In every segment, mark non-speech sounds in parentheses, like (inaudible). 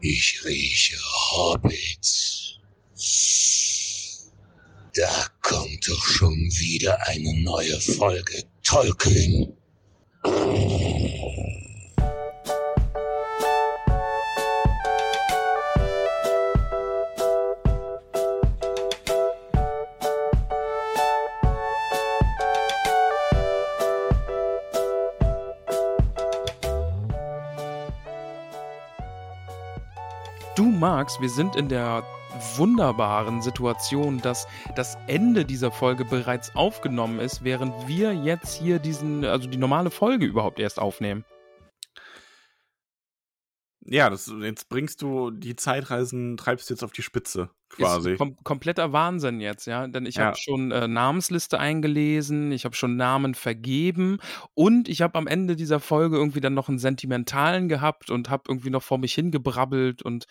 Ich rieche Hobbits. Da kommt doch schon wieder eine neue Folge Tolkien. Du magst, wir sind in der wunderbaren Situation, dass das Ende dieser Folge bereits aufgenommen ist, während wir jetzt hier diesen, also die normale Folge überhaupt erst aufnehmen. Ja, das, jetzt bringst du die Zeitreisen, treibst du jetzt auf die Spitze, quasi. Kom kompletter Wahnsinn jetzt, ja. Denn ich Ja. habe schon äh, Namensliste eingelesen, ich habe schon Namen vergeben und ich habe am Ende dieser Folge irgendwie dann noch einen sentimentalen gehabt und habe irgendwie noch vor mich hingebrabbelt und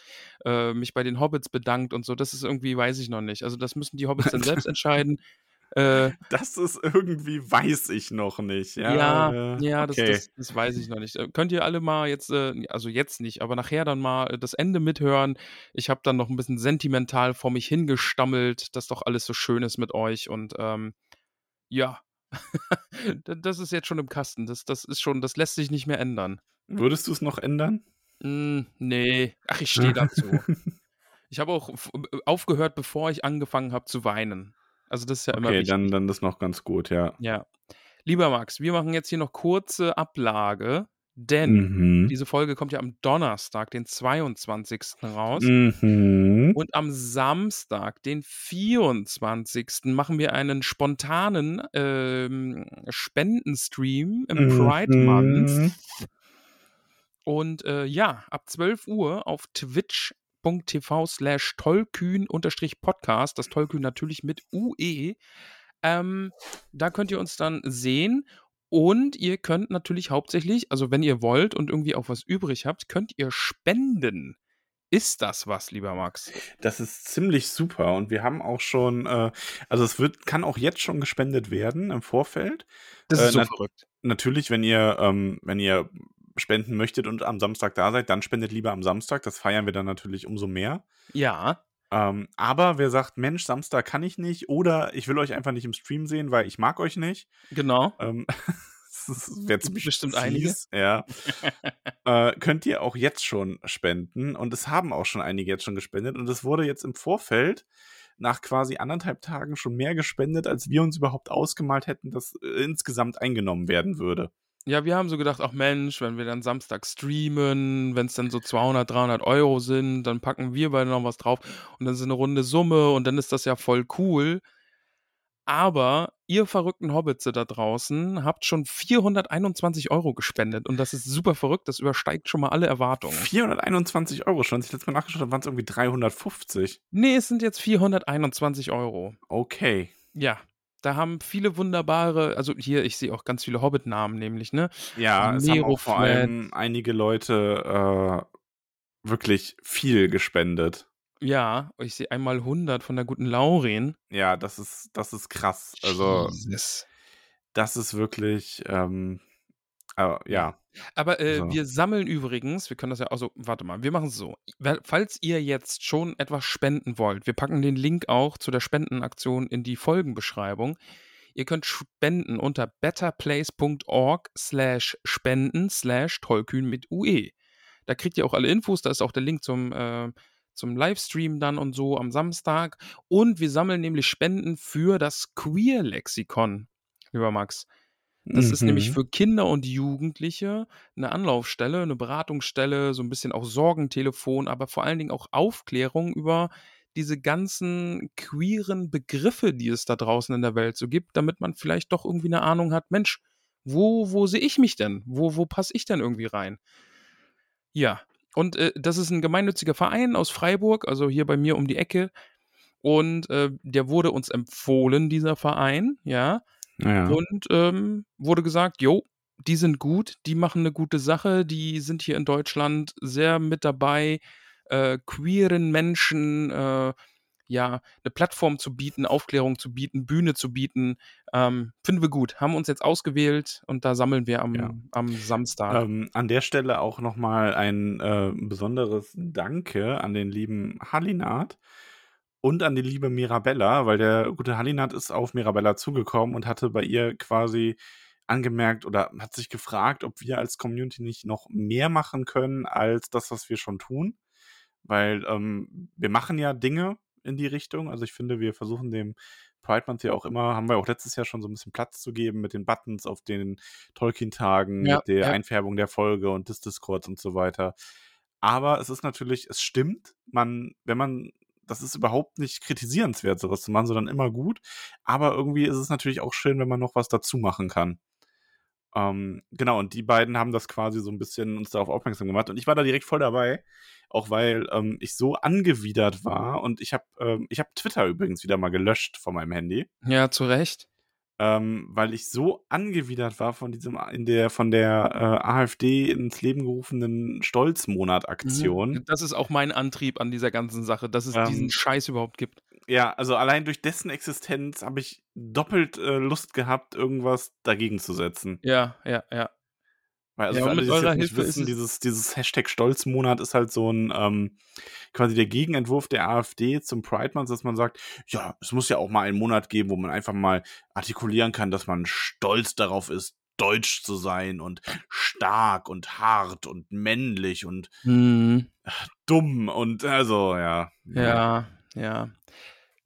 äh, mich bei den Hobbits bedankt und so. Das ist irgendwie, weiß ich noch nicht. Also das müssen die Hobbits dann selbst (laughs) entscheiden. Äh, Das ist irgendwie, weiß ich noch nicht. Ja, ja, äh, ja, das, okay. das, das weiß ich noch nicht. Äh, Könnt ihr alle mal jetzt, äh, also jetzt nicht, aber nachher dann mal das Ende mithören. Ich habe dann noch ein bisschen sentimental vor mich hingestammelt, dass doch alles so schön ist mit euch und ähm, ja, (laughs) Da- das ist jetzt schon im Kasten. Das, das ist schon, das lässt sich nicht mehr ändern. Würdest du es noch ändern? Mm, nee, ach, ich (laughs) stehe dazu. Ich habe auch aufgehört, bevor ich angefangen habe zu weinen. Also das ist ja immer Okay, wichtig. dann, dann ist noch ganz gut, ja. Ja. Lieber Max, wir machen jetzt hier noch kurze Ablage, denn Mhm. diese Folge kommt ja am Donnerstag, den 22. raus. Mhm. Und am Samstag, den 24. machen wir einen spontanen ähm, Spendenstream im Pride Month. Mhm. Und äh, ja, ab 12 Uhr auf twitch.tv slash tollkühn-podcast, das Tollkühn natürlich mit UE. Ähm, da könnt ihr uns dann sehen. Und ihr könnt natürlich hauptsächlich, also wenn ihr wollt und irgendwie auch was übrig habt, könnt ihr spenden. Ist das was, lieber Max? Das ist ziemlich super und wir haben auch schon, äh, also es wird, kann auch jetzt schon gespendet werden im Vorfeld. Das Äh, ist so nat- verrückt. Natürlich, wenn ihr, ähm, wenn ihr spenden möchtet und am Samstag da seid, dann spendet lieber am Samstag. Das feiern wir dann natürlich umso mehr. Ja, Ähm, aber wer sagt, Mensch, Samstag kann ich nicht oder ich will euch einfach nicht im Stream sehen, weil ich mag euch nicht. genau. Ähm, (laughs) das wäre ziemlich Bestimmt einige. fies, Ja. (laughs) äh, könnt ihr auch jetzt schon spenden und es haben auch schon einige jetzt schon gespendet und es wurde jetzt im Vorfeld nach quasi anderthalb Tagen schon mehr gespendet, als wir uns überhaupt ausgemalt hätten, dass äh, insgesamt eingenommen werden würde. Ja, wir haben so gedacht, ach Mensch, wenn wir dann Samstag streamen, wenn es dann so 200, 300 Euro sind, dann packen wir beide noch was drauf und dann ist eine runde Summe und dann ist das ja voll cool. Aber ihr verrückten Hobbitze da draußen habt schon 421 Euro gespendet und das ist super verrückt, das übersteigt schon mal alle Erwartungen. 421 Euro schon. Als ich letztes Mal nachgeschaut habe, waren es irgendwie 350. Nee, es sind jetzt 421 Euro. Okay. Ja, da haben viele wunderbare, also hier, ich sehe auch ganz viele Hobbit-Namen nämlich, ne? Ja, es haben auch vor allem einige Leute äh, wirklich viel gespendet. Ja, ich sehe einmal 100 von der guten Lauren. Ja, das ist, das ist krass. Also, Jesus. das ist wirklich, ähm, äh, ja. Aber äh, So. wir sammeln übrigens, wir können das ja, also warte mal, wir machen es so. Falls ihr jetzt schon etwas spenden wollt, wir packen den Link auch zu der Spendenaktion in die Folgenbeschreibung. Ihr könnt spenden unter betterplace.org slash spenden slash tollkühn mit UE. Da kriegt ihr auch alle Infos, da ist auch der Link zum, äh, zum Livestream dann und so am Samstag. Und wir sammeln nämlich Spenden für das Queer-Lexikon, lieber Max. Das ist nämlich Mhm. für Kinder und Jugendliche eine Anlaufstelle, eine Beratungsstelle, so ein bisschen auch Sorgentelefon, aber vor allen Dingen auch Aufklärung über diese ganzen queeren Begriffe, die es da draußen in der Welt so gibt, damit man vielleicht doch irgendwie eine Ahnung hat, Mensch, wo, wo sehe ich mich denn? Wo, wo passe ich denn irgendwie rein? Ja, und äh, das ist ein gemeinnütziger Verein aus Freiburg, also hier bei mir um die Ecke. Und äh, der wurde uns empfohlen, dieser Verein, ja. Ja. Und ähm, wurde gesagt, jo, die sind gut, die machen eine gute Sache, die sind hier in Deutschland sehr mit dabei, äh, queeren Menschen äh, ja eine Plattform zu bieten, Aufklärung zu bieten, Bühne zu bieten. Ähm, finden wir gut. Haben uns jetzt ausgewählt und da sammeln wir am, Ja. am Samstag. Ähm, an der Stelle auch nochmal ein äh, besonderes Danke an den lieben Halinat und an die liebe Mirabella, weil der gute Halinat ist auf Mirabella zugekommen und hatte bei ihr quasi angemerkt oder hat sich gefragt, ob wir als Community nicht noch mehr machen können als das, was wir schon tun. Weil ähm, wir machen ja Dinge in die Richtung. Also ich finde, wir versuchen dem Pride Month ja auch immer, haben wir auch letztes Jahr schon so ein bisschen Platz zu geben mit den Buttons auf den Tolkien-Tagen, Ja, mit der ja. Einfärbung der Folge und des Discords und so weiter. Aber es ist natürlich, es stimmt, man, wenn man, das ist überhaupt nicht kritisierenswert, sowas zu machen, sondern immer gut. Aber irgendwie ist es natürlich auch schön, wenn man noch was dazu machen kann. Ähm, genau, und die beiden haben das quasi so ein bisschen uns darauf aufmerksam gemacht. Und ich war da direkt voll dabei, auch weil ähm, ich so angewidert war. Und ich habe ähm, ich hab Twitter übrigens wieder mal gelöscht von meinem Handy, ja, zu Recht. Ähm, weil ich so angewidert war von diesem in der von der äh, AfD ins Leben gerufenen Stolzmonat-Aktion. Mhm. Das ist auch mein Antrieb an dieser ganzen Sache, dass es Ähm, diesen Scheiß überhaupt gibt. Ja, also allein durch dessen Existenz habe ich doppelt äh, Lust gehabt, irgendwas dagegen zu setzen. Ja, ja, ja. Weil, also Ja, für alle, die es nicht wissen, es- dieses, dieses Hashtag Stolzmonat ist halt so ein ähm, quasi der Gegenentwurf der AfD zum Pride Month, dass man sagt, ja, es muss ja auch mal einen Monat geben, wo man einfach mal artikulieren kann, dass man stolz darauf ist, deutsch zu sein und stark und hart und männlich und Mhm. dumm und also, ja. Ja, ja.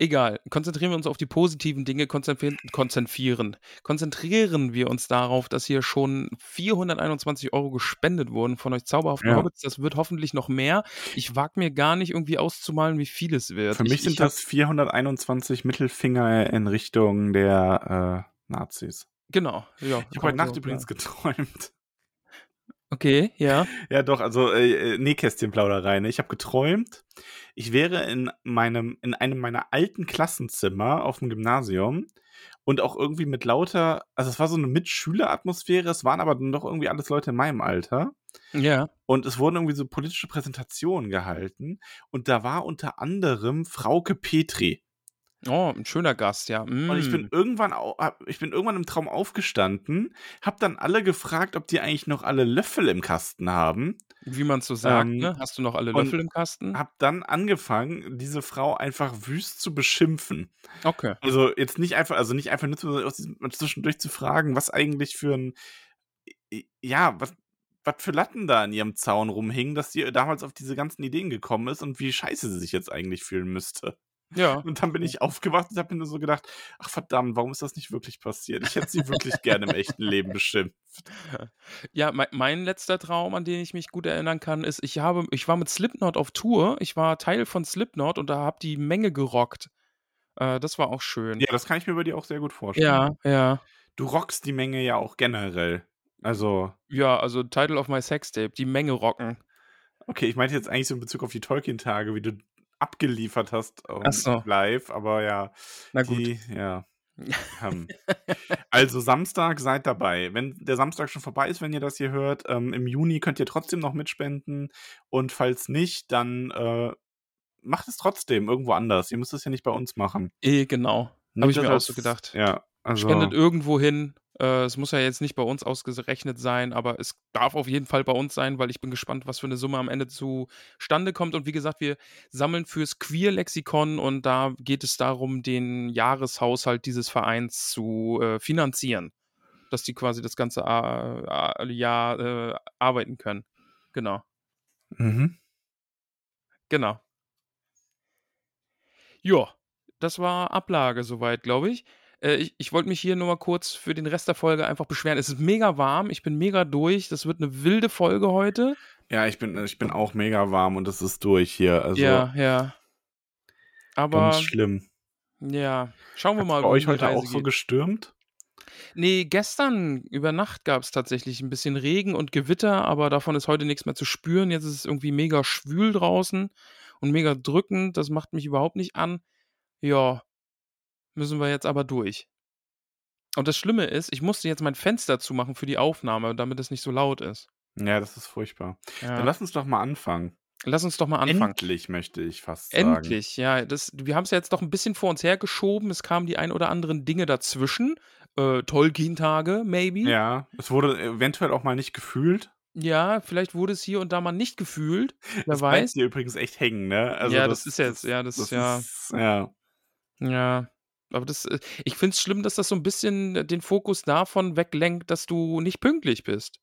Egal. Konzentrieren wir uns auf die positiven Dinge, konzentrieren, konzentrieren. Konzentrieren wir uns darauf, dass hier schon 421 Euro gespendet wurden von euch zauberhaften Ja. Hobbits. Das wird hoffentlich noch mehr. Ich wage mir gar nicht irgendwie auszumalen, wie viel es wird. Für mich ich, sind ich das 421 Mittelfinger in Richtung der äh, Nazis. Genau. Ja, Ich habe heute Nacht übrigens (laughs) geträumt. Okay, ja. Ja, doch, also äh, äh, Nähkästchenplauderei. Ne? Ich habe geträumt, ich wäre in meinem, in einem meiner alten Klassenzimmer auf dem Gymnasium und auch irgendwie mit lauter, also es war so eine Mitschüleratmosphäre, es waren aber dann doch irgendwie alles Leute in meinem Alter. Ja. Und es wurden irgendwie so politische Präsentationen gehalten. Und da war unter anderem Frauke Petri. Oh, ein schöner Gast, ja. Und ich bin Mm. irgendwann, au- hab- ich bin irgendwann im Traum aufgestanden, hab dann alle gefragt, ob die eigentlich noch alle Löffel im Kasten haben. Wie man so sagt, Ähm, ne? Hast du noch alle Löffel im Kasten? Hab dann angefangen, diese Frau einfach wüst zu beschimpfen. Okay. Also jetzt nicht einfach, also nicht einfach nur zwischendurch zu fragen, was eigentlich für ein, ja, was, was für Latten da an ihrem Zaun rumhingen, dass sie damals auf diese ganzen Ideen gekommen ist und wie scheiße sie sich jetzt eigentlich fühlen müsste. Ja. (laughs) Und dann bin ich aufgewacht und habe mir nur so gedacht, ach verdammt, warum ist das nicht wirklich passiert? Ich hätte sie wirklich gerne im echten Leben beschimpft. (laughs) Ja, mein, mein letzter Traum, an den ich mich gut erinnern kann, ist, ich habe, ich war mit Slipknot auf Tour. Ich war Teil von Slipknot und da habe die Menge gerockt. Äh, das war auch schön. Ja, das kann ich mir bei dir auch sehr gut vorstellen. ja, ja. Du rockst die Menge ja auch generell. Also, Ja, also Title of my Sextape, die Menge rocken. okay, ich meinte jetzt eigentlich so in Bezug auf die Tolkien-Tage, wie du abgeliefert hast so. live, aber ja, Na gut. die, ja. (laughs) ähm, also Samstag seid dabei. Wenn der Samstag schon vorbei ist, wenn ihr das hier hört, ähm, im Juni könnt ihr trotzdem noch mitspenden und falls nicht, dann äh, macht es trotzdem irgendwo anders. Ihr müsst es ja nicht bei uns machen. Eh, genau. Habe ich mir auch so gedacht. Ja, also Spendet irgendwo hin. Äh, es muss ja jetzt nicht bei uns ausgerechnet sein, aber es darf auf jeden Fall bei uns sein, weil ich bin gespannt, was für eine Summe am Ende zustande kommt. Und wie gesagt, wir sammeln fürs Queer-Lexikon und da geht es darum, den Jahreshaushalt dieses Vereins zu äh, finanzieren. Dass die quasi das ganze äh, äh, Jahr äh, arbeiten können. Genau. mhm. Genau. Ja, das war Ablage soweit, glaube ich. Äh, ich ich wollte mich hier nur mal kurz für den Rest der Folge einfach beschweren. Es ist mega warm, ich bin mega durch. Das wird eine wilde Folge heute. ja, ich bin, ich bin auch mega warm und es ist durch hier. Also ja, ja. Aber Ganz schlimm. ja, schauen wir Hat's mal, bei euch heute auch Reise so geht. gestürmt? Nee, gestern über Nacht gab es tatsächlich ein bisschen Regen und Gewitter, aber davon ist heute nichts mehr zu spüren. Jetzt ist es irgendwie mega schwül draußen und mega drückend. Das macht mich überhaupt nicht an. Ja, müssen wir jetzt aber durch. Und das Schlimme ist, ich musste jetzt mein Fenster zumachen für die Aufnahme, damit es nicht so laut ist. Ja, das ist furchtbar. Dann Ja. lass uns doch mal anfangen. Lass uns doch mal anfangen. Endlich, möchte ich fast sagen. Endlich, ja. Das, wir haben es ja jetzt doch ein bisschen vor uns hergeschoben. Es kamen die ein oder anderen Dinge dazwischen. Äh, Tolkien-Tage, maybe. Ja, es wurde eventuell auch mal nicht gefühlt. Ja, vielleicht wurde es hier und da mal nicht gefühlt. Wer Das weiß. dir übrigens echt hängen, ne? Also ja, das, ist jetzt, ja, das, ist ja, Ist, ja. ja. Aber das, äh, ich finde es schlimm, dass das so ein bisschen den Fokus davon weglenkt, dass du nicht pünktlich bist.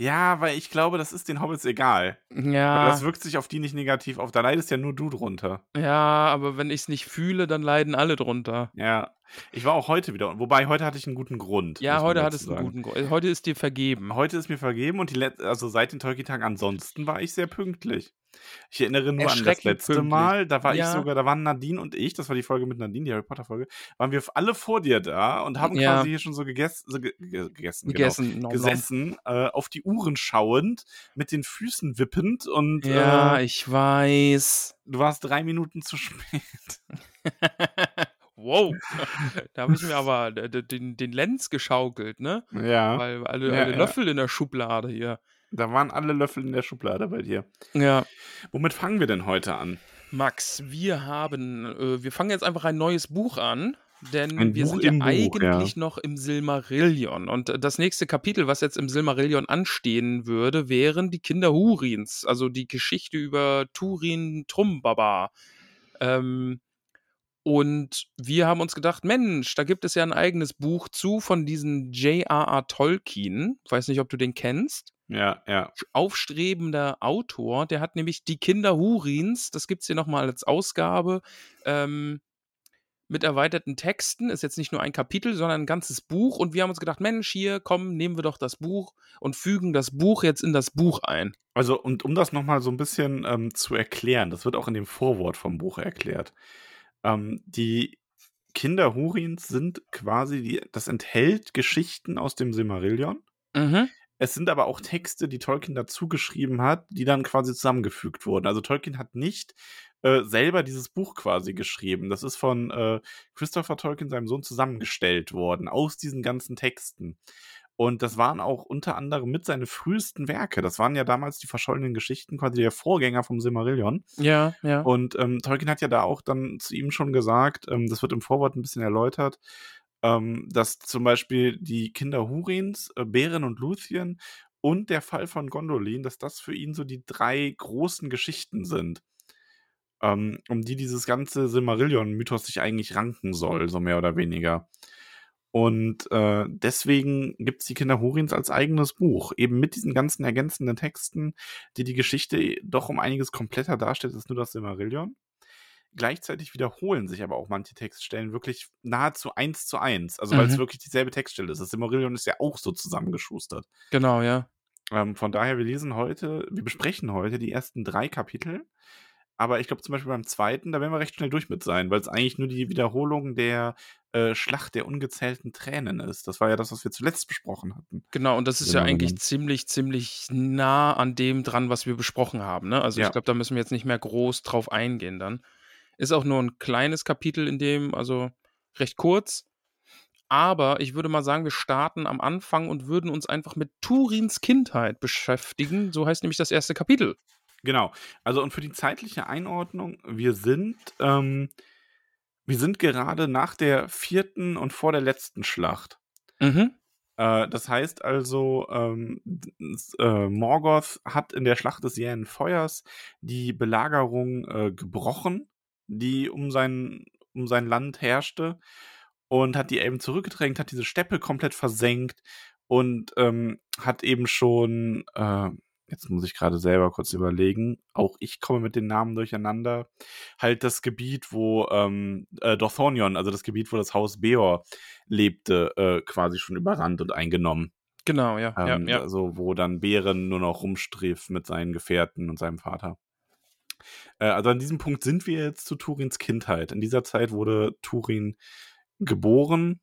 Ja, weil ich glaube, das ist den Hobbits egal. Ja, das wirkt sich auf die nicht negativ auf. Da leidest ja nur du drunter. ja, aber wenn ich es nicht fühle, dann leiden alle drunter. Ja. Ich war auch heute wieder. Wobei, heute hatte ich einen guten Grund. Ja, heute hat es einen guten Grund. Heute ist dir vergeben. Heute ist mir vergeben und die Let also seit den Tolkien-Tagen ansonsten war ich sehr pünktlich. Ich erinnere nur an das letzte pünktlich. Mal, da war ich Ja. sogar, da waren Nadine und ich, das war die Folge mit Nadine, die Harry Potter Folge, waren wir alle vor dir da und haben Ja. quasi hier schon so gegessen, so ge ge gegessen, Gegessen. genau, Nom, nom. gesessen, äh, auf die Uhren schauend, mit den Füßen wippend und Ja, äh, ich weiß. du warst drei Minuten zu spät. (laughs) wow. (laughs) da habe ich mir aber d- den, den Lenz geschaukelt, ne? Ja, Weil alle, Ja, alle ja. Löffel in der Schublade hier. da waren alle Löffel in der Schublade bei dir. Ja. Womit fangen wir denn heute an? Max, wir haben, äh, wir fangen jetzt einfach ein neues Buch an, denn Ein wir Buch sind ja Buch, eigentlich ja. noch im Silmarillion. Und äh, das nächste Kapitel, was jetzt im Silmarillion anstehen würde, wären die Kinder Hurins, also die Geschichte über Turin Trumbaba. Ähm, und wir haben uns gedacht, Mensch, da gibt es ja ein eigenes Buch zu von diesem J.R.R. Tolkien. Ich weiß nicht, ob du den kennst Ja, ja. aufstrebender Autor, der hat nämlich die Kinder Hurins, das gibt es hier nochmal als Ausgabe, ähm, mit erweiterten Texten, ist jetzt nicht nur ein Kapitel, sondern ein ganzes Buch und wir haben uns gedacht, Mensch, hier, komm, nehmen wir doch das Buch und fügen das Buch jetzt in das Buch ein. Also, und um das nochmal so ein bisschen ähm, zu erklären, das wird auch in dem Vorwort vom Buch erklärt. Ähm, die Kinder Hurins sind quasi, die, das enthält Geschichten aus dem Silmarillion. Mhm. Es sind aber auch Texte, die Tolkien dazu geschrieben hat, die dann quasi zusammengefügt wurden. Also Tolkien hat nicht äh, selber dieses Buch quasi geschrieben. Das ist von äh, Christopher Tolkien, seinem Sohn, zusammengestellt worden aus diesen ganzen Texten. Und das waren auch unter anderem mit seine frühesten Werke. Das waren ja damals die verschollenen Geschichten, quasi der Vorgänger vom Silmarillion. Ja, ja. Und ähm, Tolkien hat ja da auch dann zu ihm schon gesagt, ähm, das wird im Vorwort ein bisschen erläutert, ähm, dass zum Beispiel die Kinder Hurins, äh, Beren und Luthien und der Fall von Gondolin, dass das für ihn so die drei großen Geschichten sind, ähm, um die dieses ganze Silmarillion-Mythos sich eigentlich ranken soll, so mehr oder weniger. Und äh, deswegen gibt es die Kinder Hurins als eigenes Buch, eben mit diesen ganzen ergänzenden Texten, die die Geschichte doch um einiges kompletter darstellt als nur das Silmarillion. Gleichzeitig wiederholen sich aber auch manche Textstellen wirklich nahezu eins zu eins, also weil es Mhm. wirklich dieselbe Textstelle ist. Das Silmarillion ist ja auch so zusammengeschustert. Genau, ja. Ähm, von daher, wir lesen heute, wir besprechen heute die ersten drei Kapitel. Aber ich glaube zum Beispiel beim zweiten, da werden wir recht schnell durch mit sein, weil es eigentlich nur die Wiederholung der äh, Schlacht der ungezählten Tränen ist. Das war ja das, was wir zuletzt besprochen hatten. Genau, und das ist ja Genau, eigentlich ziemlich, ziemlich nah an dem dran, was wir besprochen haben. Ne? Also Ja. ich glaube, da müssen wir jetzt nicht mehr groß drauf eingehen dann. Ist auch nur ein kleines Kapitel in dem, also recht kurz. Aber ich würde mal sagen, wir starten am Anfang und würden uns einfach mit Turins Kindheit beschäftigen. So heißt nämlich das erste Kapitel. Genau. Also und für die zeitliche Einordnung, wir sind, ähm, wir sind gerade nach der vierten und vor der letzten Schlacht. Mhm. Äh, das heißt also, ähm, äh, Morgoth hat in der Schlacht des jähen Feuers die Belagerung äh, gebrochen, die um sein, um sein Land herrschte und hat die eben zurückgedrängt, hat diese Steppe komplett versenkt und ähm, hat eben schon, äh, jetzt muss ich gerade selber kurz überlegen, auch ich komme mit den Namen durcheinander, halt das Gebiet, wo ähm, äh, Dorthonion, also das Gebiet, wo das Haus Beor lebte, äh, quasi schon überrannt und eingenommen. Genau, ja. Ähm, ja, ja. Also wo dann Bären nur noch rumstrief mit seinen Gefährten und seinem Vater. Äh, also an diesem Punkt sind wir jetzt zu Turins Kindheit. In dieser Zeit wurde Turin geboren.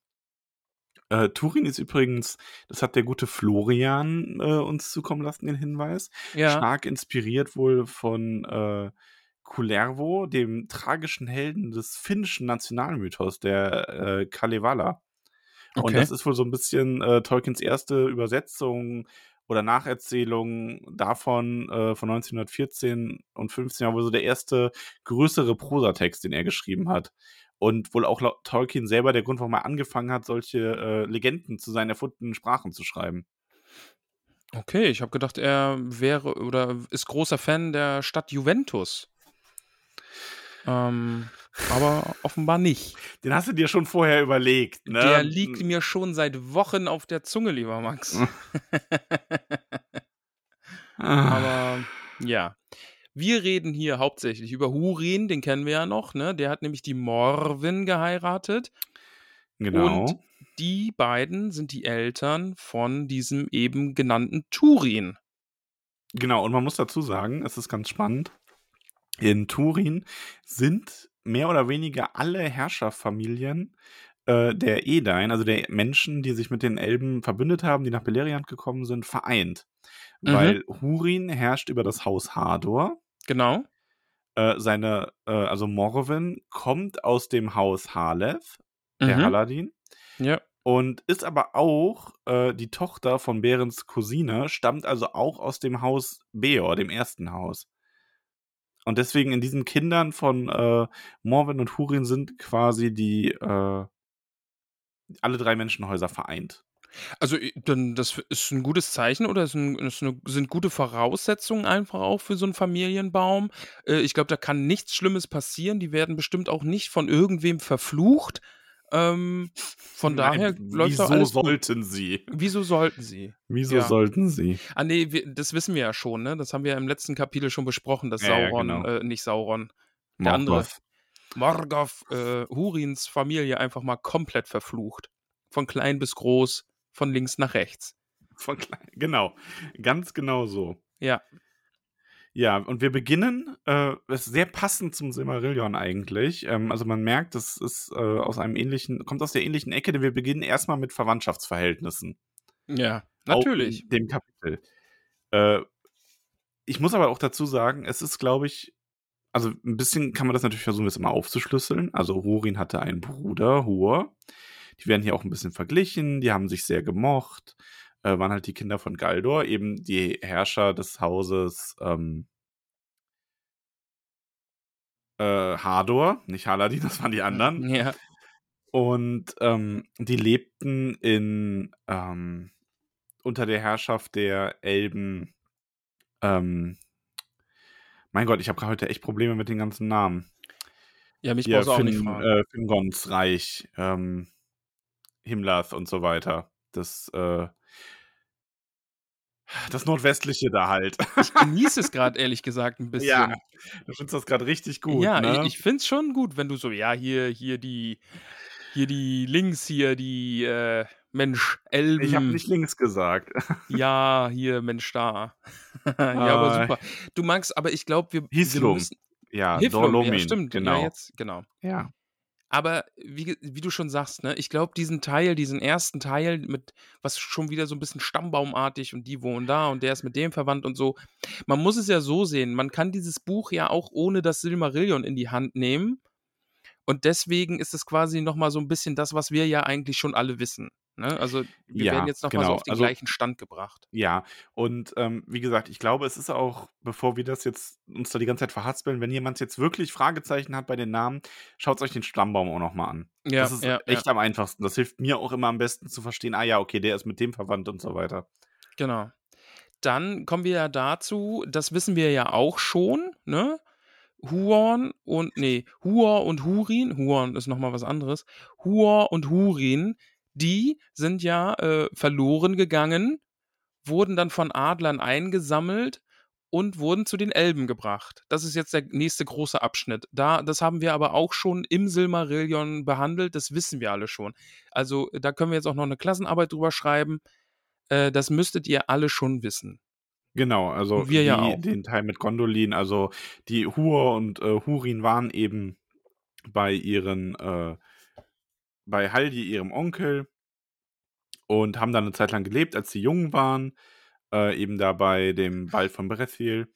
Äh, Turin ist übrigens, das hat der gute Florian äh, uns zukommen lassen, den Hinweis, Ja. stark inspiriert wohl von äh, Kullervo, dem tragischen Helden des finnischen Nationalmythos, der äh, Kalevala. Und Okay. das ist wohl so ein bisschen äh, Tolkiens erste Übersetzung oder Nacherzählung davon äh, von 1914 und 15 war wohl so der erste größere Prosatext, den er geschrieben hat. Und wohl auch laut Tolkien selber der Grund, warum er angefangen hat, solche äh, Legenden zu seinen erfundenen Sprachen zu schreiben. Okay, ich habe gedacht, er wäre oder ist großer Fan der Stadt Juventus. Ähm, aber offenbar nicht. Den hast du dir schon vorher überlegt, ne? Der liegt mir schon seit Wochen auf der Zunge, lieber Max. (laughs) (laughs) Aber ja. Wir reden hier hauptsächlich über Hurin, den kennen wir ja noch, ne? Der hat nämlich die Morwin geheiratet. genau. Und die beiden sind die Eltern von diesem eben genannten Turin. Genau, und man muss dazu sagen, es ist ganz spannend. In Turin sind mehr oder weniger alle Herrscherfamilien äh, der Edain, also der Menschen, die sich mit den Elben verbündet haben, die nach Beleriand gekommen sind, vereint. Mhm. Weil Hurin herrscht über das Haus Hador. Genau. Äh, seine, äh, also Morwen kommt aus dem Haus Haleth, der Mhm. Haladin. Ja. Und ist aber auch äh, die Tochter von Berens Cousine, stammt also auch aus dem Haus Beor, dem ersten Haus. Und deswegen in diesen Kindern von äh, Morwen und Hurin sind quasi die äh, alle drei Menschenhäuser vereint. Also, i- dann, das ist ein gutes Zeichen oder ist ein, ist eine, sind gute Voraussetzungen einfach auch für so einen Familienbaum. Äh, ich glaube, da kann nichts Schlimmes passieren. Die werden bestimmt auch nicht von irgendwem verflucht. Ähm, von (laughs) daher Nein, läuft wieso doch alles gut. sollten sie? Wieso sollten sie? Wieso Ja. sollten sie? Ah, nee, wir, das wissen wir ja schon, ne? Das haben wir ja im letzten Kapitel schon besprochen, dass Ja, ja, Sauron, genau. äh, nicht Sauron, der andere, Morgoth. Morgoth, äh, Hurins Familie einfach mal komplett verflucht. Von klein bis groß, von links nach rechts. Von genau, ganz genau so. Ja. Ja, und wir beginnen, äh, ist sehr passend zum Silmarillion eigentlich. Ähm, also man merkt, das ist äh, aus einem ähnlichen, kommt aus der ähnlichen Ecke, denn wir beginnen erstmal mit Verwandtschaftsverhältnissen. Ja, natürlich. dem Kapitel. Äh, ich muss aber auch dazu sagen, es ist, glaube ich, also ein bisschen kann man das natürlich versuchen, das immer aufzuschlüsseln. Also Hurin hatte einen Bruder, Hur. Die werden hier auch ein bisschen verglichen, die haben sich sehr gemocht, äh, waren halt die Kinder von Galdor, eben die Herrscher des Hauses ähm, äh, Hador, nicht Haladin, (laughs) das waren die anderen. Ja. Und ähm, die lebten in ähm, unter der Herrschaft der Elben. Ähm, mein Gott, ich habe heute echt Probleme mit den ganzen Namen. Ja, mich brauchst du auch nicht fragen. äh, Fingons Reich, ähm, Himlath und so weiter. Das, äh, das Nordwestliche da halt. Ich (laughs) genieße es gerade ehrlich gesagt ein bisschen. ja, du findest das gerade richtig gut, ja, ne? ich, ich finde es schon gut, wenn du so, ja, hier, hier die, hier die links, hier die, äh, Mensch, Elben. ich habe nicht links gesagt. (laughs) Ja, hier, Mensch, da. (laughs) ja, aber super. Du magst, aber ich glaube, wir, wir Hislum. müssen. Ja, Hiflum, Dorlomin, ja, stimmt. genau. Ja, jetzt, genau. ja. Aber wie, wie du schon sagst, ne, ich glaube, diesen Teil, diesen ersten Teil mit, was schon wieder so ein bisschen stammbaumartig und die wohnen da und der ist mit dem verwandt und so. Man muss es ja so sehen, man kann dieses Buch ja auch ohne das Silmarillion in die Hand nehmen. Und deswegen ist es quasi nochmal so ein bisschen das, was wir ja eigentlich schon alle wissen. Ne? Also wir Ja, werden jetzt nochmal so genau. auf den Also- gleichen Stand gebracht. Ja, und ähm, wie gesagt, ich glaube, es ist auch, bevor wir das jetzt uns da die ganze Zeit verhaspeln, wenn jemand jetzt wirklich Fragezeichen hat bei den Namen, schaut euch den Stammbaum auch nochmal an. Ja, das ist ja, echt am einfachsten. Das hilft mir auch immer am besten zu verstehen, ah ja, okay, der ist mit dem verwandt und so weiter. Genau. Dann kommen wir ja dazu, das wissen wir ja auch schon, ne? Huon und, nee, Huor und Hurin, Huon ist nochmal was anderes, Huor und Hurin, die sind ja äh, verloren gegangen, wurden dann von Adlern eingesammelt und wurden zu den Elben gebracht. Das ist jetzt der nächste große Abschnitt. Da, das haben wir aber auch schon im Silmarillion behandelt, das wissen wir alle schon. Also da können wir jetzt auch noch eine Klassenarbeit drüber schreiben. Äh, das müsstet ihr alle schon wissen. Genau, also Und wir ja die, auch. den Teil mit Gondolin, also die Hur und äh, Hurin waren eben bei ihren, äh, bei Haldi, ihrem Onkel, und haben dann eine Zeit lang gelebt, als sie jung waren, äh, eben da bei dem Wald von Brethil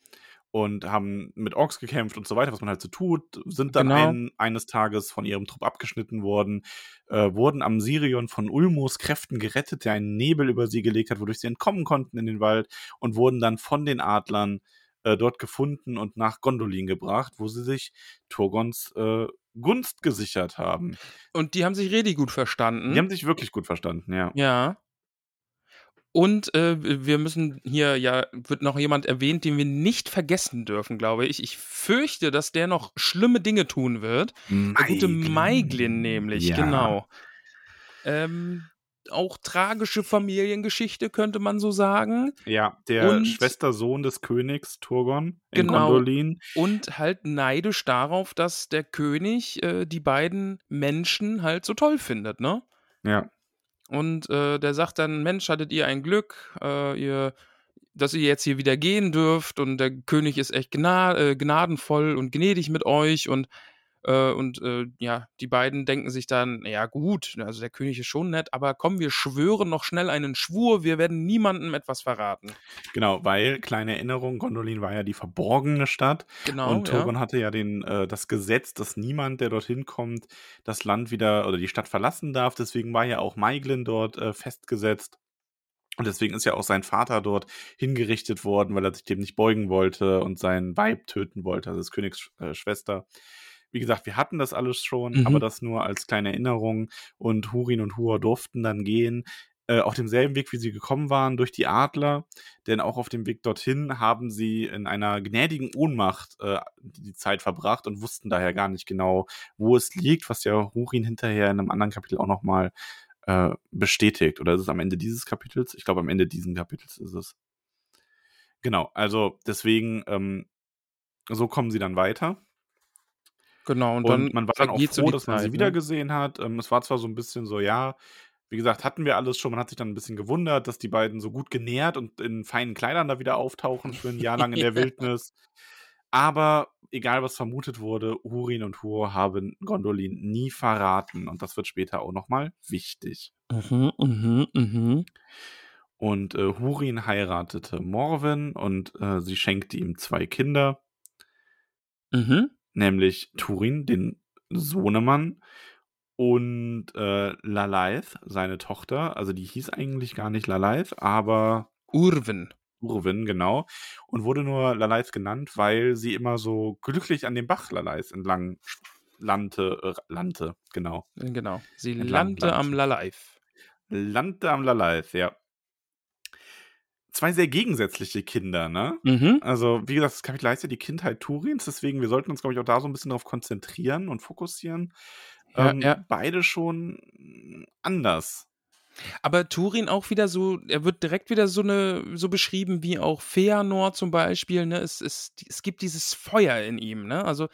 und haben mit Orks gekämpft und so weiter, was man halt so tut, sind dann Genau. ein, eines Tages von ihrem Trupp abgeschnitten worden, äh, wurden am Sirion von Ulmos Kräften gerettet, der einen Nebel über sie gelegt hat, wodurch sie entkommen konnten in den Wald und wurden dann von den Adlern äh, dort gefunden und nach Gondolin gebracht, wo sie sich Turgons äh, Gunst gesichert haben. Und die haben sich richtig gut verstanden. Die haben sich wirklich gut verstanden, ja. Ja. Und äh, wir müssen hier ja, wird noch jemand erwähnt, den wir nicht vergessen dürfen, glaube ich. Ich fürchte, dass der noch schlimme Dinge tun wird. Der gute Maiglin nämlich, Ja. genau. Ähm, auch tragische Familiengeschichte, könnte man so sagen. Ja, der Und- Schwestersohn des Königs Turgon in Genau. Gondolin. Und halt neidisch darauf, dass der König äh, die beiden Menschen halt so toll findet, ne? Ja, Und äh, der sagt dann, Mensch, hattet ihr ein Glück, äh, ihr, dass ihr jetzt hier wieder gehen dürft und der König ist echt gna äh, gnadenvoll und gnädig mit euch und äh, und äh, ja, die beiden denken sich dann, ja gut, also der König ist schon nett, aber komm, wir schwören noch schnell einen Schwur, wir werden niemandem etwas verraten. genau, weil, kleine Erinnerung, Gondolin war ja die verborgene Stadt Genau, und ja. Turgon hatte ja den, äh, das Gesetz, dass niemand, der dorthin kommt, das Land wieder oder die Stadt verlassen darf. Deswegen war ja auch Maiglin dort äh, festgesetzt. Und deswegen ist ja auch sein Vater dort hingerichtet worden, weil er sich dem nicht beugen wollte und sein Weib töten wollte, also des Königs äh, Schwester. Wie gesagt, wir hatten das alles schon, Mhm. aber das nur als kleine Erinnerung. Und Hurin und Hur durften dann gehen, äh, auf demselben Weg, wie sie gekommen waren, durch die Adler. Denn auch auf dem Weg dorthin haben sie in einer gnädigen Ohnmacht äh, die Zeit verbracht und wussten daher gar nicht genau, wo es liegt, was ja Hurin hinterher in einem anderen Kapitel auch nochmal äh, bestätigt. Oder ist es am Ende dieses Kapitels? Ich glaube, am Ende dieses Kapitels ist es. Genau, also deswegen, ähm, so kommen sie dann weiter. Genau, und, Und, dann man war dann auch so froh, dass man sie Zeit, ne? wiedergesehen hat. Ähm, es war zwar so ein bisschen so, ja, wie gesagt, hatten wir alles schon. Man hat sich dann ein bisschen gewundert, dass die beiden so gut genährt und in feinen Kleidern da wieder auftauchen für ein (laughs) Jahr lang in der. Wildnis. Aber egal, was vermutet wurde, Hurin und Hur haben Gondolin nie verraten. Und das wird später auch nochmal wichtig. Mhm, mhm, mhm. Und äh, Hurin heiratete Morwen und äh, sie schenkte ihm zwei Kinder, Mhm. Nämlich Turin, den Sohnemann, und äh, Lalaith, seine Tochter. Also die hieß eigentlich gar nicht Lalaith, aber Urwen. Urwin, genau. Und wurde nur Lalaith genannt, weil sie immer so glücklich an dem Bach Lalaith entlang lannte, äh, lannte, genau. Genau. Sie Entlang landete am landte. Lalaif. Lannte am Lalaith, ja. Zwei sehr gegensätzliche Kinder, ne? Mhm. Also, wie gesagt, das Kapitel heißt ja die Kindheit Turins, deswegen, wir sollten uns, glaube ich, auch da so ein bisschen darauf konzentrieren und fokussieren. Ja, ähm, ja. Beide schon anders. Aber Turin auch wieder so, er wird direkt wieder so eine, so beschrieben wie auch Feanor zum Beispiel, ne? Es, es, es gibt dieses Feuer in ihm, ne? Also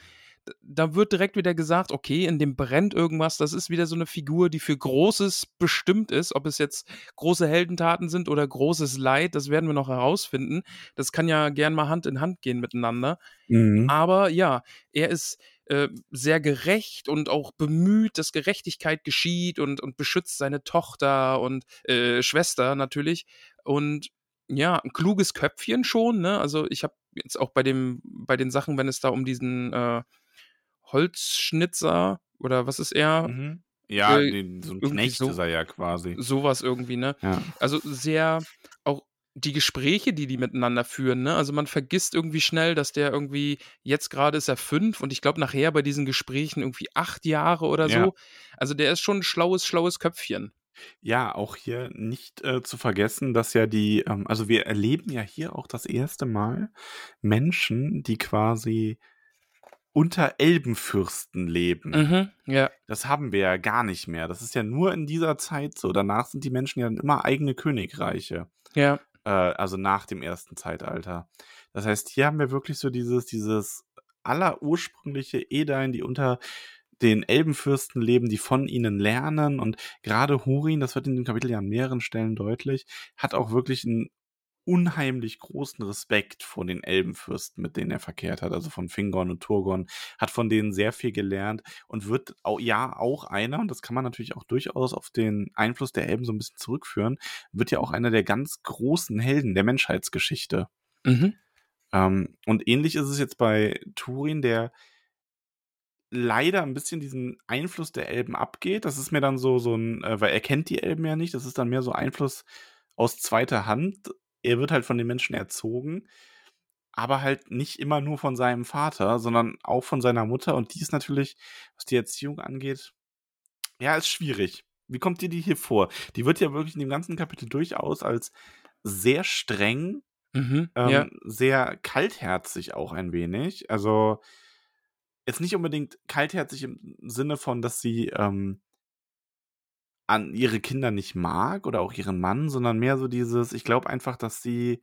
da wird direkt wieder gesagt, okay, in dem brennt irgendwas, das ist wieder so eine Figur, die für Großes bestimmt ist, ob es jetzt große Heldentaten sind oder großes Leid, das werden wir noch herausfinden. Das kann ja gern mal Hand in Hand gehen miteinander. Aber ja, er ist äh, sehr gerecht und auch bemüht, dass Gerechtigkeit geschieht und, und beschützt seine Tochter und äh, Schwester natürlich. Und ja, ein kluges Köpfchen schon, ne? Also ich habe jetzt auch bei dem, bei den Sachen, wenn es da um diesen äh, Holzschnitzer oder was ist er? Mhm. Ja, Äh, den, so ein Knecht so- ist er ja quasi. Sowas irgendwie, ne? Ja. Also sehr auch die Gespräche, die die miteinander führen, ne? Also man vergisst irgendwie schnell, dass der irgendwie, jetzt gerade ist er fünf und ich glaube nachher bei diesen Gesprächen irgendwie acht Jahre oder Ja. so. Also der ist schon ein schlaues, schlaues Köpfchen. Ja, auch hier nicht äh, zu vergessen, dass ja die, ähm, also wir erleben ja hier auch das erste Mal Menschen, die quasi unter Elbenfürsten leben. Mhm, ja. Das haben wir ja gar nicht mehr. Das ist ja nur in dieser Zeit so. Danach sind die Menschen ja dann immer eigene Königreiche. Ja. Äh, also nach dem ersten Zeitalter. Das heißt, hier haben wir wirklich so dieses, dieses allerursprüngliche Edain, die unter den Elbenfürsten leben, die von ihnen lernen. Und gerade Hurin, das wird in dem Kapitel ja an mehreren Stellen deutlich, hat auch wirklich ein unheimlich großen Respekt vor den Elbenfürsten, mit denen er verkehrt hat, also von Fingorn und Turgon, hat von denen sehr viel gelernt und wird auch, ja auch einer, und das kann man natürlich auch durchaus auf den Einfluss der Elben so ein bisschen zurückführen, wird ja auch einer der ganz großen Helden der Menschheitsgeschichte. Mhm. Ähm, und ähnlich ist es jetzt bei Turin, der leider ein bisschen diesen Einfluss der Elben abgeht. Das ist mir dann so, so ein, äh, weil er kennt die Elben ja nicht, das ist dann mehr so Einfluss aus zweiter Hand. Er wird halt von den Menschen erzogen, aber halt nicht immer nur von seinem Vater, sondern auch von seiner Mutter. Und die ist natürlich, was die Erziehung angeht, ja, ist schwierig. Wie kommt dir die hier vor? Die wird ja wirklich in dem ganzen Kapitel durchaus als sehr streng, Mhm. ähm, Ja. sehr kaltherzig auch ein wenig. Also jetzt nicht unbedingt kaltherzig im Sinne von, dass sie ähm, an ihre Kinder nicht mag oder auch ihren Mann, sondern mehr so dieses, ich glaube einfach, dass sie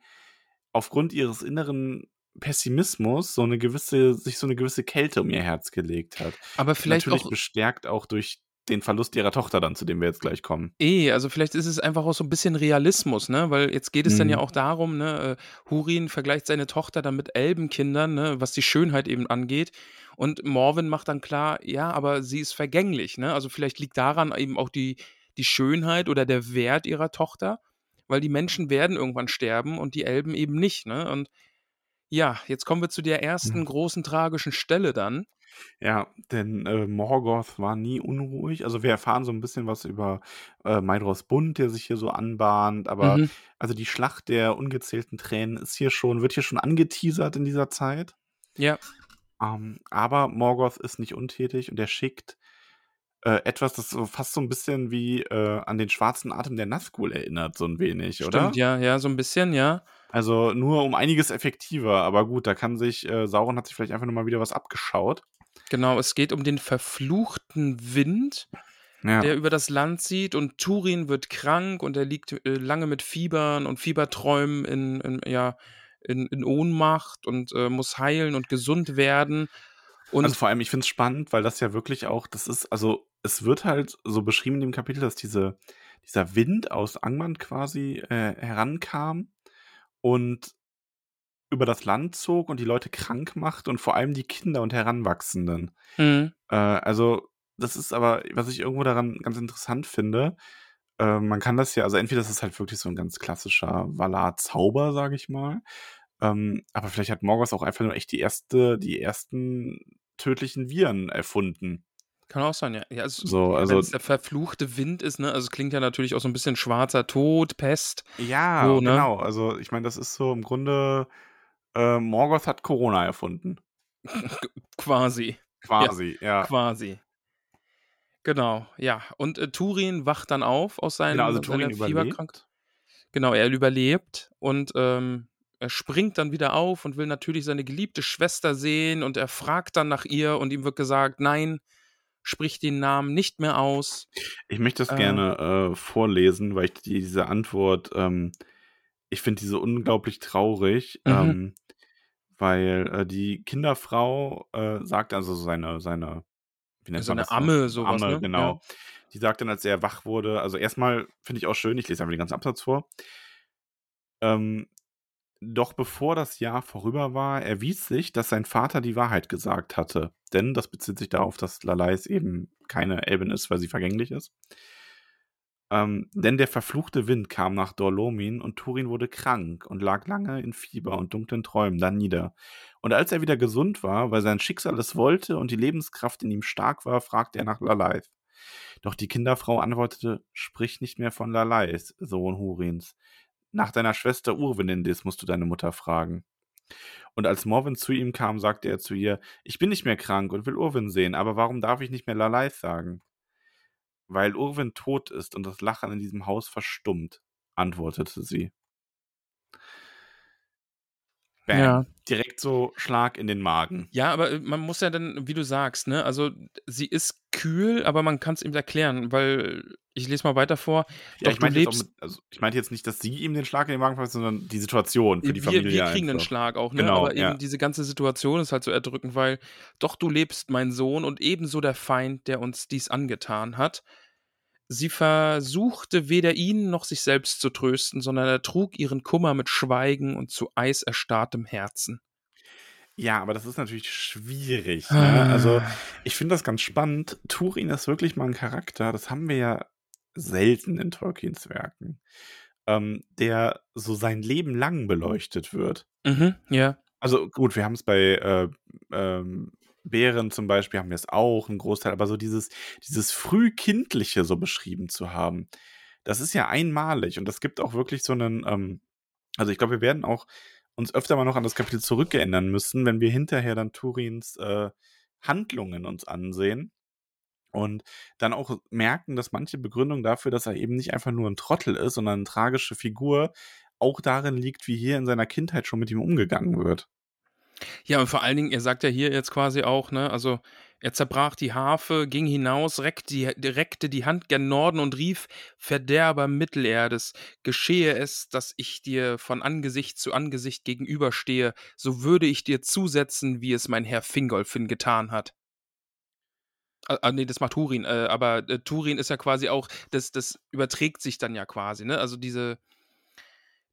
aufgrund ihres inneren Pessimismus so eine gewisse, sich so eine gewisse Kälte um ihr Herz gelegt hat. Aber vielleicht Natürlich auch bestärkt auch durch den Verlust ihrer Tochter dann, zu dem wir jetzt gleich kommen. Eh, also vielleicht ist es einfach auch so ein bisschen Realismus, ne? Weil jetzt geht es dann ja Mhm. auch darum, ne, äh, Hurin vergleicht seine Tochter dann mit Elbenkindern, ne, was die Schönheit eben angeht. Und Morwen macht dann klar, ja, aber sie ist vergänglich, ne? Also vielleicht liegt daran eben auch die, die Schönheit oder der Wert ihrer Tochter, weil die Menschen werden irgendwann sterben und die Elben eben nicht, ne? Und ja, jetzt kommen wir zu der ersten Mhm. großen tragischen Stelle dann. Ja, denn äh, Morgoth war nie unruhig. Also wir erfahren so ein bisschen was über äh, Maedhros Bund, der sich hier so anbahnt. Aber Mhm. also die Schlacht der ungezählten Tränen ist hier schon, wird hier schon angeteasert in dieser Zeit. Ja, Ähm, aber Morgoth ist nicht untätig und er schickt äh, etwas, das so fast so ein bisschen wie äh, an den schwarzen Atem der Nazgul erinnert, so ein wenig, oder? stimmt, ja, ja, so ein bisschen, ja. Also nur um einiges effektiver, aber gut, da kann sich, äh, Sauron hat sich vielleicht einfach nur mal wieder was abgeschaut. Genau, es geht um den verfluchten Wind, Ja. der über das Land zieht und Turin wird krank und er liegt äh, lange mit Fiebern und Fieberträumen in, in, ja, in, in Ohnmacht und äh, muss heilen und gesund werden. Und also vor allem, ich finde es spannend, weil das ja wirklich auch, das ist, also es wird halt so beschrieben in dem Kapitel, dass diese, dieser Wind aus Angmand quasi äh, herankam und über das Land zog und die Leute krank macht und vor allem die Kinder und Heranwachsenden. Mhm. Äh, also, das ist aber, was ich irgendwo daran ganz interessant finde, äh, man kann das ja, also entweder das ist halt wirklich so ein ganz klassischer Valar-Zauber, sage ich mal. Ähm, aber vielleicht hat Morgoth auch einfach nur echt die erste, die ersten tödlichen Viren erfunden. Kann auch sein, ja. ja es, So, Wenn also, es der verfluchte Wind ist, ne? Also es klingt ja natürlich auch so ein bisschen schwarzer Tod, Pest. ja, So, ne? genau. Also, ich meine, das ist so im Grunde, äh, Morgoth hat Corona erfunden. (laughs) Quasi. Quasi, ja. Quasi. Genau, ja. Und äh, Turin wacht dann auf aus seinem, Genau, also Turin Fieberkrankheit. Genau, er überlebt und ähm, er springt dann wieder auf und will natürlich seine geliebte Schwester sehen und er fragt dann nach ihr und ihm wird gesagt, nein, sprich den Namen nicht mehr aus. Ich möchte das Äh. gerne äh, vorlesen, weil ich die, diese Antwort, ähm, ich finde diese unglaublich traurig, Mhm. ähm, weil äh, die Kinderfrau äh, sagt, also seine, seine, wie nennt So man eine? Amme, sowas, Amme, ne? genau. Die sagt dann, als er wach wurde, also erstmal finde ich auch schön, ich lese einfach den ganzen Absatz vor. Ähm, doch bevor das Jahr vorüber war, erwies sich, dass sein Vater die Wahrheit gesagt hatte. Denn das bezieht sich darauf, dass Lalais eben keine Elbin ist, weil sie vergänglich ist. Ähm, denn der verfluchte Wind kam nach Dorlomin und Turin wurde krank und lag lange in Fieber und dunklen Träumen dann nieder. Und als er wieder gesund war, weil sein Schicksal es wollte und die Lebenskraft in ihm stark war, fragte er nach Lalais. Doch die Kinderfrau antwortete, sprich nicht mehr von Lalais, Sohn Hurins. Nach deiner Schwester Urwenindis musst du deine Mutter fragen. Und als Morwen zu ihm kam, sagte er zu ihr, ich bin nicht mehr krank und will Urwin sehen, aber warum darf ich nicht mehr Lalais sagen? Weil Urwin tot ist und das Lachen in diesem Haus verstummt, antwortete sie. Bam. Ja. Direkt so Schlag in den Magen. Ja, aber äh, man muss ja dann, wie du sagst, ne, also sie ist kühl, aber man kann es ihm erklären, weil ich lese mal weiter vor. Ja, Doch ich meinte, lebst, mit, also ich meinte jetzt nicht, dass sie ihm den Schlag in den Magen versetzt, sondern die Situation für die wir, Familie. wir kriegen einen einfach. Schlag auch, ne? Genau, aber eben ja. diese ganze Situation ist halt so erdrückend, weil doch du lebst, mein Sohn, und ebenso der Feind, der uns dies angetan hat. Sie versuchte weder ihn noch sich selbst zu trösten, sondern er trug ihren Kummer mit Schweigen und zu eiserstarrtem Herzen. Ja, aber das ist natürlich schwierig. Ne? Also, Ah. ich finde das ganz spannend. Turin ist wirklich mal ein Charakter, das haben wir ja selten in Tolkiens Werken, ähm, der so sein Leben lang beleuchtet wird. Mhm, ja. Also gut, wir haben es bei äh, ähm, Bären zum Beispiel, haben wir es auch, ein Großteil, aber so dieses, dieses Frühkindliche so beschrieben zu haben, das ist ja einmalig und das gibt auch wirklich so einen, ähm, also ich glaube, wir werden auch uns öfter mal noch an das Kapitel zurückerinnern müssen, wenn wir hinterher dann Turins äh, Handlungen uns ansehen und dann auch merken, dass manche Begründung dafür, dass er eben nicht einfach nur ein Trottel ist, sondern eine tragische Figur, auch darin liegt, wie hier in seiner Kindheit schon mit ihm umgegangen wird. Ja, und vor allen Dingen, er sagt ja hier jetzt quasi auch, ne, also er zerbrach die Harfe, ging hinaus, reckte die, reckte die Hand gen Norden und rief, Verderber Mittelerdes, geschehe es, dass ich dir von Angesicht zu Angesicht gegenüberstehe, so würde ich dir zusetzen, wie es mein Herr Fingolfin getan hat. Ah, ah, nee, das macht Turin, äh, aber äh, Turin ist ja quasi auch, das, das überträgt sich dann ja quasi, ne? Also diese,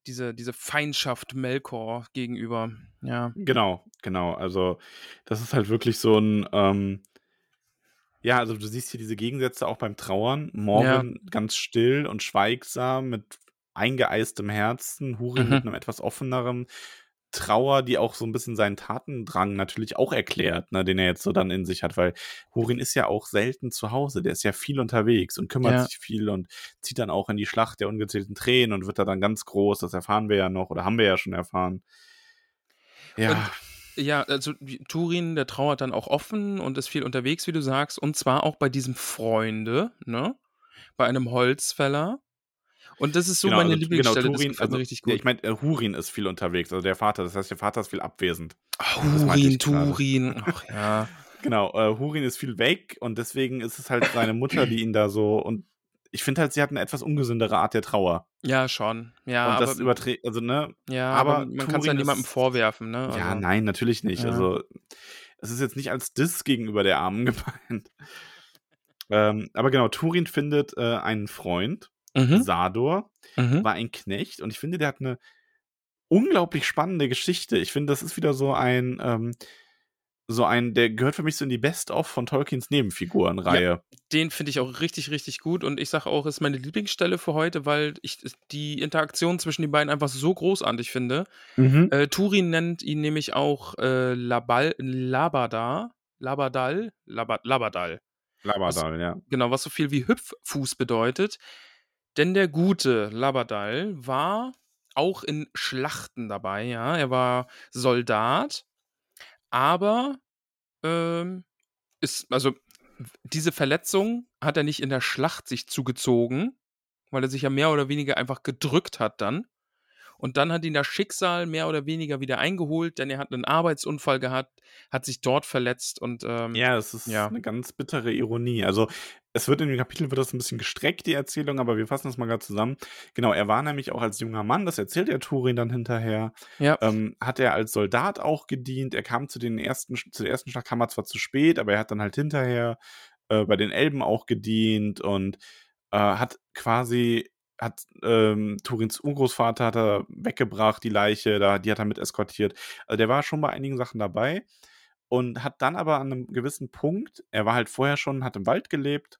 diese, diese Feindschaft Melkor gegenüber, ja. Genau, genau. Also, das ist halt wirklich so ein, ähm, ja, also du siehst hier diese Gegensätze auch beim Trauern. Morgan ganz still und schweigsam mit eingeeistem Herzen, Hurin Mhm. mit einem etwas offeneren Trauer, die auch so ein bisschen seinen Tatendrang natürlich auch erklärt, ne, den er jetzt so dann in sich hat, weil Hurin ist ja auch selten zu Hause, der ist ja viel unterwegs und kümmert Ja. sich viel und zieht dann auch in die Schlacht der ungezählten Tränen und wird da dann ganz groß, das erfahren wir ja noch oder haben wir ja schon erfahren. Ja, Ja, also Turin, der trauert dann auch offen und ist viel unterwegs, wie du sagst, und zwar auch bei diesem Freunde, ne? Bei einem Holzfäller. Und das ist so meine also, Lieblingsstelle, das Turin, gefällt also, richtig ja, gut. ich meine, äh, Hurin ist viel unterwegs, also der Vater, das heißt, der Vater ist viel abwesend. Das meinte Hurin. Turin, (laughs) ach ja. Genau, äh, Hurin ist viel weg und deswegen ist es halt seine Mutter, die ihn da so und ich finde halt, sie hat eine etwas ungesündere Art der Trauer. Ja, schon. Ja, und das aber, überträgt, also ne, ja, aber, aber man kann es ja niemandem vorwerfen, ne? ja, Also, nein, natürlich nicht. Ja. Also es ist jetzt nicht als Diss gegenüber der Armen (laughs) gemeint. ähm, aber genau, Turin findet äh, einen Freund, Mhm, Sador, mhm. war ein Knecht und ich finde, der hat eine unglaublich spannende Geschichte. Ich finde, das ist wieder so ein, ähm, so ein, der gehört für mich so in die Best-of von Tolkiens Nebenfigurenreihe. Den finde ich auch richtig, richtig gut und ich sage auch, ist meine Lieblingsstelle für heute, weil ich die Interaktion zwischen den beiden einfach so großartig finde. Mhm. Äh, Turin nennt ihn nämlich auch äh, Labal, Labadar, Labadal, Laba, Labadal. Labadal, ja. Genau, was so viel wie Hüpffuß bedeutet. Denn der gute Labadal war auch in Schlachten dabei, ja. Er war Soldat, aber ähm, ist, also diese Verletzung hat er nicht in der Schlacht sich zugezogen, weil er sich ja mehr oder weniger einfach gedrückt hat dann. Und dann hat ihn das Schicksal mehr oder weniger wieder eingeholt, denn er hat einen Arbeitsunfall gehabt, hat sich dort verletzt und ähm, Ja, es ist Ja. eine ganz bittere Ironie. Also, es wird in dem Kapitel wird das ein bisschen gestreckt, die Erzählung, aber wir fassen das mal gerade zusammen. Genau, er war nämlich auch als junger Mann, das erzählt der Turin dann hinterher, ja, ähm, hat er als Soldat auch gedient. Er kam zu den ersten, zu der ersten Schlacht, kam er zwar zu spät, aber er hat dann halt hinterher äh, bei den Elben auch gedient und äh, hat quasi, hat ähm, Turins Urgroßvater hat er weggebracht, die Leiche, da, die hat er mit eskortiert. Also der war schon bei einigen Sachen dabei und hat dann aber an einem gewissen Punkt, er war halt vorher schon, hat im Wald gelebt,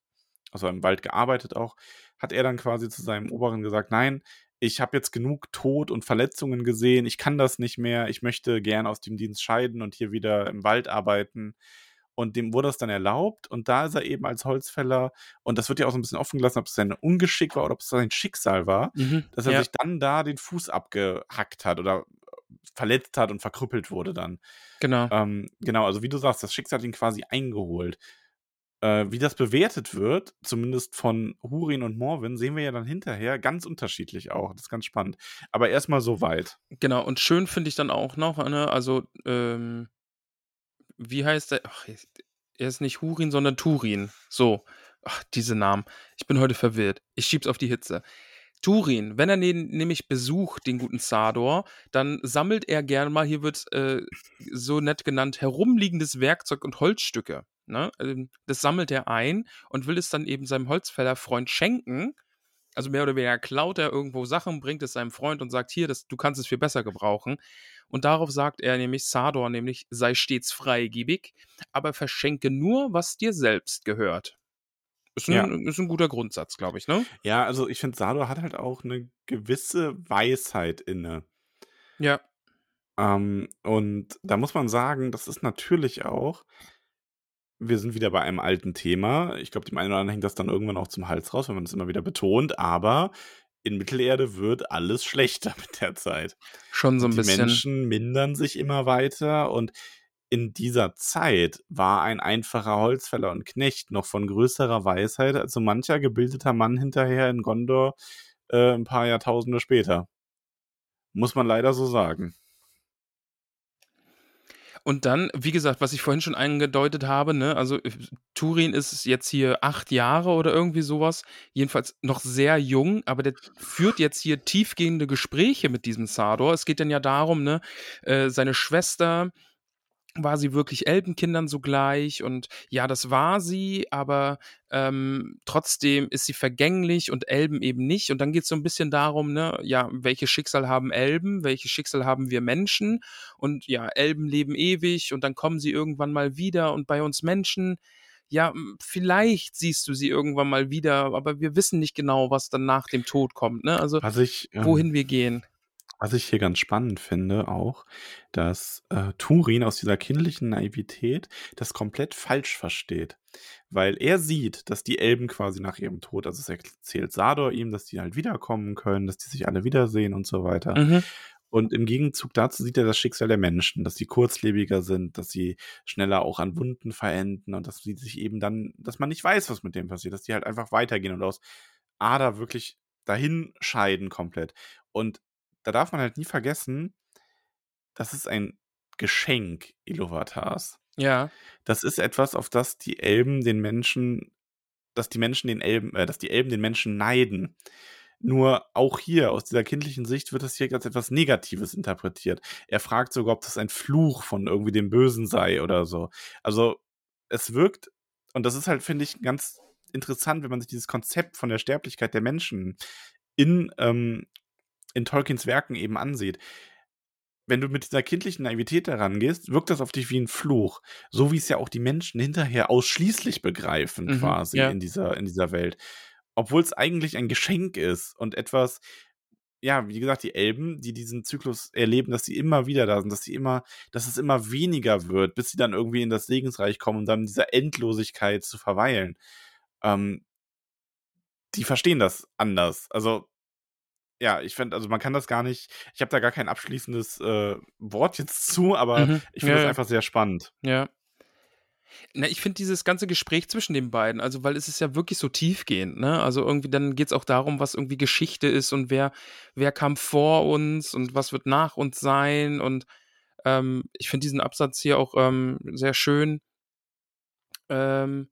also im Wald gearbeitet auch, hat er dann quasi zu seinem Oberen gesagt, nein, ich habe jetzt genug Tod und Verletzungen gesehen, ich kann das nicht mehr, ich möchte gern aus dem Dienst scheiden und hier wieder im Wald arbeiten. Und dem wurde das dann erlaubt und da ist er eben als Holzfäller und das wird ja auch so ein bisschen offen gelassen, ob es sein Ungeschick war oder ob es sein Schicksal war, mhm, dass er ja. sich dann da den Fuß abgehackt hat oder verletzt hat und verkrüppelt wurde dann. genau. Ähm, genau, also wie du sagst, das Schicksal hat ihn quasi eingeholt. Äh, wie das bewertet wird, zumindest von Hurin und Morwin, sehen wir ja dann hinterher ganz unterschiedlich auch. Das ist ganz spannend. Aber erstmal so weit. Genau, und schön finde ich dann auch noch, ne, also, ähm, wie heißt der? Ach, er ist nicht Hurin, sondern Turin. So. Ach, diese Namen. Ich bin heute verwirrt. Ich schieb's auf die Hitze. Turin, wenn er den nämlich besucht, den guten Sador, dann sammelt er gerne mal, hier wird äh, so nett genannt, herumliegendes Werkzeug und Holzstücke. Ne? Ähm, das sammelt er ein und will es dann eben seinem Holzfällerfreund schenken. Also mehr oder weniger klaut er irgendwo Sachen, bringt es seinem Freund und sagt, hier, das, du kannst es viel besser gebrauchen. Und darauf sagt er nämlich, Sador nämlich, sei stets freigebig, aber verschenke nur, was dir selbst gehört. Ist ein, Ja. ist ein guter Grundsatz, glaube ich, ne? Ja, also ich finde, Sador hat halt auch eine gewisse Weisheit inne. Ja. Ähm, und da muss man sagen, das ist natürlich auch, wir sind wieder bei einem alten Thema. Ich glaube, dem einen oder anderen hängt das dann irgendwann auch zum Hals raus, wenn man das immer wieder betont, aber in Mittelerde wird alles schlechter (laughs) mit der Zeit. Schon so ein die bisschen. Menschen mindern sich immer weiter und in dieser Zeit war ein einfacher Holzfäller und Knecht noch von größerer Weisheit als so mancher gebildeter Mann hinterher in Gondor äh, ein paar Jahrtausende später. Muss man leider so sagen. Und dann, wie gesagt, was ich vorhin schon angedeutet habe, ne, also äh, Turin ist jetzt hier acht Jahre oder irgendwie sowas, jedenfalls noch sehr jung, aber der führt jetzt hier tiefgehende Gespräche mit diesem Sador. Es geht dann ja darum, ne, äh, seine Schwester war sie wirklich Elbenkindern sogleich und ja, das war sie, aber ähm, trotzdem ist sie vergänglich und Elben eben nicht. Und dann geht es so ein bisschen darum, ne, ja, welches Schicksal haben Elben, welches Schicksal haben wir Menschen? Und ja, Elben leben ewig und dann kommen sie irgendwann mal wieder und bei uns Menschen, ja, vielleicht siehst du sie irgendwann mal wieder, aber wir wissen nicht genau, was dann nach dem Tod kommt, ne? Also Was ich, ähm, wohin wir gehen. Was ich hier ganz spannend finde auch, dass äh, Turin aus dieser kindlichen Naivität das komplett falsch versteht. Weil er sieht, dass die Elben quasi nach ihrem Tod, also es erzählt Sador ihm, dass die halt wiederkommen können, dass die sich alle wiedersehen und so weiter. Mhm. Und im Gegenzug dazu sieht er das Schicksal der Menschen, dass sie kurzlebiger sind, dass sie schneller auch an Wunden verenden und dass sie sich eben dann, dass man nicht weiß, was mit dem passiert, dass die halt einfach weitergehen und aus Ader wirklich dahin scheiden komplett. Und da darf man halt nie vergessen, das ist ein Geschenk Iluvatars. Ja. Das ist etwas, auf das die Elben den Menschen, dass die Menschen den Elben, äh, dass die Elben den Menschen neiden. Nur auch hier, aus dieser kindlichen Sicht, wird das hier als etwas Negatives interpretiert. Er fragt sogar, ob das ein Fluch von irgendwie dem Bösen sei oder so. Also, es wirkt, und das ist halt, finde ich, ganz interessant, wenn man sich dieses Konzept von der Sterblichkeit der Menschen in, ähm, in Tolkiens Werken eben ansieht. Wenn du mit dieser kindlichen Naivität daran gehst, wirkt das auf dich wie ein Fluch. So wie es ja auch die Menschen hinterher ausschließlich begreifen, Mhm, quasi ja. in, dieser, in dieser Welt. Obwohl es eigentlich ein Geschenk ist und etwas, ja, wie gesagt, die Elben, die diesen Zyklus erleben, dass sie immer wieder da sind, dass sie immer, dass es immer weniger wird, bis sie dann irgendwie in das Segensreich kommen, um dann in dieser Endlosigkeit zu verweilen. Ähm, die verstehen das anders. Also, ja, ich finde, also man kann das gar nicht, ich habe da gar kein abschließendes äh, Wort jetzt zu, aber Mhm. ich finde Ja, das ja. einfach sehr spannend. Ja. Na, ich finde dieses ganze Gespräch zwischen den beiden, also weil es ist ja wirklich so tiefgehend, ne? Also irgendwie dann geht es auch darum, was irgendwie Geschichte ist und wer, wer kam vor uns und was wird nach uns sein. Und ähm, ich finde diesen Absatz hier auch ähm, sehr schön. Ähm,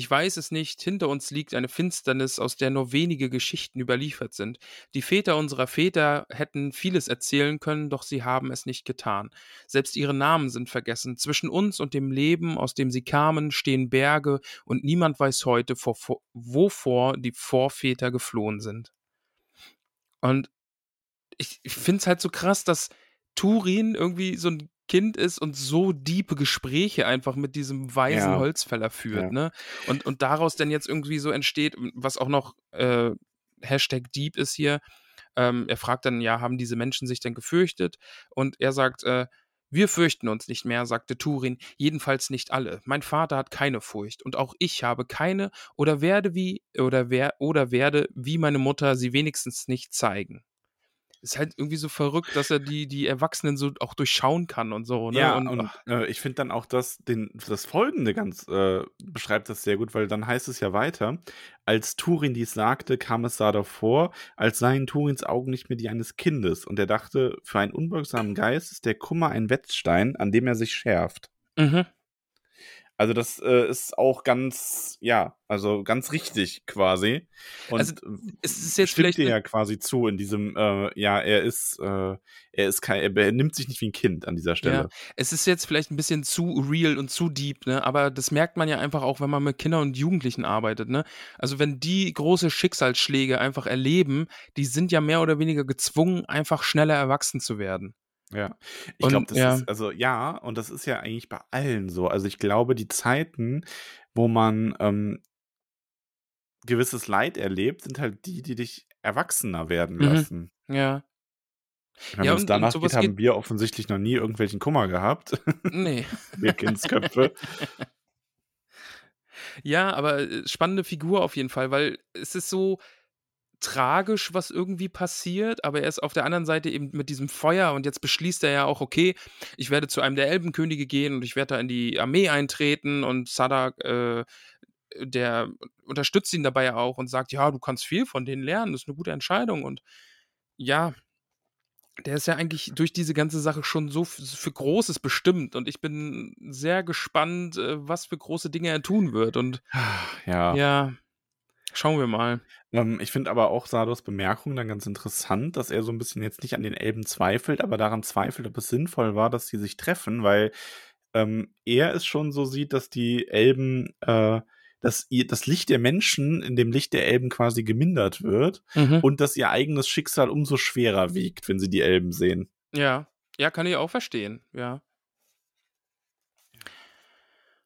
ich weiß es nicht, hinter uns liegt eine Finsternis, aus der nur wenige Geschichten überliefert sind. Die Väter unserer Väter hätten vieles erzählen können, doch sie haben es nicht getan. Selbst ihre Namen sind vergessen. Zwischen uns und dem Leben, aus dem sie kamen, stehen Berge, und niemand weiß heute, vor, vor, wovor die Vorväter geflohen sind. Und ich, ich finde es halt so krass, dass Turin irgendwie so ein Kind ist und so diepe Gespräche einfach mit diesem weisen Ja. Holzfäller führt, Ja. ne? Und, und daraus dann jetzt irgendwie so entsteht, was auch noch äh, Hashtag Deep ist hier. Ähm, er fragt dann, ja, haben diese Menschen sich denn gefürchtet? Und er sagt, äh, wir fürchten uns nicht mehr, sagte Turin, jedenfalls nicht alle. Mein Vater hat keine Furcht und auch ich habe keine oder werde wie oder wer oder werde wie meine Mutter sie wenigstens nicht zeigen. Ist halt irgendwie so verrückt, dass er die, die Erwachsenen so auch durchschauen kann und so, ne? Ja, und, und, äh, ich finde dann auch, dass den, das Folgende ganz äh, beschreibt das sehr gut, weil dann heißt es ja weiter, als Turin dies sagte, kam es Sador vor, als seien Turins Augen nicht mehr die eines Kindes, und er dachte, für einen unbeugsamen Geist ist der Kummer ein Wetzstein, an dem er sich schärft. mhm. Also das äh, ist auch ganz, ja, also ganz richtig quasi. Und Also, es ist jetzt stimmt vielleicht dir ja quasi zu in diesem, äh, ja, er ist, äh, er ist kein, er benimmt sich nicht wie ein Kind an dieser Ja, Stelle. es ist jetzt vielleicht ein bisschen zu real und zu deep, ne? Aber das merkt man ja einfach auch, wenn man mit Kindern und Jugendlichen arbeitet, ne? Also, wenn die große Schicksalsschläge einfach erleben, die sind ja mehr oder weniger gezwungen, einfach schneller erwachsen zu werden. Ja, ich glaube, das ja. ist, also ja, und das ist ja eigentlich bei allen so. Also ich glaube, die Zeiten, wo man ähm, gewisses Leid erlebt, sind halt die, die dich erwachsener werden Mhm. lassen. Ja. Wenn Ja, es danach geht, haben geht wir offensichtlich noch nie irgendwelchen Kummer gehabt. Ne. (laughs) Wir Kindsköpfe. (laughs) Ja, aber, äh, spannende Figur auf jeden Fall, weil es ist so tragisch, was irgendwie passiert, aber er ist auf der anderen Seite eben mit diesem Feuer und jetzt beschließt er ja auch: „Okay, ich werde zu einem der Elbenkönige gehen und ich werde da in die Armee eintreten“ und Sadak, äh, der unterstützt ihn dabei ja auch und sagt: „Ja, du kannst viel von denen lernen, das ist 'ne gute Entscheidung“ und ja, der ist ja eigentlich durch diese ganze Sache schon so für Großes bestimmt und ich bin sehr gespannt, äh, was für große Dinge er tun wird und Ja. ja, schauen wir mal. Ähm, ich finde aber auch Sados Bemerkung dann ganz interessant, dass er so ein bisschen jetzt nicht an den Elben zweifelt, aber daran zweifelt, ob es sinnvoll war, dass sie sich treffen, weil, ähm, er es schon so sieht, dass die Elben, äh dass ihr das Licht der Menschen in dem Licht der Elben quasi gemindert wird Mhm. und dass ihr eigenes Schicksal umso schwerer wiegt, wenn sie die Elben sehen. Ja. Ja, kann ich auch verstehen, ja.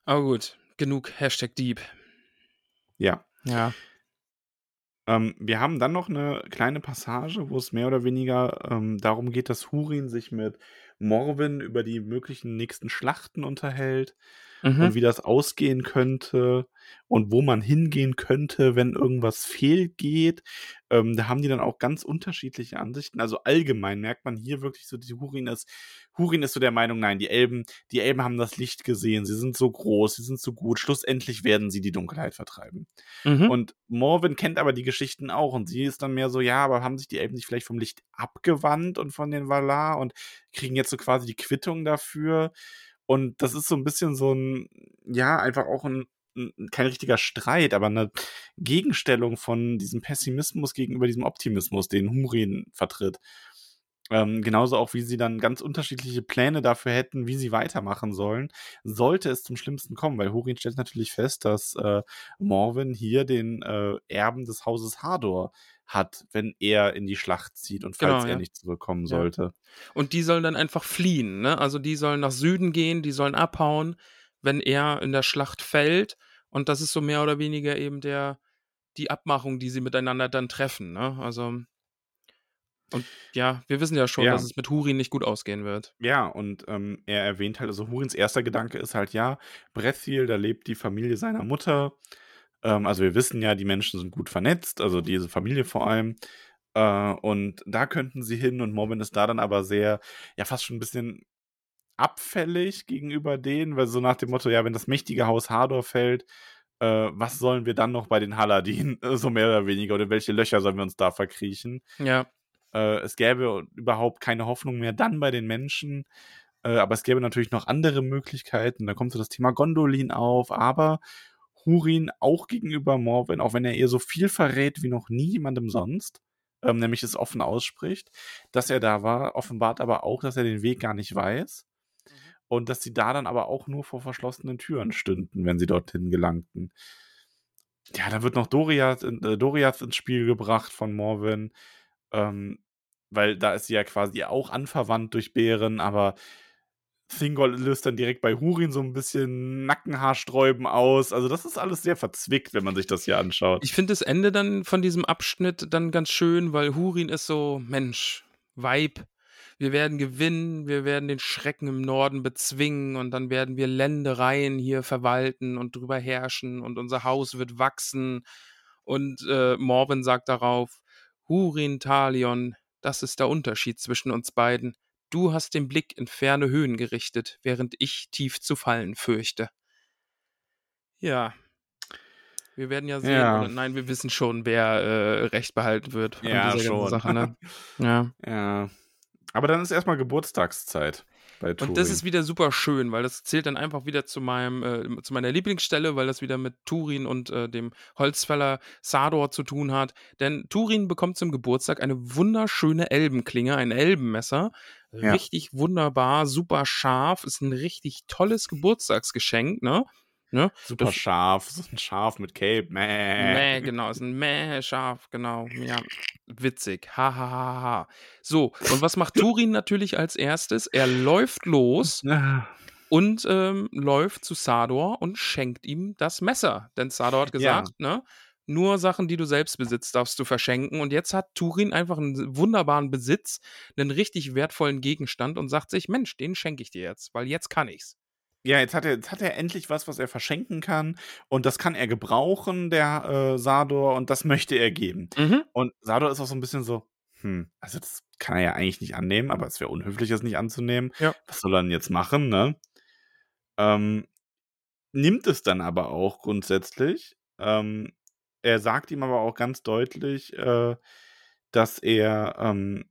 Aber gut, genug Hashtag Dieb. Ja. Ja. Ähm, wir haben dann noch eine kleine Passage, wo es mehr oder weniger, ähm, darum geht, dass Hurin sich mit Morwen über die möglichen nächsten Schlachten unterhält und Mhm. wie das ausgehen könnte und wo man hingehen könnte, wenn irgendwas fehlgeht. Ähm, da haben die dann auch ganz unterschiedliche Ansichten. Also, allgemein merkt man hier wirklich so, die Hurin ist Hurin ist so der Meinung: „Nein, die Elben die Elben haben das Licht gesehen. Sie sind so groß, sie sind so gut. Schlussendlich werden sie die Dunkelheit vertreiben.“ Mhm. Und Morwen kennt aber die Geschichten auch und sie ist dann mehr so: „Ja, aber haben sich die Elben nicht vielleicht vom Licht abgewandt und von den Valar und kriegen jetzt so quasi die Quittung dafür?“ Und das ist so 'n bisschen so 'n ja, einfach auch 'n 'n kein richtiger Streit, aber 'ne Gegenstellung von diesem Pessimismus gegenüber diesem Optimismus, den Hurin vertritt. Ähm, genauso auch, wie sie dann ganz unterschiedliche Pläne dafür hätten, wie sie weitermachen sollen, sollte es zum Schlimmsten kommen, weil Hurin stellt natürlich fest, dass, äh, Morwen hier den, äh, Erben des Hauses Hador hat, wenn er in die Schlacht zieht und falls Genau, er ja. nicht zurückkommen Ja. sollte. Und die sollen dann einfach fliehen, ne? Also, die sollen nach Süden gehen, die sollen abhauen, wenn er in der Schlacht fällt. Und das ist so mehr oder weniger eben der die Abmachung, die sie miteinander dann treffen, ne? Also und ja, wir wissen ja schon, Ja. dass es mit Hurin nicht gut ausgehen wird. Ja, und, ähm, er erwähnt halt also, Hurins erster Gedanke ist halt, ja, Brethiel, da lebt die Familie seiner Mutter. Ähm, also, wir wissen ja, die Menschen sind gut vernetzt, also, diese Familie vor allem. Äh, und da könnten sie hin und Morwen ist da dann aber sehr ja, fast schon 'n bisschen abfällig gegenüber denen, weil so nach dem Motto: „Ja, wenn das mächtige Haus Hador fällt, äh, was sollen wir dann noch bei den Haladin?“ Äh, (laughs) so mehr oder weniger. Oder welche Löcher sollen wir uns da verkriechen? Ja. Äh, es gäbe überhaupt keine Hoffnung mehr dann bei den Menschen, äh, aber es gäbe natürlich noch andere Möglichkeiten. Da kommt so das Thema Gondolin auf, aber Hurin auch gegenüber Morwen, auch wenn er ihr so viel verrät wie noch nie jemandem sonst, ähm, nämlich es offen ausspricht, dass er da war, offenbart aber auch, dass er den Weg gar nicht weiß Mhm. und dass sie da dann aber auch nur vor verschlossenen Türen stünden, wenn sie dorthin gelangten. Ja, da wird noch Doriath äh, Doriath ins Spiel gebracht von Morwen, ähm, weil da ist sie ja quasi auch anverwandt durch Bären, aber Thingol löst dann direkt bei Hurin so 'n bisschen Nackenhaarsträuben aus. Also, das ist alles sehr verzwickt, wenn man sich das hier anschaut. Ich finde das Ende dann von diesem Abschnitt dann ganz schön, weil Hurin ist so: „Mensch, Weib, wir werden gewinnen, wir werden den Schrecken im Norden bezwingen und dann werden wir Ländereien hier verwalten und drüber herrschen und unser Haus wird wachsen.“ Und, äh, Morwen sagt darauf: „Hurin Talion, das ist der Unterschied zwischen uns beiden. Du hast den Blick in ferne Höhen gerichtet, während ich tief zu fallen fürchte.“ Ja. Wir werden ja sehen Ja. nein, wir wissen schon, wer, äh, Recht behalten wird Ja, schon. Sache, ne? (laughs) Ja. Ja. Aber dann ist erst mal Geburtstagszeit bei Turin. Und das ist wieder super schön, weil das zählt dann einfach wieder zu meinem, äh, zu meiner Lieblingsstelle, weil das wieder mit Turin und äh, dem Holzfäller Sador zu tun hat. Denn Turin bekommt zum Geburtstag eine wunderschöne Elbenklinge, ein Elbenmesser. Ja. Richtig wunderbar, super scharf, ist ein richtig tolles Geburtstagsgeschenk, ne? Ne? Super Das- scharf, so ein Schaf mit Cape. Mäh. Mäh, genau, ist ein Mäh scharf, genau. Ja, witzig. Ha, ha, ha, ha. So, und was macht Turin natürlich als erstes? Er läuft los (laughs) und ähm, läuft zu Sador und schenkt ihm das Messer. Denn Sador hat gesagt, ne? Nur Sachen, die du selbst besitzt, darfst du verschenken. Und jetzt hat Turin einfach einen wunderbaren Besitz, einen richtig wertvollen Gegenstand und sagt sich, Mensch, den schenke ich dir jetzt, weil jetzt kann ich's. Ja, jetzt hat, er, jetzt hat er endlich was, was er verschenken kann. Und das kann er gebrauchen, der äh, Sador, und das möchte er geben. Mhm. Und Sador ist auch so ein bisschen so, hm, also das kann er ja eigentlich nicht annehmen, aber es wäre unhöflich, es nicht anzunehmen. Ja. Was soll er denn jetzt machen, ne? Ähm, nimmt es dann aber auch grundsätzlich. Ähm, er sagt ihm aber auch ganz deutlich, äh, dass er ähm,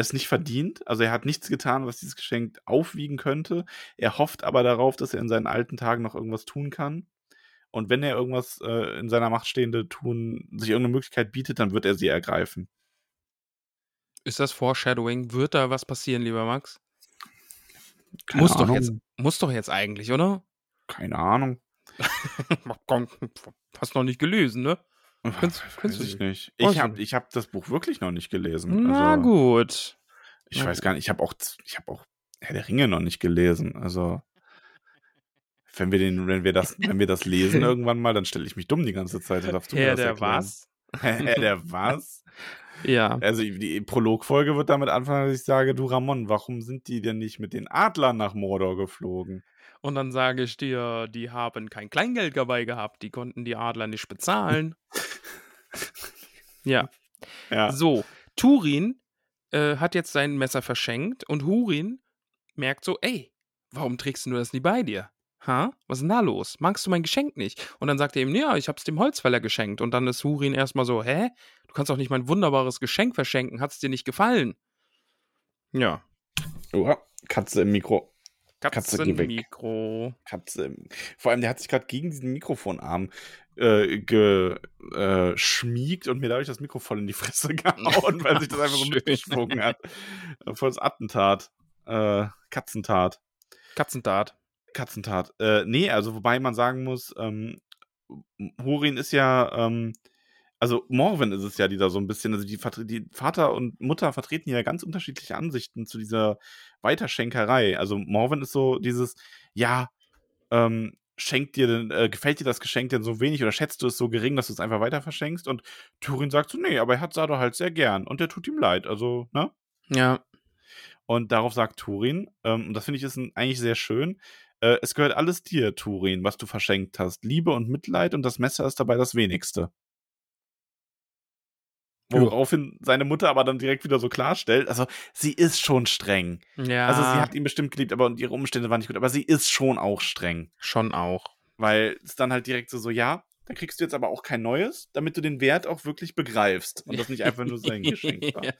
es nicht verdient. Also er hat nichts getan, was dieses Geschenk aufwiegen könnte. Er hofft aber darauf, dass er in seinen alten Tagen noch irgendwas tun kann. Und wenn er irgendwas äh, in seiner Macht Stehende tun, sich irgendeine Möglichkeit bietet, dann wird er sie ergreifen. Ist das Foreshadowing? Wird da was passieren, lieber Max? Keine muss doch Ahnung. jetzt, muss doch jetzt eigentlich, oder? Keine Ahnung. (laughs) Hast noch nicht gelesen, ne? Kennst- Weiß kennst ich nicht. Ich habe ich hab das Buch wirklich noch nicht gelesen. Na also, gut. Ich weiß gar nicht. Ich habe auch, ich habe auch Herr der Ringe noch nicht gelesen. Also wenn wir den, wenn wir das, wenn wir das lesen (laughs) irgendwann mal, dann stelle ich mich dumm die ganze Zeit. Herr der erklären. was? (laughs) Herr der was? (laughs) Ja. Also die Prologfolge wird damit anfangen, dass ich sage, du Ramon, warum sind die denn nicht mit den Adlern nach Mordor geflogen? Und dann sage ich dir, die haben kein Kleingeld dabei gehabt, die konnten die Adler nicht bezahlen. ja. (laughs) Ja. So, Turin äh, hat jetzt sein Messer verschenkt und Hurin merkt so, ey, warum trägst du das nie bei dir? Ha? Was ist denn da los? Magst du mein Geschenk nicht? Und dann sagt er ihm, ja, ich hab's dem Holzfäller geschenkt. Und dann ist Hurin erstmal so, hä? Du kannst doch nicht mein wunderbares Geschenk verschenken. Hat's dir nicht gefallen? Ja. Oha, Katze im Mikro. Katzenmikro. Katze Vor allem, der hat sich gerade gegen diesen Mikrofonarm äh, geschmiegt und mir dadurch das Mikro voll in die Fresse (laughs) gehauen, weil sich das einfach so (laughs) mitgeschwungen hat. Voll das Attentat. Äh, Katzentat. Katzentat. Katzentat. Äh, nee, also wobei man sagen muss, ähm, Hurin ist ja, ähm, also Morwen ist es ja, die da so ein bisschen, also die, die Vater und Mutter vertreten ja ganz unterschiedliche Ansichten zu dieser Weiterschenkerei. Also Morwen ist so dieses, ja, ähm, schenkt dir denn, äh, gefällt dir das Geschenk denn so wenig oder schätzt du es so gering, dass du es einfach weiter verschenkst? Und Turin sagt so, nee, aber er hat Sador halt sehr gern und der tut ihm leid. Also, ne? Ja. Und darauf sagt Turin, ähm, und das finde ich ist ein, eigentlich sehr schön, äh, es gehört alles dir, Turin, was du verschenkt hast. Liebe und Mitleid und das Messer ist dabei das wenigste. Woraufhin seine Mutter aber dann direkt wieder so klarstellt, also sie ist schon streng. Ja. Also sie hat ihn bestimmt geliebt, aber und ihre Umstände waren nicht gut, aber sie ist schon auch streng. schon auch. Weil es dann halt direkt so, so, ja, dann kriegst du jetzt aber auch kein neues, damit du den Wert auch wirklich begreifst und das nicht einfach nur sein (laughs) Geschenk war. ja.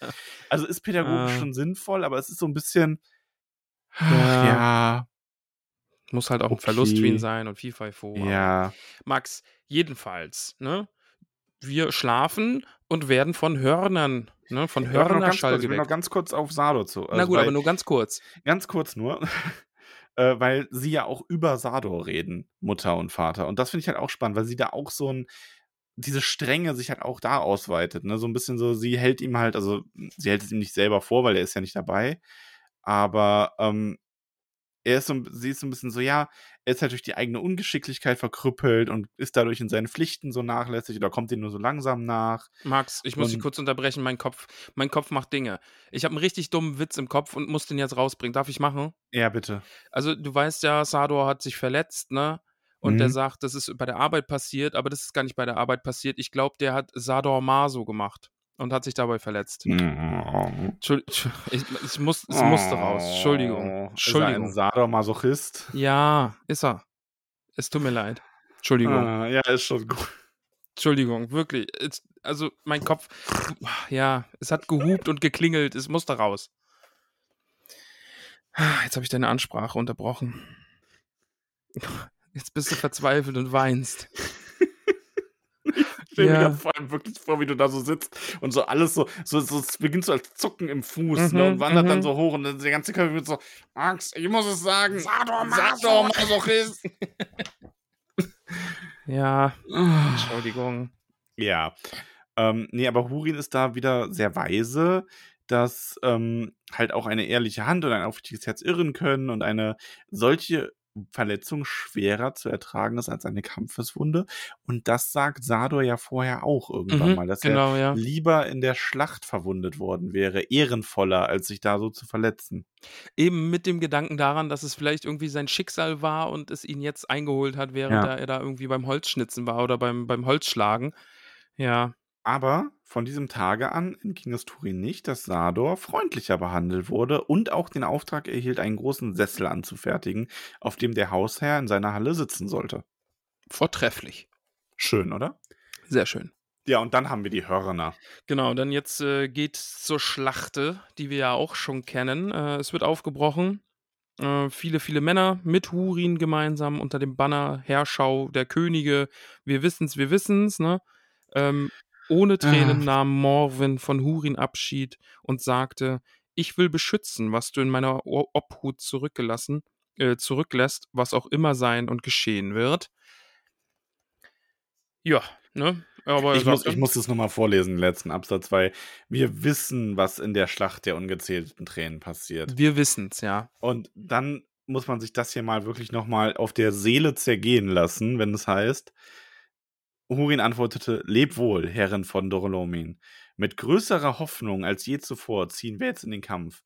Also ist pädagogisch Ah. schon sinnvoll, aber es ist so ein bisschen. Ja. ja. Muss halt auch ein Okay. Verlust für ihn sein und FIFA vor. Ja. Max, jedenfalls, ne? Wir schlafen und werden von Hörnern, ne? Von Hörnerschall kurz, ich will noch geweckt. ganz kurz auf Sado zu. Na also gut, weil, aber nur ganz kurz. Ganz kurz nur. (laughs) äh, weil sie ja auch über Sador reden, Mutter und Vater. Und das finde ich halt auch spannend, weil sie da auch so ein. Diese Strenge sich halt auch da ausweitet, ne? So ein bisschen so, sie hält ihm halt, also sie hält es ihm nicht selber vor, weil er ist ja nicht dabei. Aber ähm, er ist so, sie ist so ein bisschen so, ja, er ist halt durch die eigene Ungeschicklichkeit verkrüppelt und ist dadurch in seinen Pflichten so nachlässig oder kommt ihm nur so langsam nach. Max, ich muss dich Und- kurz unterbrechen. Mein Kopf, mein Kopf macht Dinge. Ich habe einen richtig dummen Witz im Kopf und muss den jetzt rausbringen. Darf ich machen? Ja, bitte. Also, du weißt ja, Sador hat sich verletzt, ne? Und der Mhm. sagt, das ist bei der Arbeit passiert, aber das ist gar nicht bei der Arbeit passiert. Ich glaube, der hat Sador Maso gemacht und hat sich dabei verletzt. Mhm. Entschuldigung, ich, ich muss, es musste raus. Entschuldigung. Oh, Ist er Entschuldigung. ein Sadomasochist? Ja, ist er. Es tut mir leid. Entschuldigung. Ah, ja, ist schon gut. Entschuldigung, wirklich. Es, also, mein Kopf, ja, es hat gehupt und geklingelt. Es musste raus. Jetzt habe ich deine Ansprache unterbrochen. Jetzt bist du verzweifelt und weinst. Ich stelle mir Ja. da vor allem wirklich vor, wie du da so sitzt und so alles so, so, so es beginnt so als Zucken im Fuß ne, Mhm, und wandert dann mhm. so hoch und dann der ganze Körper wird so, Max, ich muss es sagen, Sadomaso. Sadomasochist. (laughs) Ja. Entschuldigung. Ja. Ähm, nee, aber Hurin ist da wieder sehr weise, dass ähm, halt auch eine ehrliche Hand und ein aufrichtiges Herz irren können und eine solche Verletzung schwerer zu ertragen ist als eine Kampfeswunde. Und das sagt Sador ja vorher auch irgendwann Mhm, mal, dass er genau, ja. lieber in der Schlacht verwundet worden wäre, ehrenvoller, als sich da so zu verletzen. Eben mit dem Gedanken daran, dass es vielleicht irgendwie sein Schicksal war und es ihn jetzt eingeholt hat, während Ja. da er da irgendwie beim Holzschnitzen war oder beim, beim Holzschlagen. Ja. Aber von diesem Tage an entging es Turin nicht, dass Sador freundlicher behandelt wurde und auch den Auftrag erhielt, einen großen Sessel anzufertigen, auf dem der Hausherr in seiner Halle sitzen sollte. Vortrefflich. Schön, oder? Sehr schön. Ja, und dann haben wir die Hörner. Genau, dann jetzt äh, geht zur Schlachte, die wir ja auch schon kennen. Äh, es wird aufgebrochen. Äh, viele, viele Männer mit Hurin gemeinsam unter dem Banner Herrschau der Könige. Wir wissen's, wir wissen's, ne? Ähm, ohne Tränen Ah. nahm Morwin von Hurin Abschied und sagte: Ich will beschützen, was du in meiner Obhut zurückgelassen, äh, zurücklässt, was auch immer sein und geschehen wird. Ja, ne? Aber er Ich muss, ich muss das nochmal vorlesen, den letzten Absatz, weil wir wissen, was in der Schlacht der ungezählten Tränen passiert. wir wissen's, ja. Und dann muss man sich das hier mal wirklich nochmal auf der Seele zergehen lassen, wenn es heißt, Hurin antwortete, Leb wohl, Herrin von Dorlomin. Mit größerer Hoffnung als je zuvor ziehen wir jetzt in den Kampf.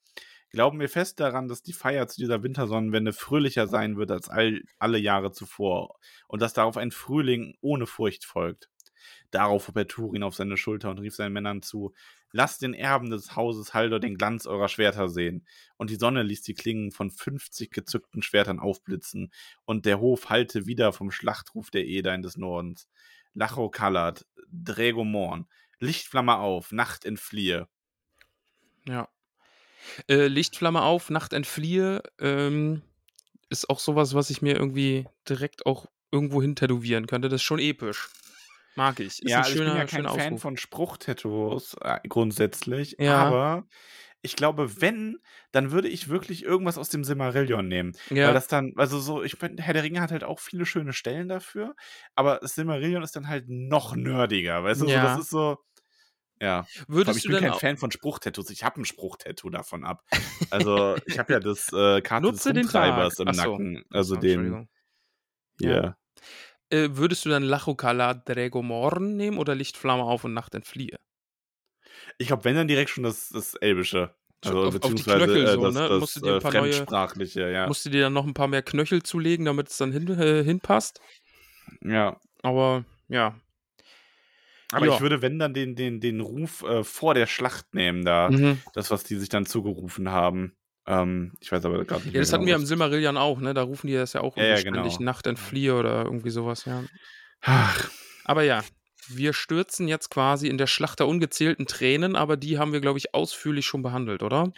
Glauben wir fest daran, dass die Feier zu dieser Wintersonnenwende fröhlicher sein wird als all, alle Jahre zuvor und dass darauf ein Frühling ohne Furcht folgt. Darauf hob er Turin auf seine Schulter und rief seinen Männern zu, Lasst den Erben des Hauses Haldor den Glanz eurer Schwerter sehen. Und die Sonne ließ die Klingen von 50 gezückten Schwertern aufblitzen, und der Hof hallte wieder vom Schlachtruf der Edain des Nordens. Lacho Kalat, Drägomorn, Lichtflamme auf, Nacht entfliehe. Ja. Äh, Lichtflamme auf, Nacht entfliehe, ähm, ist auch sowas, was ich mir irgendwie direkt auch irgendwo hin tätowieren könnte. Das ist schon episch. Mag ich. Ist ja, ein also schöner, ich bin ja kein Fan Ausruf. von Spruchtattoos äh, grundsätzlich, Ja. aber ich glaube, wenn, dann würde ich wirklich irgendwas aus dem Silmarillion nehmen. Ja. Weil das dann, also so, ich finde, Herr der Ringe hat halt auch viele schöne Stellen dafür, aber Silmarillion ist dann halt noch nerdiger, weißt du? Ja. So, das ist so, ja. Würdest ich du bin denn kein Fan von Spruchtattoos, ich habe ein Spruchtattoo davon ab. (laughs) Also, ich habe ja das äh, Karte Nutze des Rumtreibers Tag. im Ach so. Nacken, also Oh, den, Entschuldigung. hier. Äh, würdest du dann Lachokala Dregomorn nehmen oder Lichtflamme auf und Nacht entfliehe? Ich glaube, wenn dann direkt schon das, das Elbische. Also, auf- auf die beziehungsweise Knöchel äh, so, das, ne? das Musst du dir ein äh, paar neue- Fremdsprachliche, ja. Musst du dir dann noch ein paar mehr Knöchel zulegen, damit es dann hin, äh, hinpasst? ja. Aber ja. Aber Ja. ich würde, wenn dann den, den, den Ruf äh, vor der Schlacht nehmen, da, Mhm. das, was die sich dann zugerufen haben. Ähm, ich weiß aber gerade nicht Ja, das hatten wir genau, im Silmarillion auch, ne? Da rufen die das ja auch Ja, ja, genau. Nacht entfliehe oder irgendwie sowas, ja. Ach, Aber ja, wir stürzen jetzt quasi in der Schlacht der ungezählten Tränen, aber die haben wir, glaube ich, ausführlich schon behandelt, oder?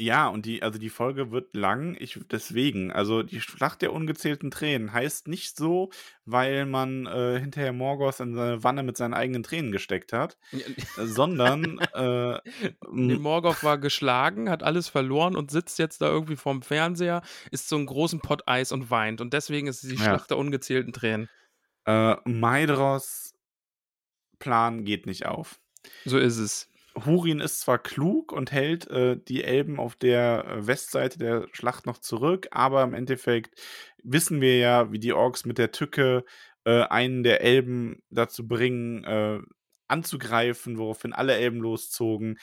Ja, und die, also die Folge wird lang, ich deswegen, also die Schlacht der ungezählten Tränen heißt nicht so, weil man äh, hinterher Morgoth in seine Wanne mit seinen eigenen Tränen gesteckt hat, sondern (laughs) äh, Nee, Morgoth war geschlagen, hat alles verloren und sitzt jetzt da irgendwie vorm Fernseher, isst so einen großen Pott Eis und weint. Und deswegen ist es die Ja. Schlacht der ungezählten Tränen. äh, Maedros Plan geht nicht auf. So ist es. Hurin ist zwar klug und hält äh, die Elben auf der äh, Westseite der Schlacht noch zurück, aber im Endeffekt wissen wir ja, wie die Orks mit der Tücke äh, einen der Elben dazu bringen, äh, anzugreifen, woraufhin alle Elben loszogen.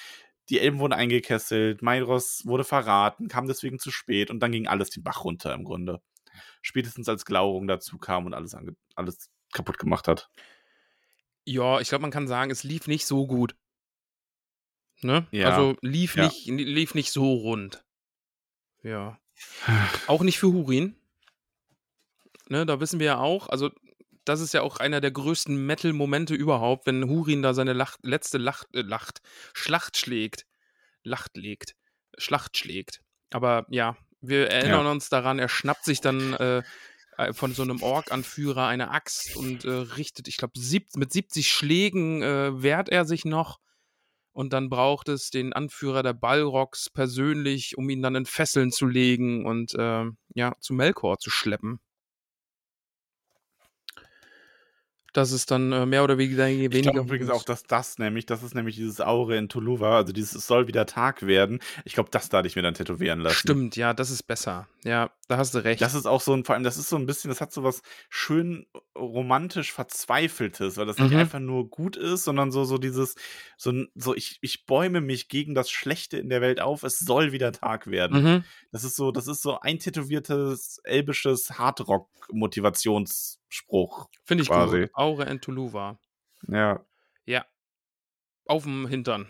Die Elben wurden eingekesselt, Maedros wurde verraten, kam deswegen zu spät und dann ging alles den Bach runter im Grunde. Spätestens als Glaurung dazu kam und alles, alles kaputt gemacht hat. Ja, ich glaube, man kann sagen, es lief nicht so gut. Ne? Ja. Also lief, Ja. nicht, lief nicht so rund. Ja. (sighs) Auch nicht für Hurin. Ne, da wissen wir ja auch, also das ist ja auch einer der größten Metal-Momente überhaupt, wenn Hurin da seine Lacht, letzte Lacht, äh, Lacht, Schlacht schlägt. Lacht legt. Schlacht schlägt. Aber ja, Wir erinnern uns daran, er schnappt sich dann äh, äh, von so einem Ork-Anführer eine Axt und äh, richtet, ich glaube, mit 70 Schlägen äh, wehrt er sich noch. Und dann braucht es den Anführer der Balrogs persönlich, um ihn dann in Fesseln zu legen und äh, ja, zu Melkor zu schleppen. Das ist dann äh, mehr oder weniger Ich glaube übrigens auch, dass das nämlich, das ist nämlich dieses Aure in Tuluva, also dieses es soll wieder Tag werden. Ich glaube, das da hatte ich mir dann tätowieren lassen. Stimmt, ja, das ist besser. Ja, da hast du recht. Das ist auch so ein, vor allem, das ist so ein bisschen, das hat so was schön romantisch Verzweifeltes, weil das nicht Mhm. einfach nur gut ist, sondern so, so dieses, so, so ich, ich bäume mich gegen das Schlechte in der Welt auf, es soll wieder Tag werden. Mhm. Das ist so, das ist so eintätowiertes, elbisches Hardrock-Motivationsspruch. Finde ich quasi. gut. Aure en Tuluva. Ja. Ja. Auf dem Hintern.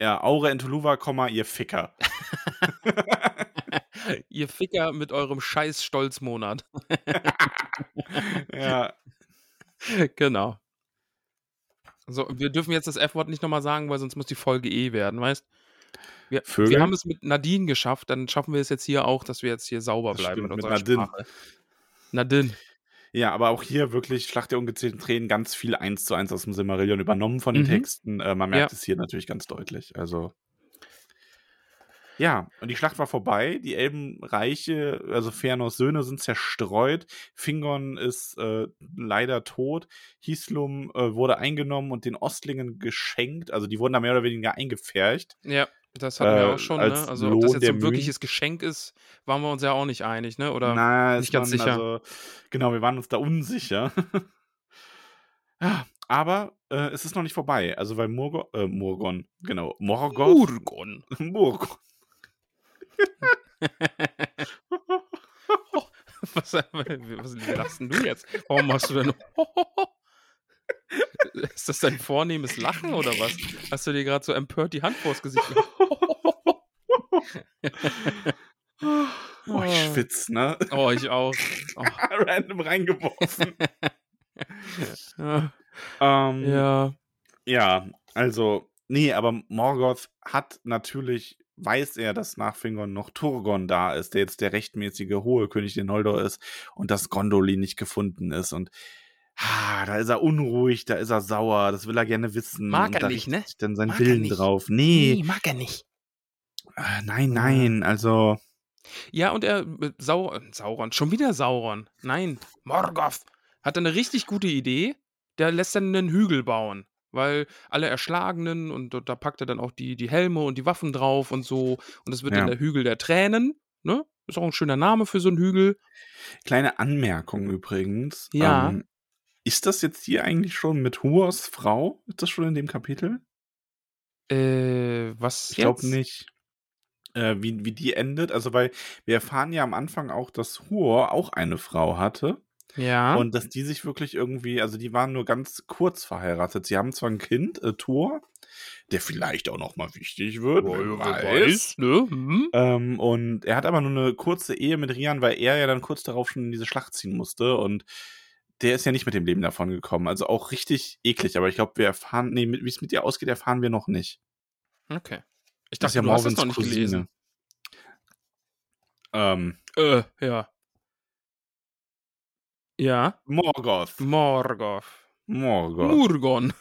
Ja, Aure in Tuluva, ihr Ficker. (laughs) Ihr Ficker mit eurem scheiß Stolzmonat. ja. (laughs) genau. So, wir dürfen jetzt das F-Wort nicht nochmal sagen, weil sonst muss die Folge eh werden, weißt wir, wir haben es mit Nadine geschafft, dann schaffen wir es jetzt hier auch, dass wir jetzt hier sauber Das bleiben mit mit unserer Nadine. Sprache. Nadine. Ja, aber auch hier wirklich Schlacht der ungezählten Tränen ganz viel eins zu eins aus dem Silmarillion übernommen von den Mhm. Texten. Äh, man merkt Ja. es hier natürlich ganz deutlich. Also. Ja, und die Schlacht war vorbei. Die Elbenreiche, also Fëanors Söhne, sind zerstreut. Fingon ist äh, leider tot. Hislum äh, wurde eingenommen und den Ostlingen geschenkt. Also die wurden da mehr oder weniger eingepfercht. Ja, das hatten wir Äh, auch schon, ne? Also ob das Lohn jetzt so ein Mühen. wirkliches Geschenk ist, waren wir uns ja auch nicht einig, ne? Oder Na, nicht ganz man, sicher. Also, genau, wir waren uns da unsicher. ja, (laughs) aber äh, es ist noch nicht vorbei. Also, weil Murgon, äh, Murgon, genau, Morgoth, Urgon. (laughs) Murgon. (laughs) Was, was, wie lachst denn du jetzt? Warum machst du denn? (laughs) Ist das dein vornehmes Lachen oder was? Hast du dir gerade so empört die Hand vors Gesicht? (laughs) Oh, ich schwitz, ne? (laughs) Oh, ich auch. Oh, Random reingeworfen. ja. ähm, ja. Ja, also, nee, aber Morgoth hat natürlich, weiß er, dass nach Fingon noch Turgon da ist, der jetzt der rechtmäßige hohe König der Noldor ist und dass Gondolin nicht gefunden ist und ah, da ist er unruhig, da ist er sauer, das will er gerne wissen. Mag und er nicht, ne? sich dann sein Mag Willen drauf. Nee, mag er nicht. äh, nein, nein, also, Ja, und er, äh, Sau Sauron, schon wieder Sauron. Nein, Morgoth hat eine richtig gute Idee. Der lässt dann einen Hügel bauen, weil alle Erschlagenen und da- da packt er dann auch die, die Helme und die Waffen drauf und so. Und das wird Ja. dann der Hügel der Tränen. Ne? Ist auch ein schöner Name für so einen Hügel. kleine Anmerkung übrigens. Ja. Ähm, ist das jetzt hier eigentlich schon mit Huors Frau? Ist das schon in dem Kapitel? Äh, was Ich glaube nicht. Äh, wie, wie die endet. Also, weil wir erfahren ja am Anfang auch, dass Huor auch eine Frau hatte. Ja. Und dass die sich wirklich irgendwie, also die waren nur ganz kurz verheiratet. Sie haben zwar ein Kind, äh, Thor, der vielleicht auch noch mal wichtig wird, wer weiß. ne? Hm? Ähm, und er hat aber nur eine kurze Ehe mit Rian, weil er ja dann kurz darauf schon in diese Schlacht ziehen musste. Und der ist ja nicht mit dem Leben davon gekommen. Also auch richtig eklig. Aber ich glaube, wir erfahren, nee, wie es mit ihr ausgeht, erfahren wir noch nicht. Okay. Ich Das ist dachte, ja du hast das Morwins noch nicht Cousine. gelesen. Ähm, Äh, ja. Ja. Morgoth. Morgoth. Morgoth. Murgon.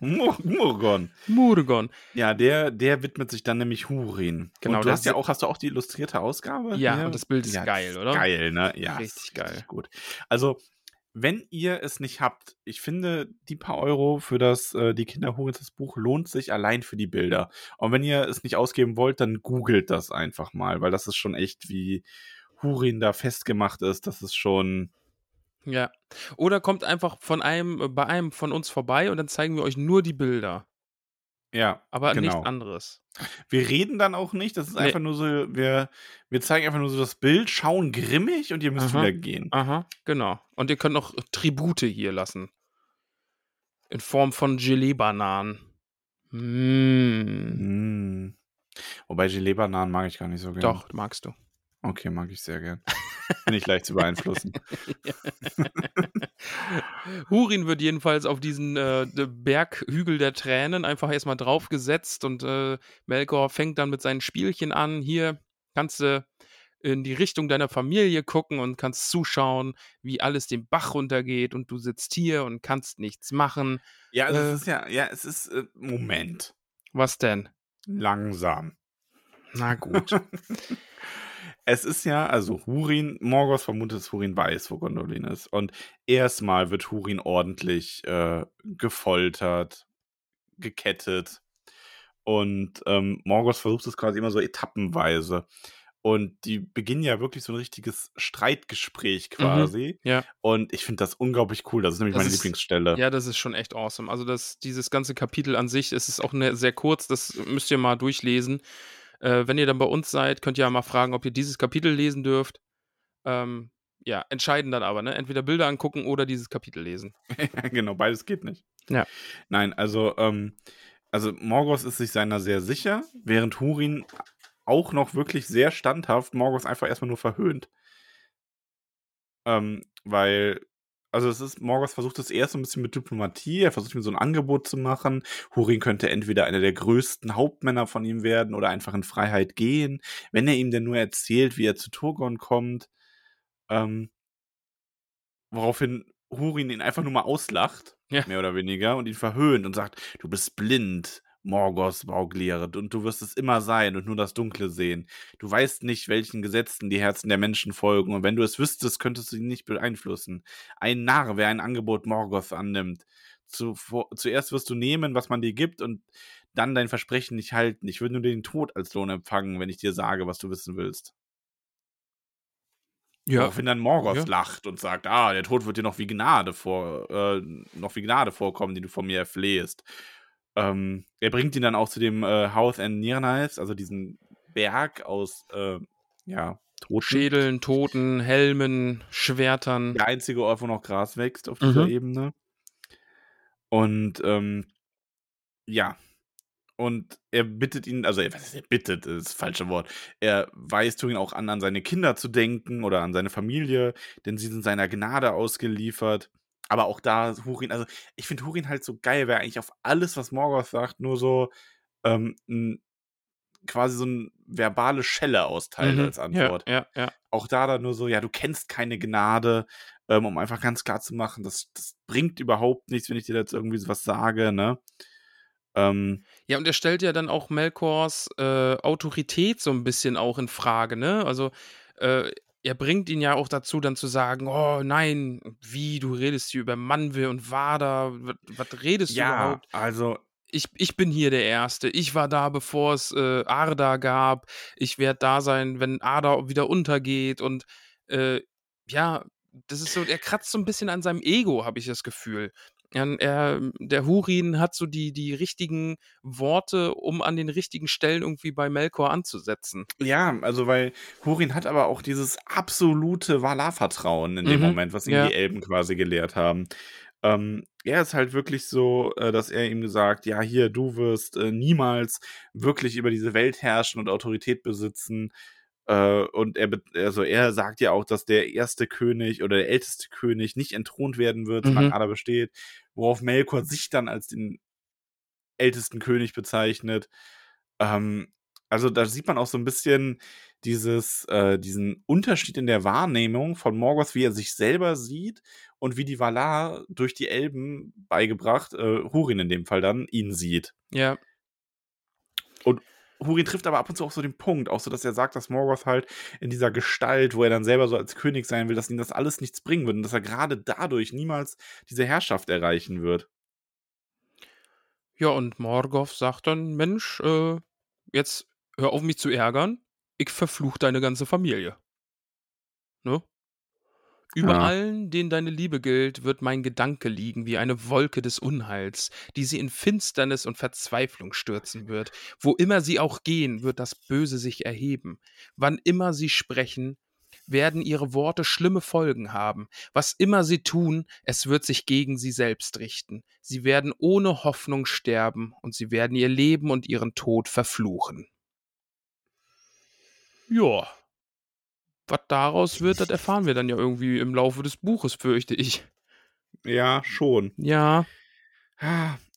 Mur Murgon. Murgon. Ja, der, der widmet sich dann nämlich Hurin. Genau, Und du hast ja auch, hast du auch die illustrierte Ausgabe? Ja, hier? und das Bild ist Ja, geil, oder? Geil, ne? Ja, Richtig geil. Gut. Also, wenn ihr es nicht habt, ich finde, die paar Euro für das, äh, die Kinder Hurins das Buch lohnt sich allein für die Bilder. Und wenn ihr es nicht ausgeben wollt, dann googelt das einfach mal, weil das ist schon echt, wie Hurin da festgemacht ist. Das ist schon. Ja. Oder kommt einfach von einem, äh, bei einem von uns vorbei und dann zeigen wir euch nur die Bilder. Ja, Aber genau. nichts anderes. Wir reden dann auch nicht, das ist Nee. einfach nur so, wir, wir zeigen einfach nur so das Bild, schauen grimmig und ihr müsst Aha. wieder gehen. Aha, genau. Und ihr könnt noch Tribute hier lassen. In Form von Gelee-Bananen. Mm. Mm. Wobei Gelee-Bananen mag ich gar nicht so gerne. Doch, magst du. Okay, mag ich sehr gern. Bin ich leicht zu beeinflussen. (laughs) Hurin wird jedenfalls auf diesen äh, Berghügel der Tränen einfach erstmal draufgesetzt und äh, Melkor fängt dann mit seinen Spielchen an. Hier kannst du in die Richtung deiner Familie gucken und kannst zuschauen, wie alles den Bach runtergeht und du sitzt hier und kannst nichts machen. Ja, also Äh. es ist ja, ja, es ist, äh, Moment, Was denn? langsam. Na gut. (laughs) Es ist ja, also Hurin, Morgoth vermutet, dass Hurin weiß, wo Gondolin ist. Und erstmal wird Hurin ordentlich äh, gefoltert, gekettet. Und ähm, Morgoth versucht es quasi immer so etappenweise. Und die beginnen ja wirklich so ein richtiges Streitgespräch quasi. Mhm. ja. Und ich finde das unglaublich cool. Das ist nämlich Das meine ist- Lieblingsstelle. Ja, das ist schon echt awesome. Also das, dieses ganze Kapitel an sich, es ist auch ne, sehr kurz, das müsst ihr mal durchlesen. Äh, wenn ihr dann bei uns seid, könnt ihr ja mal fragen, ob ihr dieses Kapitel lesen dürft. Ähm, ja, entscheiden dann aber, ne? Entweder Bilder angucken oder dieses Kapitel lesen. (laughs) genau, beides geht nicht. Ja. Nein, also, ähm, also Morgoth ist sich seiner sehr sicher, während Hurin auch noch wirklich sehr standhaft Morgoth einfach erstmal nur verhöhnt. Ähm, weil, also es ist, Morgoth versucht es erst so ein bisschen mit Diplomatie, er versucht ihm so ein Angebot zu machen. Hurin könnte entweder einer der größten Hauptmänner von ihm werden oder einfach in Freiheit gehen, wenn er ihm denn nur erzählt, wie er zu Turgon kommt. Ähm, woraufhin Hurin ihn einfach nur mal auslacht, Ja. mehr oder weniger, und ihn verhöhnt und sagt, du bist blind, Morgoth Baugliere, und du wirst es immer sein und nur das Dunkle sehen. Du weißt nicht, welchen Gesetzen die Herzen der Menschen folgen, und wenn du es wüsstest, könntest du sie nicht beeinflussen. Ein Narr, wer ein Angebot Morgoth annimmt. Zuvor, zuerst wirst du nehmen, was man dir gibt, und dann dein Versprechen nicht halten. Ich würde nur den Tod als Lohn empfangen, wenn ich dir sage, was du wissen willst. Woraufhin dann Morgoth Ja. lacht und sagt, ah, der Tod wird dir noch wie Gnade vor, äh, noch wie Gnade vorkommen, die du von mir erflehst. Ähm, er bringt ihn dann auch zu dem äh, House and Nirnais, also diesen Berg aus, äh, ja, Toten. Schädeln, Toten, Helmen, Schwertern. Der einzige Ort, wo noch Gras wächst auf dieser Mhm. Ebene. Und ähm, ja. Und er bittet ihn, also er, er bittet, das ist das falsche Wort. Er weist ihn auch an, an seine Kinder zu denken oder an seine Familie, denn sie sind seiner Gnade ausgeliefert. Aber auch da, Hurin, also ich finde Hurin halt so geil, weil er eigentlich auf alles, was Morgoth sagt, nur so ähm, n- quasi so eine verbale Schelle austeilt Mhm. als Antwort Ja, ja, ja. auch da dann nur so, ja, du kennst keine Gnade, ähm, um einfach ganz klar zu machen, das, das bringt überhaupt nichts, wenn ich dir jetzt irgendwie sowas sage, ne? Ähm, Ja, und er stellt ja dann auch Melkors äh, Autorität so ein bisschen auch in Frage, ne? Also, äh, er bringt ihn ja auch dazu, dann zu sagen, oh nein, wie, du redest hier über Manwe und Wada, was, redest du ja, überhaupt? also, Ich, ich bin hier der Erste. Ich war da, bevor es äh, Arda gab. Ich werde da sein, wenn Arda wieder untergeht. Und äh, ja, das ist so, er kratzt so ein bisschen an seinem Ego, habe ich das Gefühl. Er, er, der Hurin hat so die, die richtigen Worte, um an den richtigen Stellen irgendwie bei Melkor anzusetzen. ja, also, weil Hurin hat aber auch dieses absolute Valar-Vertrauen in dem Mhm, Moment, was ihm ja. die Elben quasi gelehrt haben. Ähm, er ist halt wirklich so, äh, dass er ihm gesagt, ja, hier, du wirst äh, niemals wirklich über diese Welt herrschen und Autorität besitzen. Äh, und er, also er sagt ja auch, dass der erste König oder der älteste König nicht entthront werden wird, solange Mhm. Ada besteht, worauf Melkor sich dann als den ältesten König bezeichnet. Ähm, also da sieht man auch so ein bisschen dieses, äh, diesen Unterschied in der Wahrnehmung von Morgoth, wie er sich selber sieht und wie die Valar durch die Elben beigebracht, äh, Hurin in dem Fall dann, ihn sieht. Ja, Hurin trifft aber ab und zu auch so den Punkt, auch so, dass er sagt, dass Morgoth halt in dieser Gestalt, wo er dann selber so als König sein will, dass ihm das alles nichts bringen wird und dass er gerade dadurch niemals diese Herrschaft erreichen wird. ja, und Morgoth sagt dann: Mensch, äh, jetzt hör auf, mich zu ärgern. Ich verfluch deine ganze Familie. Ne? Über Ja. allen, denen deine Liebe gilt, wird mein Gedanke liegen wie eine Wolke des Unheils, die sie in Finsternis und Verzweiflung stürzen wird. Wo immer sie auch gehen, wird das Böse sich erheben. Wann immer sie sprechen, werden ihre Worte schlimme Folgen haben. Was immer sie tun, es wird sich gegen sie selbst richten. Sie werden ohne Hoffnung sterben und sie werden ihr Leben und ihren Tod verfluchen. Ja. Was daraus wird, das erfahren wir dann ja irgendwie im Laufe des Buches, fürchte ich. Ja, schon. Ja,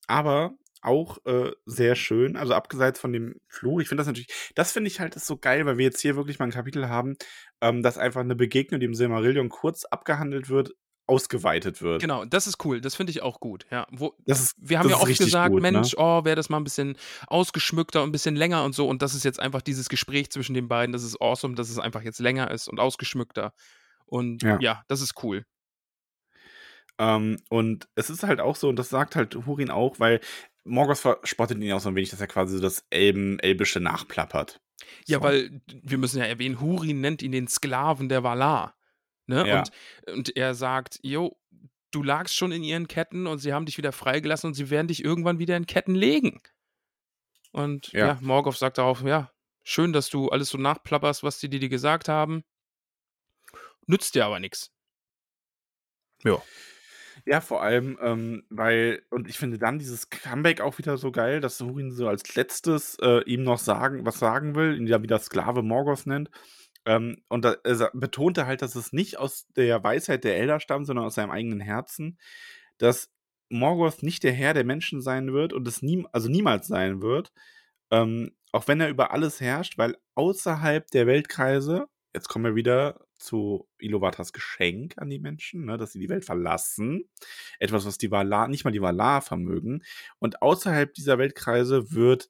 Aber auch äh, sehr schön. Also abgesehen von dem Fluch. Ich finde das natürlich, das finde ich halt ist so geil, weil wir jetzt hier wirklich mal ein Kapitel haben, ähm, dass einfach eine Begegnung, die im Silmarillion kurz abgehandelt wird, ausgeweitet wird. Genau, das ist cool. Das finde ich auch gut. Ja, wo, Das ist, wir haben ja oft gesagt, gut, ne? Mensch, oh, wäre das mal ein bisschen ausgeschmückter und ein bisschen länger und so. Und das ist jetzt einfach dieses Gespräch zwischen den beiden. Das ist awesome, dass es einfach jetzt länger ist und ausgeschmückter. Und Ja. ja, das ist cool. Ähm, und es ist halt auch so, und das sagt halt Hurin auch, weil Morgoth verspottet ihn auch so ein wenig, dass er quasi so das Elben, Elbische nachplappert. Ja, So. weil wir müssen ja erwähnen, Hurin nennt ihn den Sklaven der Valar. Ne? Ja. Und, und er sagt, jo, du lagst schon in ihren Ketten und sie haben dich wieder freigelassen und sie werden dich irgendwann wieder in Ketten legen. Und ja, Ja. Morgoth sagt darauf, ja, schön, dass du alles so nachplapperst, was die dir gesagt haben. Nützt dir aber nichts. Ja. Ja, vor allem, ähm, weil, und ich finde dann dieses Comeback auch wieder so geil, dass Hurin so als letztes äh, ihm noch sagen, was sagen will, ihn ja wieder Sklave Morgoth nennt. Ähm, und da, er sa- betonte halt, dass es nicht aus der Weisheit der Elder stammt, sondern aus seinem eigenen Herzen, dass Morgoth nicht der Herr der Menschen sein wird und es nie, also niemals sein wird, ähm, auch wenn er über alles herrscht, weil außerhalb der Weltkreise, jetzt kommen wir wieder zu Ilovatas Geschenk an die Menschen, ne, dass sie die Welt verlassen, etwas, was die Valar, nicht mal die Valar vermögen, und außerhalb dieser Weltkreise wird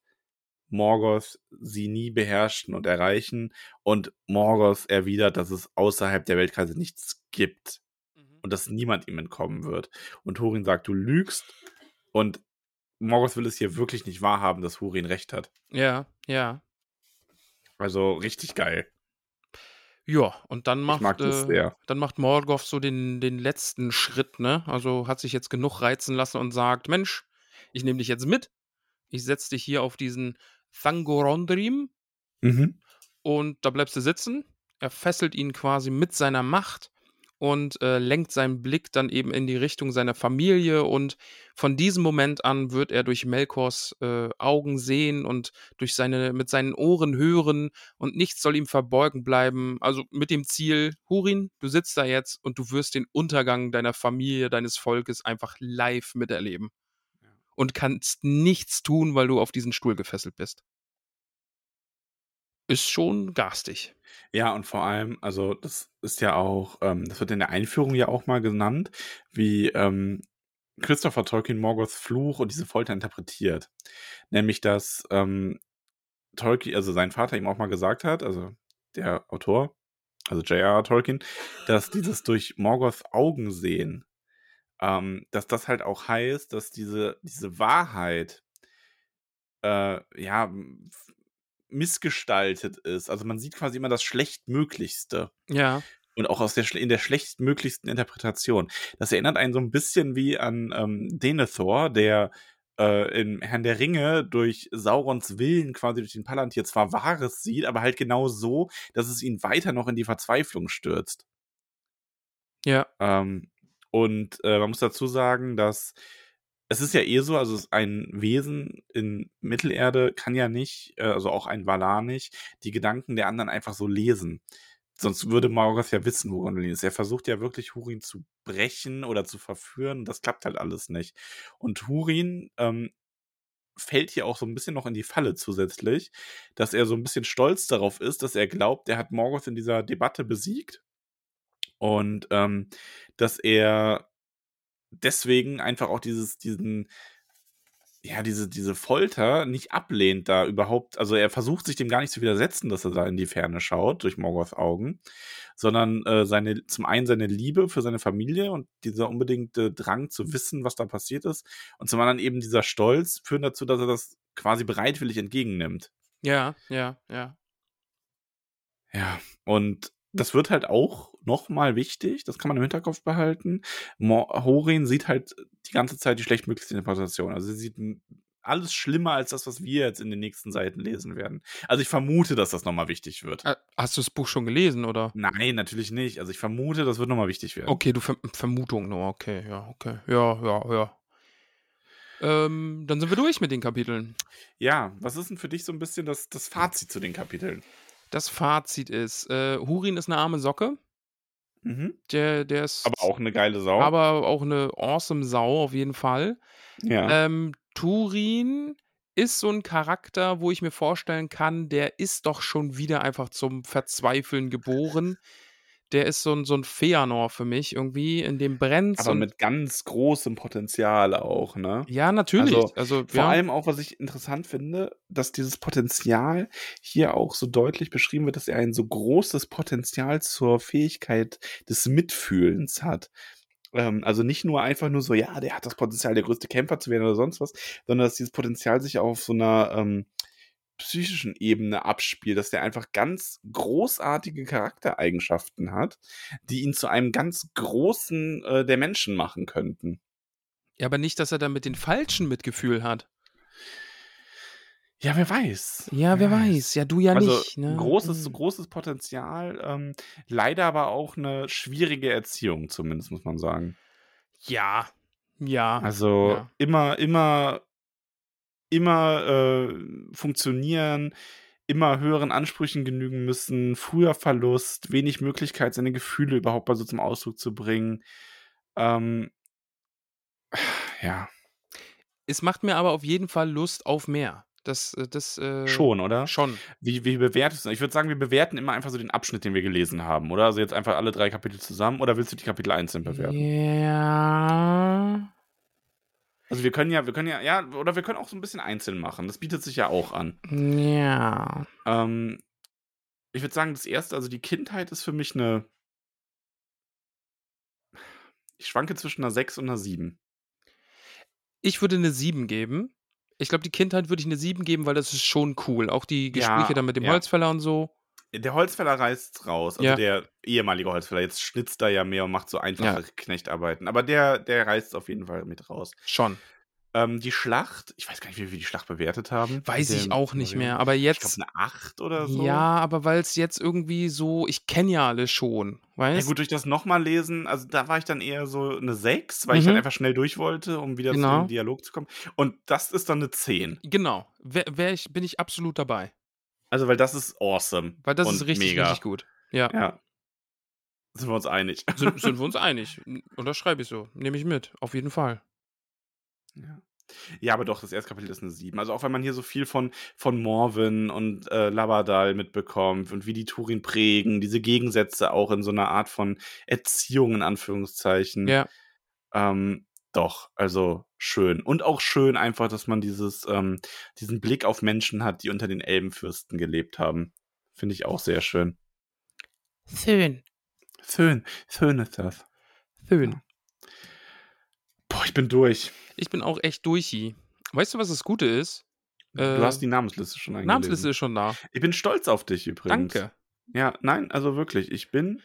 Morgoth sie nie beherrschen und erreichen, und Morgoth erwidert, dass es außerhalb der Weltkreise nichts gibt und dass niemand ihm entkommen wird. Und Hurin sagt, du lügst. Und Morgoth will es hier wirklich nicht wahrhaben, dass Hurin recht hat. Ja, ja. Also richtig geil. Ja, und dann macht, äh, dann macht Morgoth so den, den letzten Schritt, ne? Also hat sich jetzt genug reizen lassen und sagt, Mensch, ich nehme dich jetzt mit. Ich setze dich hier auf diesen Thangorondrim Mhm. und da bleibst du sitzen. Er fesselt ihn quasi mit seiner Macht und äh, lenkt seinen Blick dann eben in die Richtung seiner Familie und von diesem Moment an wird er durch Melkors äh, Augen sehen und durch seine mit seinen Ohren hören und nichts soll ihm verborgen bleiben. Also mit dem Ziel, Hurin, du sitzt da jetzt und du wirst den Untergang deiner Familie, deines Volkes einfach live miterleben und kannst nichts tun, weil du auf diesen Stuhl gefesselt bist. Ist schon garstig. Ja, und vor allem, also das ist ja auch, ähm, das wird in der Einführung ja auch mal genannt, wie ähm, Christopher Tolkien Morgoths Fluch und diese Folter interpretiert. Nämlich, dass ähm, Tolkien, also sein Vater ihm auch mal gesagt hat, also der Autor, also J.R.R. Tolkien, dass dieses durch Morgoths Augen sehen, ähm, dass das halt auch heißt, dass diese, diese Wahrheit äh, ja missgestaltet ist. Also man sieht quasi immer das Schlechtmöglichste. Ja. Und auch aus der, in der schlechtmöglichsten Interpretation. Das erinnert einen so ein bisschen wie an ähm, Denethor, der äh, in Herrn der Ringe durch Saurons Willen quasi durch den Palantir zwar Wahres sieht, aber halt genau so, dass es ihn weiter noch in die Verzweiflung stürzt. Ja. Ähm, und äh, man muss dazu sagen, dass es ist ja eh so, also ein Wesen in Mittelerde kann ja nicht, äh, also auch ein Valar nicht, die Gedanken der anderen einfach so lesen. Sonst würde Morgoth ja wissen, wo Gondolin ist. Er versucht ja wirklich, Hurin zu brechen oder zu verführen. Das klappt halt alles nicht. Und Hurin ähm, fällt hier auch so ein bisschen noch in die Falle zusätzlich, dass er so ein bisschen stolz darauf ist, dass er glaubt, er hat Morgoth in dieser Debatte besiegt. Und ähm, dass er deswegen einfach auch dieses, diesen, ja, diese, diese Folter nicht ablehnt, da überhaupt, also er versucht sich dem gar nicht zu widersetzen, dass er da in die Ferne schaut, durch Morgoths Augen, sondern äh, seine, zum einen seine Liebe für seine Familie und dieser unbedingte Drang zu wissen, was da passiert ist, und zum anderen eben dieser Stolz führen dazu, dass er das quasi bereitwillig entgegennimmt. Ja, ja, ja. Ja, und das wird halt auch nochmal wichtig, das kann man im Hinterkopf behalten. Horin sieht halt die ganze Zeit die schlechtmöglichste Interpretation. Also sie sieht alles schlimmer als das, was wir jetzt in den nächsten Seiten lesen werden. Also ich vermute, dass das nochmal wichtig wird. Äh, Hast du das Buch schon gelesen, oder? Nein, natürlich nicht. Also ich vermute, das wird nochmal wichtig werden. Okay, du Ver Vermutung nur, okay, ja, okay. Ja, ja, ja. Ähm, dann sind wir durch mit den Kapiteln. Ja, was ist denn für dich so ein bisschen das, das Fazit zu den Kapiteln? Das Fazit ist, äh, Hurin ist eine arme Socke. Mhm. Der, der ist Aber auch eine geile Sau. aber auch eine awesome Sau auf jeden Fall. ja. Ähm, Turin ist so ein Charakter, wo ich mir vorstellen kann, der ist doch schon wieder einfach zum Verzweifeln geboren. (laughs) Der ist so ein so 'n Feanor für mich irgendwie, in dem brennt's Aber und mit ganz großem Potenzial auch, ne? Ja, natürlich. Also, Also, vor ja. allem auch, was ich interessant finde, dass dieses Potenzial hier auch so deutlich beschrieben wird, dass er ein so großes Potenzial zur Fähigkeit des Mitfühlens hat. Ähm, also nicht nur einfach nur so, ja, der hat das Potenzial, der größte Kämpfer zu werden oder sonst was, sondern dass dieses Potenzial sich auch auf so einer ähm, psychischen Ebene abspielt, dass der einfach ganz großartige Charaktereigenschaften hat, die ihn zu einem ganz großen äh, der Menschen machen könnten. Ja, aber nicht, dass er dann mit den Falschen Mitgefühl hat. Ja, wer weiß. Ja, wer weiß. Ja, du ja also nicht, ne? großes, Mhm. großes Potenzial, ähm, leider aber auch eine schwierige Erziehung, zumindest, muss man sagen. Ja. Ja. Also ja. immer, immer, immer äh, funktionieren, immer höheren Ansprüchen genügen müssen, früher Verlust, wenig Möglichkeit, seine Gefühle überhaupt mal so zum Ausdruck zu bringen. Ähm, ja, Es macht mir aber auf jeden Fall Lust auf mehr. Das äh, das, äh schon, oder? Schon. Wie, wie bewertest du? Ich würde sagen, wir bewerten immer einfach so den Abschnitt, den wir gelesen haben, oder? Also jetzt einfach alle drei Kapitel zusammen, oder willst du die Kapitel einzeln bewerten? Ja. Also wir können ja, wir können ja, ja, oder wir können auch so ein bisschen einzeln machen. Das bietet sich ja auch an. Ja. Ähm, ich würde sagen, das erste, also die Kindheit ist für mich eine. Ich schwanke zwischen einer 6 und einer 7. Ich würde 'ne 7 geben. Ich glaube, die Kindheit würde ich 'ne 7 geben, weil das ist schon cool. Auch die Gespräche Ja, dann mit dem ja. Holzfäller und so. Der Holzfäller reißt raus, also Ja. der ehemalige Holzfäller. Jetzt schnitzt er ja mehr und macht so einfache Ja. Knechtarbeiten. Aber der, der reißt auf jeden Fall mit raus. Schon. Ähm, die Schlacht, ich weiß gar nicht, wie wir die Schlacht bewertet haben. Weiß ich auch nicht mehr, aber Ich jetzt glaube, eine 8 oder so. Ja, aber weil's jetzt irgendwie so ich kenne ja alles schon, Ja, weißt? gut, durch das nochmal lesen, also da war ich dann eher so eine 6, weil ich halt Mhm. einfach schnell durch wollte, um wieder zu Genau. dem Dialog zu kommen. Und das ist dann eine 10. Genau. Wär wär ich bin ich absolut dabei. Also, weil das ist awesome. Weil das und ist richtig, mega. richtig gut. Ja. Ja. Sind wir uns einig. Sind sind wir (laughs) uns einig. N unterschreibe ich so. Nehme ich mit, auf jeden Fall. Ja. Ja, aber doch, das erste Kapitel ist eine 7. Also auch wenn man hier so viel von, von Morven und äh, Labadal mitbekommt und wie die Turin prägen, diese Gegensätze auch in so einer Art von Erziehung in Anführungszeichen. Ja. Ähm, doch, also schön. Und auch schön einfach, dass man dieses, ähm, diesen Blick auf Menschen hat, die unter den Elbenfürsten gelebt haben. Finde ich auch sehr schön. Schön. Schön, schön ist das. Schön. Boah, ich bin durch. Ich bin auch echt durchi. Weißt du, was das Gute ist? Du Äh, hast die Namensliste schon eingelesen. Namensliste ist schon da. Ich bin stolz auf dich übrigens. Danke. Ja, nein, also wirklich, ich bin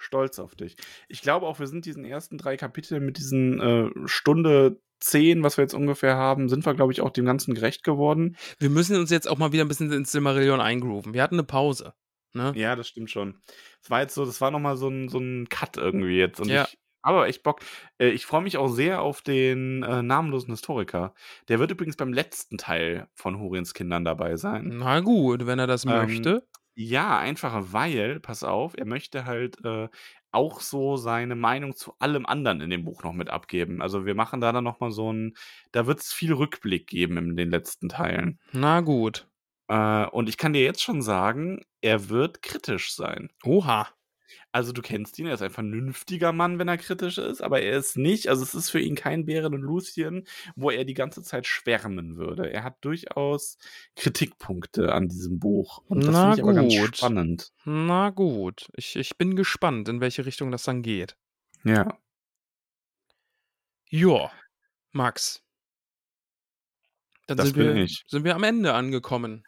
stolz auf dich. Ich glaube auch, wir sind diesen ersten drei Kapiteln mit diesen äh, Stunde zehn, was wir jetzt ungefähr haben, sind wir, glaube ich, auch dem Ganzen gerecht geworden. Wir müssen uns jetzt auch mal wieder ein bisschen ins Silmarillion eingrooven. Wir hatten eine Pause. Ne? Ja, das stimmt schon. Das war jetzt so, das war nochmal so ein, so ein Cut irgendwie jetzt. Und Ja. ich aber echt Bock. Äh, ich freue mich auch sehr auf den äh, namenlosen Historiker. Der wird übrigens beim letzten Teil von Hurins Kindern dabei sein. Na gut, wenn er das Ähm, möchte. Ja, einfach weil, pass auf, er möchte halt äh, auch so seine Meinung zu allem anderen in dem Buch noch mit abgeben. Also wir machen da dann nochmal so ein, da wird es viel Rückblick geben in den letzten Teilen. Na gut. Äh, und ich kann dir jetzt schon sagen, er wird kritisch sein. Oha. Also du kennst ihn, er ist ein vernünftiger Mann, wenn er kritisch ist, aber er ist nicht, also es ist für ihn kein Bären und Lucien, wo er die ganze Zeit schwärmen würde. Er hat durchaus Kritikpunkte an diesem Buch. Und das Na finde ich aber ganz gut. spannend. Na gut. Ich, ich bin gespannt, in welche Richtung das dann geht. Ja. Ja, Max. Dann Das sind, bin wir, ich. sind wir am Ende angekommen.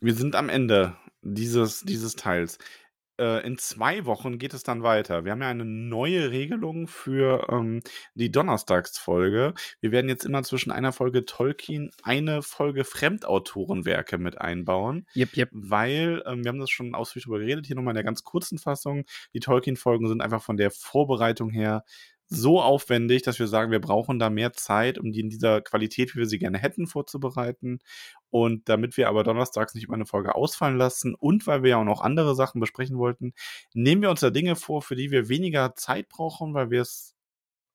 Wir sind am Ende dieses, dieses Teils. Äh, in zwei Wochen geht es dann weiter. Wir haben ja eine neue Regelung für ähm, die Donnerstagsfolge. Wir werden jetzt immer zwischen einer Folge Tolkien eine Folge Fremdautorenwerke mit einbauen, Jep, jep. weil ähm, wir haben das schon ausführlich darüber geredet. Hier nochmal in der ganz kurzen Fassung. Die Tolkien-Folgen sind einfach von der Vorbereitung her so aufwendig, dass wir sagen, wir brauchen da mehr Zeit, um die in dieser Qualität, wie wir sie gerne hätten, vorzubereiten. Und damit wir aber donnerstags nicht immer eine Folge ausfallen lassen und weil wir ja auch noch andere Sachen besprechen wollten, nehmen wir uns da Dinge vor, für die wir weniger Zeit brauchen, weil wir es,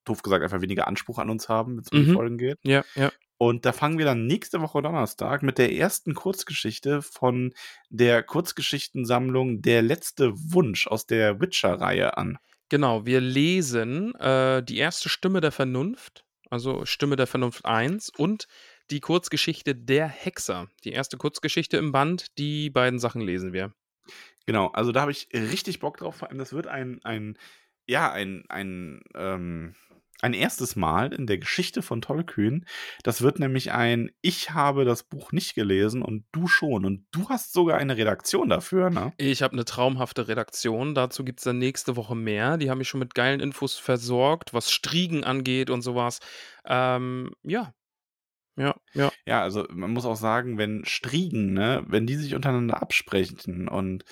doof gesagt, einfach weniger Anspruch an uns haben, wenn es um die Mhm. Folgen geht. Ja, ja. Und da fangen wir dann nächste Woche Donnerstag mit der ersten Kurzgeschichte von der Kurzgeschichtensammlung Der letzte Wunsch aus der Witcher-Reihe an. Genau, wir lesen äh, die erste Stimme der Vernunft, also Stimme der Vernunft 1 und die Kurzgeschichte Der Hexer. Die erste Kurzgeschichte im Band, die beiden Sachen lesen wir. Genau, also da habe ich richtig Bock drauf. Vor allem, das wird ein, ein ja, ein, ein, ähm, ein erstes Mal in der Geschichte von Tollkühn. Das wird nämlich ein Ich habe das Buch nicht gelesen und du schon. Und du hast sogar eine Redaktion dafür, ne? Ich habe eine traumhafte Redaktion. Dazu gibt es dann nächste Woche mehr. Die haben mich schon mit geilen Infos versorgt, was Striegen angeht und sowas. Ähm, ja. Ja, ja. Ja, also man muss auch sagen, wenn Striegen, ne, wenn die sich untereinander absprechen und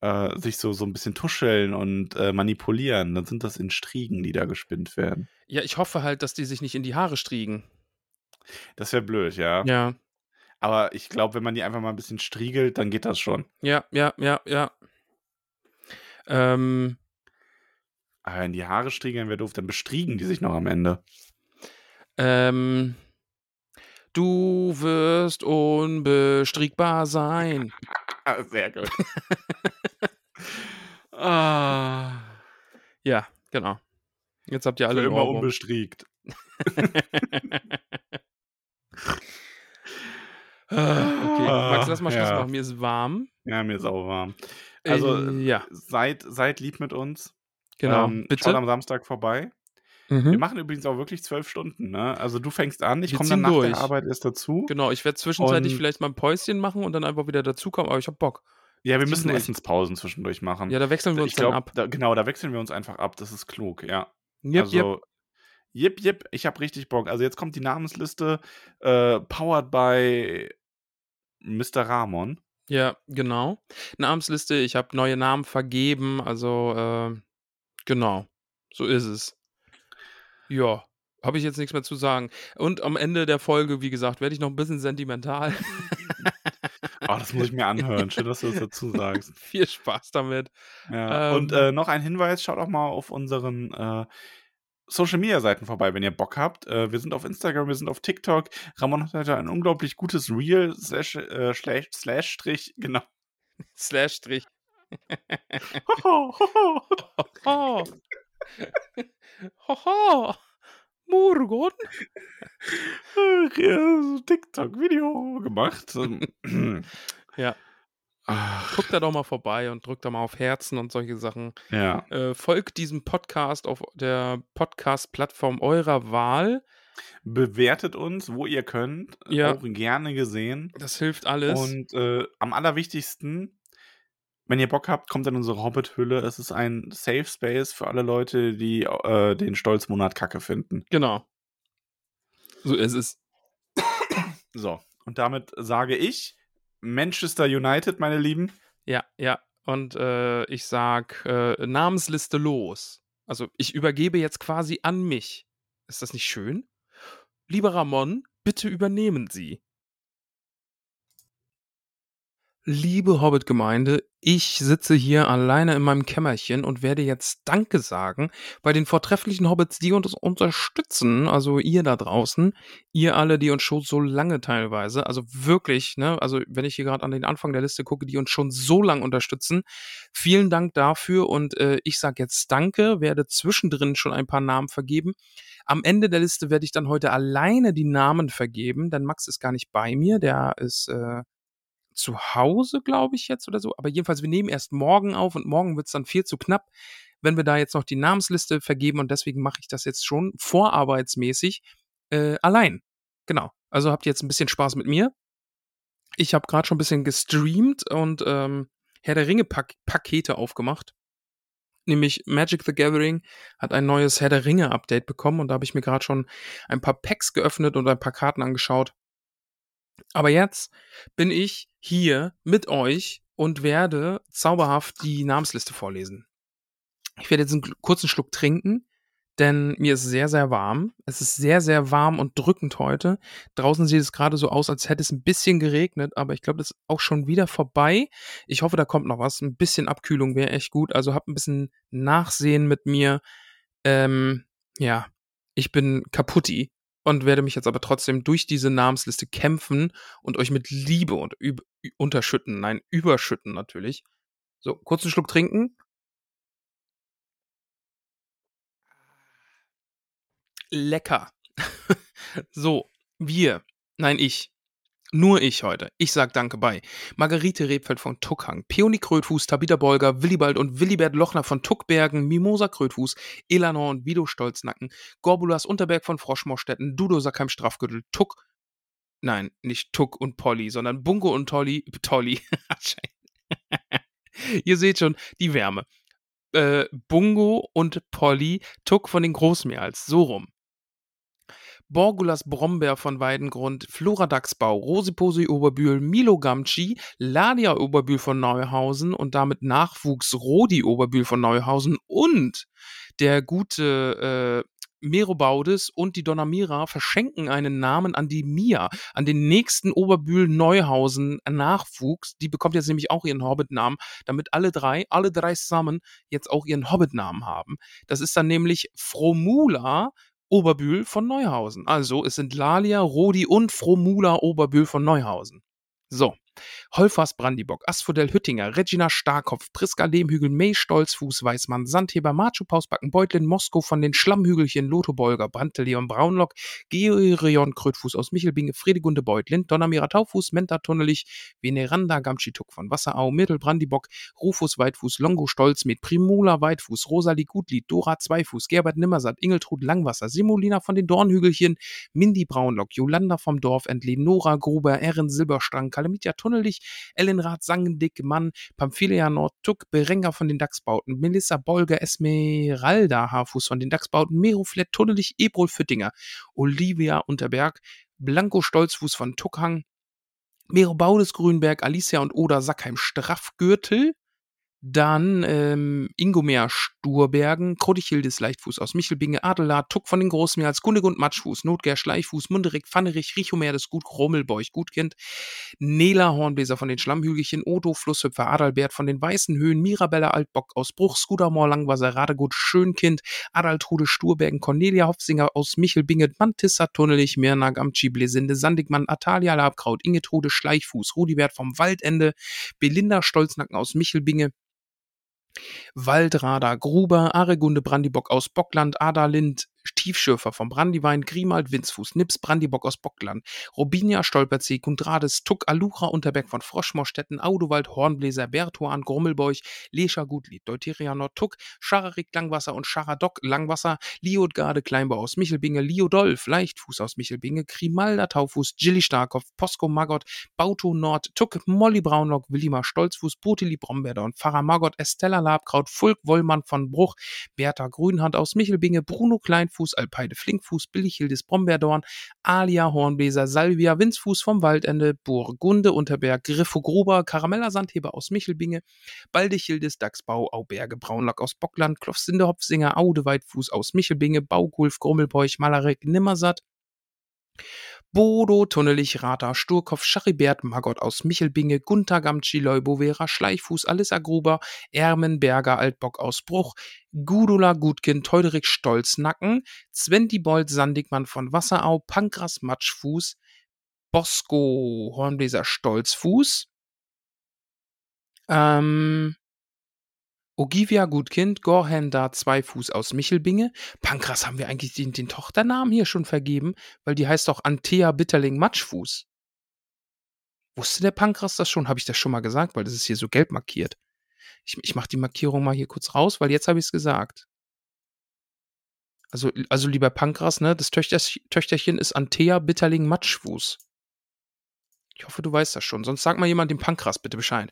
äh, sich so, so ein bisschen tuscheln und äh, manipulieren, dann sind das in Striegen, die da gespinnt werden. Ja, ich hoffe halt, dass die sich nicht in die Haare striegen. Das wäre blöd, ja. Ja. Aber ich glaube, wenn man die einfach mal ein bisschen striegelt, dann geht das schon. Ja, ja, ja, ja. Ähm, Aber wenn die Haare striegeln wäre doof, dann bestriegen die sich noch am Ende. ähm, du wirst unbestriegbar sein. Ah, (laughs) Sehr gut. (laughs) ah, Ja, genau. Jetzt habt ihr alle für immer Ohrwurm. unbestriegt. (laughs) okay, Max, lass mal Schluss Ja. machen. Mir ist warm. Ja, mir ist auch warm. Also, äh, ja, seid, seid lieb mit uns. genau. Ähm, Schaut Bitte. am Samstag vorbei. Mhm. Wir machen übrigens auch wirklich zwölf Stunden, ne? Also du fängst an, ich komme dann nach durch. der Arbeit erst dazu. Genau, ich werde zwischenzeitlich vielleicht mal ein Päuschen machen und dann einfach wieder dazukommen, aber ich hab Bock. Ja, wir müssen. Essenspausen zwischendurch machen. Ja, da wechseln wir uns ich dann ab. da, genau, da wechseln wir uns einfach ab. Das ist klug, ja. Yep, also, yep. Jip, jip, ich habe richtig Bock. Also jetzt kommt die Namensliste, äh, powered by Mr. Ramon. Ja, genau. Namensliste, ich habe neue Namen vergeben, also äh, genau, so ist es. Ja, habe ich jetzt nichts mehr zu sagen. Und am Ende der Folge, wie gesagt, werde ich noch ein bisschen sentimental. Oh, (laughs) das muss ich mir anhören. Schön, dass du das dazu sagst. (laughs) Viel Spaß damit. Ja. Ähm. Und äh, noch ein Hinweis: Schaut auch mal auf unseren äh, Social Media Seiten vorbei, wenn ihr Bock habt. Äh, wir sind auf Instagram, wir sind auf TikTok. Ramon hat heute ein unglaublich gutes Reel slash, äh, slash, slash Strich, genau. Slash (laughs) Strich. Hoho, hoho. Hoho. Hoho. Morgen. ja, so TikTok-Video gemacht. Ähm, (clears throat) Ja. Ach, Guckt da doch mal vorbei und drückt da mal auf Herzen und solche Sachen. ja. Äh, folgt diesem Podcast auf der Podcast-Plattform eurer Wahl. Bewertet uns, wo ihr könnt. Ja. Auch gerne gesehen. Das hilft alles. Und äh, am allerwichtigsten, wenn ihr Bock habt, kommt in unsere Hobbit-Hülle. Es ist ein Safe Space für alle Leute, die äh, den Stolzmonat kacke finden. genau. So ist es. So, und damit sage ich Manchester United, meine Lieben. Ja, ja. Und äh, ich sag äh, Namensliste los. Also ich übergebe jetzt quasi an mich. Ist das nicht schön? Lieber Ramon, bitte übernehmen Sie. Liebe Hobbit-Gemeinde, ich sitze hier alleine in meinem Kämmerchen und werde jetzt Danke sagen bei den vortrefflichen Hobbits, die uns unterstützen, also ihr da draußen, ihr alle, die uns schon so lange teilweise, also wirklich, ne, also wenn ich hier gerade an den Anfang der Liste gucke, die uns schon so lange unterstützen, vielen Dank dafür und äh, ich sage jetzt Danke, werde zwischendrin schon ein paar Namen vergeben. Am Ende der Liste werde ich dann heute alleine die Namen vergeben, denn Max ist gar nicht bei mir, der ist äh, zu Hause, glaube ich jetzt oder so. Aber jedenfalls, wir nehmen erst morgen auf und morgen wird es dann viel zu knapp, wenn wir da jetzt noch die Namensliste vergeben und deswegen mache ich das jetzt schon vorarbeitsmäßig äh, allein. Genau. Also habt ihr jetzt ein bisschen Spaß mit mir. Ich habe gerade schon ein bisschen gestreamt und ähm, Herr der Ringe-Pakete aufgemacht. Nämlich Magic the Gathering hat ein neues Herr der Ringe-Update bekommen und da habe ich mir gerade schon ein paar Packs geöffnet und ein paar Karten angeschaut. Aber jetzt bin ich hier mit euch und werde zauberhaft die Namensliste vorlesen. Ich werde jetzt einen kurzen Schluck trinken, denn mir ist sehr, sehr warm. Es ist sehr, sehr warm und drückend heute. Draußen sieht es gerade so aus, als hätte es ein bisschen geregnet, aber ich glaube, das ist auch schon wieder vorbei. Ich hoffe, da kommt noch was. Ein bisschen Abkühlung wäre echt gut. Also habt ein bisschen Nachsehen mit mir. Ähm, ja, ich bin kaputti. Und werde mich jetzt aber trotzdem durch diese Namensliste kämpfen und euch mit Liebe und unterschütten, nein, überschütten natürlich. So, kurzen Schluck trinken. Lecker. (laughs) so, wir, nein, ich, nur ich heute. Ich sag Danke bei Margarete Rebfeld von Tuckhang, Peony Krötfuß, Tabita Bolger, Willibald und Willibert Lochner von Tuckbergen, Mimosa Krötfuß, Elanor und Vido Stolznacken, Gorbulas Unterberg von Froschmorstetten, Dudo Sackheim Strafgürtel, Tuck, nein, nicht Tuck und Polly, sondern Bungo und Tolly, (laughs) Tolly. (laughs) Ihr seht schon die Wärme. Äh, Bungo und Polly, Tuck von den Großmeerhals, so rum. Borgulas Brombeer von Weidengrund, Flora Rosiposi Oberbühl, Milo Gamci, Ladia Oberbühl von Neuhausen und damit Nachwuchs Rodi Oberbühl von Neuhausen und der gute äh, Merobaudes und die Donamira verschenken einen Namen an die Mia, an den nächsten Oberbühl Neuhausen Nachwuchs. Die bekommt jetzt nämlich auch ihren Hobbit-Namen, damit alle drei, alle drei zusammen jetzt auch ihren Hobbit-Namen haben. Das ist dann nämlich Fromula, Oberbühl von Neuhausen. Also es sind Lalia, Rodi und Fromula Oberbühl von Neuhausen. So, Holfers Brandibock, Asphodel Hüttinger, Regina Starkopf, Priska Lehmhügel, May Stolzfuß, Weißmann, Sandheber, Machu Pausbacken, Beutlin, Moskow von den Schlammhügelchen, Lotho Bolger, Brandte Leon Braunlock, Georion Krötfuß aus Michelbinge, Fredegunde Beutlin, Donnermira Taufuß, Menta Tunnelich, Veneranda Gamschituk von Wasserau, Mittel Brandibock, Rufus Weitfuß, Longo Stolz mit Primula Weitfuß, Rosalie Gutlied, Dora Zweifuß, Gerbert Nimmersatt, Ingeltrud Langwasser, Simulina von den Dornhügelchen, Mindy Braunlock, Jolanda vom Dorf Entlehn, Nora Gruber, Ehren Silberstrang, Kalamitia Tunnelich, Ellenrath Sangendick, Mann, Pamphilia Nordtuck, Berenger von den Dachsbauten, Melissa Bolger, Esmeralda Haarfuß von den Dachsbauten, Meroflett Tunnelich, Ebrol Füttinger, Olivia Unterberg, Blanco Stolzfuß von Tuckhang, Mero Baudes Grünberg, Alicia und Oda Sackheim Straffgürtel, dann ähm, Ingomer Sturbergen, Krodichildes Leichtfuß aus Michelbinge, Adelard, Tuck von den Großmeers, Kundegund Matschfuß, Notger Schleichfuß, Munderig, Pfannerich, Richomer des Gut, Rommelbeuch, Gutkind, Nela Hornbläser von den Schlammhügelchen, Odo, Flusshüpfer, Adalbert von den Weißen Höhen, Mirabella Altbock aus Bruch, Skudamor, Langwasser, Radegut, Schönkind, Adaltrude Sturbergen, Cornelia Hofsinger aus Michelbinge, Mantissa Tunnelich, Mirna Gamci, Blesinde, Sandigmann, Atalia Labkraut, Ingetrude Schleichfuß, Rudibert vom Waldende, Belinda Stolznacken aus Michelbinge, Waldrader, Gruber, Aregunde Brandibock aus Bockland, Adalind, Tiefschürfer vom Brandywein, Grimald, Winzfuß, Nips, Brandibock aus Bockland, Robinia, Stolperzee, Kundrades, Tuck, Alucha, Unterberg von Froschmorstetten, Audowald, Hornbläser, Bertuan, Grummelbeuch, Lescher, Gutlied, Deuterianor, Tuck, Schararik, Langwasser und Scharadock, Langwasser, Liotgarde, Kleinbau aus Michelbinge, Liodolf, Leichtfuß aus Michelbinge, Grimalda, Taufuß, Gilly Starkopf, Posko, Magott, Bauto, Nord, Tuck, Molly Braunlock, Willimar, Stolzfuß, Boteli, Brombeer und Pfarrer Magott, Estella Labkraut, Fulk, Wollmann von Bruch, Bertha Grünhand aus Michelbinge, Bruno Kleinfuß, Alpeide Flinkfuß, Billichhildes Brombeerdorn, Alia Hornbläser, Salvia Winzfuß vom Waldende, Burgunde Unterberg, Griffo Gruber, Karameller Sandheber aus Michelbinge, Baldichildes Dachsbau, Auberge Braunlack aus Bockland, Klofsinde Hopfsinger, Aude Weitfuß aus Michelbinge, Baugulf Grummelbeuch, Malarek Nimmersatt, Bodo, Tunnelich, Rata, Sturkopf, Charibert, Magott aus Michelbinge, Gunther Gamci, Leubovera, Schleichfuß, Alissa Gruber, Ermenberger, Altbock aus Bruch, Gudula Gutkind, Teuderik Stolznacken, Zwentibold Sandigmann von Wasserau, Pankras Matschfuß, Bosco Hornbläser Stolzfuß, ähm, Ogivia Gutkind, Gorhenda Zweifuß aus Michelbinge. Pankras haben wir eigentlich den, den Tochternamen hier schon vergeben, weil die heißt doch Antea Bitterling Matschfuß. Wusste der Pankras das schon? Habe ich das schon mal gesagt? Weil das ist hier so gelb markiert. Ich, ich mache die Markierung mal hier kurz raus, weil jetzt habe ich es gesagt. Also, also lieber Pankras, ne, das Töchterchen ist Antea Bitterling Matschfuß. Ich hoffe, du weißt das schon. Sonst sag mal jemand dem Pankras bitte Bescheid.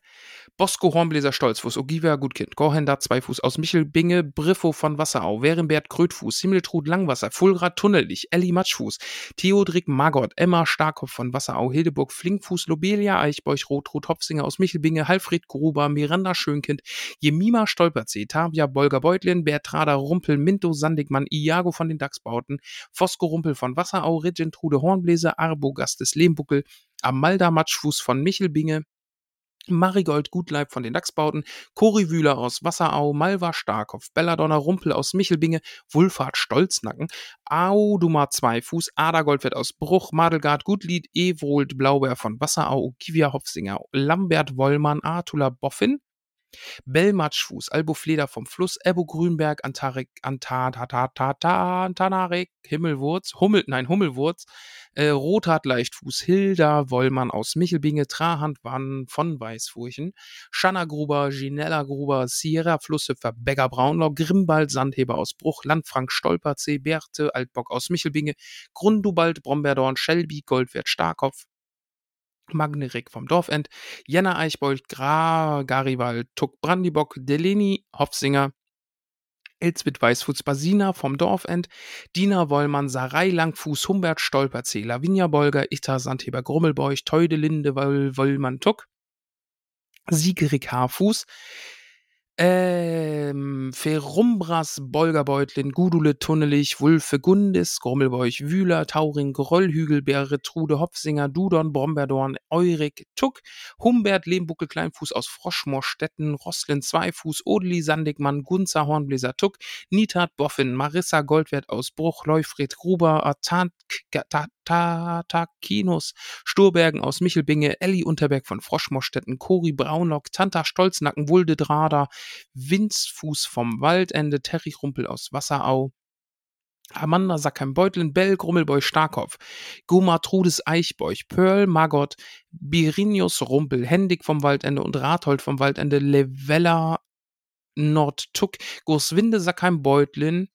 Bosco Hornbläser Stolzfuß, Ogivia Gutkind, Gorhender Zweifuß aus Michelbinge, Briffo von Wasserau, Werenbert Krötfuß, Himmeltrud Langwasser, Fulrad Tunnelich, Elli Matschfuß, Theodrik Magott, Emma Starkopf von Wasserau, Hildeburg Flinkfuß, Lobelia Eichbeuch, Rotrud Hopfsinger aus Michelbinge, Halfred Gruber, Miranda Schönkind, Jemima Stolperzee, Tavia Bolger Beutlin, Bertrada Rumpel, Minto Sandigmann, Iago von den Dachsbauten, Fosco Rumpel von Wasserau, Regentrude Hornbläser, Arbo Gastes Lehmbuckel, Amalda Matschfuß von Michelbinge, Marigold Gutleib von den Dachsbauten, Cori Wühler aus Wasserau, Malva Starkopf, Belladonna Rumpel aus Michelbinge, Wulfhard Stolznacken, Auduma Zweifuß, Ada Goldwert aus Bruch, Madelgard Gutlied, Ewold Blaubeer von Wasserau, Kivia Hopfsinger, Lambert Wollmann, Artula Boffin, Bellmatschfuß, Albo Fleder vom Fluss, Ebo Grünberg, Antarik, Antanarek, Himmelwurz, Hummel, nein, Hummelwurz, äh, Rothart Leichtfuß, Hilda Wollmann aus Michelbinge, Trahand Wann von Weißfurchen, Schanna Gruber, Ginella Gruber, Sierra Flusshüpfer, Begger Braunlau, Grimbald Sandheber aus Bruch, Landfrank Stolperzee, Berthe Altbock aus Michelbinge, Grundubald Brombeerdorn, Shelby Goldwert Starkopf, Magnerik vom Dorfend, Jenna Eichbold, Gra, Gariwald, Tuck Brandibock, Deleni Hofsinger, Elsbeth Weißfuß Basina vom Dorfend, Dina Wollmann, Sarai Langfuß, Humbert Stolperzee, Lavinia Bolger, Itta Sandheber Grummelbeuch, Teude Linde Wollmann Tuck, Siegerik Haarfuß, ähm, Ferumbras, Bolgerbeutlin, Gudule, Tunnelich, Wulfe, Gundis, Grummelbeuch, Wühler, Tauring, Bäre, Trude, Hopfsinger, Dudon, Bromberdorn, Eurik, Tuck, Humbert, Lehmbuckel, Kleinfuß aus Froschmoorstetten, Rosslin, Zweifuß, Odeli, Sandigmann, Gunzer, Hornbläser, Tuck, Nitat, Boffin, Marissa, Goldwert aus Bruch, Leufried, Gruber, Atant, Tatakinus, Sturbergen aus Michelbinge, Elli Unterberg von Froschmoorstetten, Cori Braunlock, Tanta Stolznacken, Wulde Drader, Winzfuß vom Waldende, Terry Rumpel aus Wasserau, Amanda Sackheim-Beutlin, Bell, Grummelboy, Starkopf, Goma, Trudes, Eichbeuch, Pearl, Margot, Birinius, Rumpel, Hendig vom Waldende und Rathold vom Waldende, Levella, Nordtuck, Goswinde, Sackheim-Beutlin,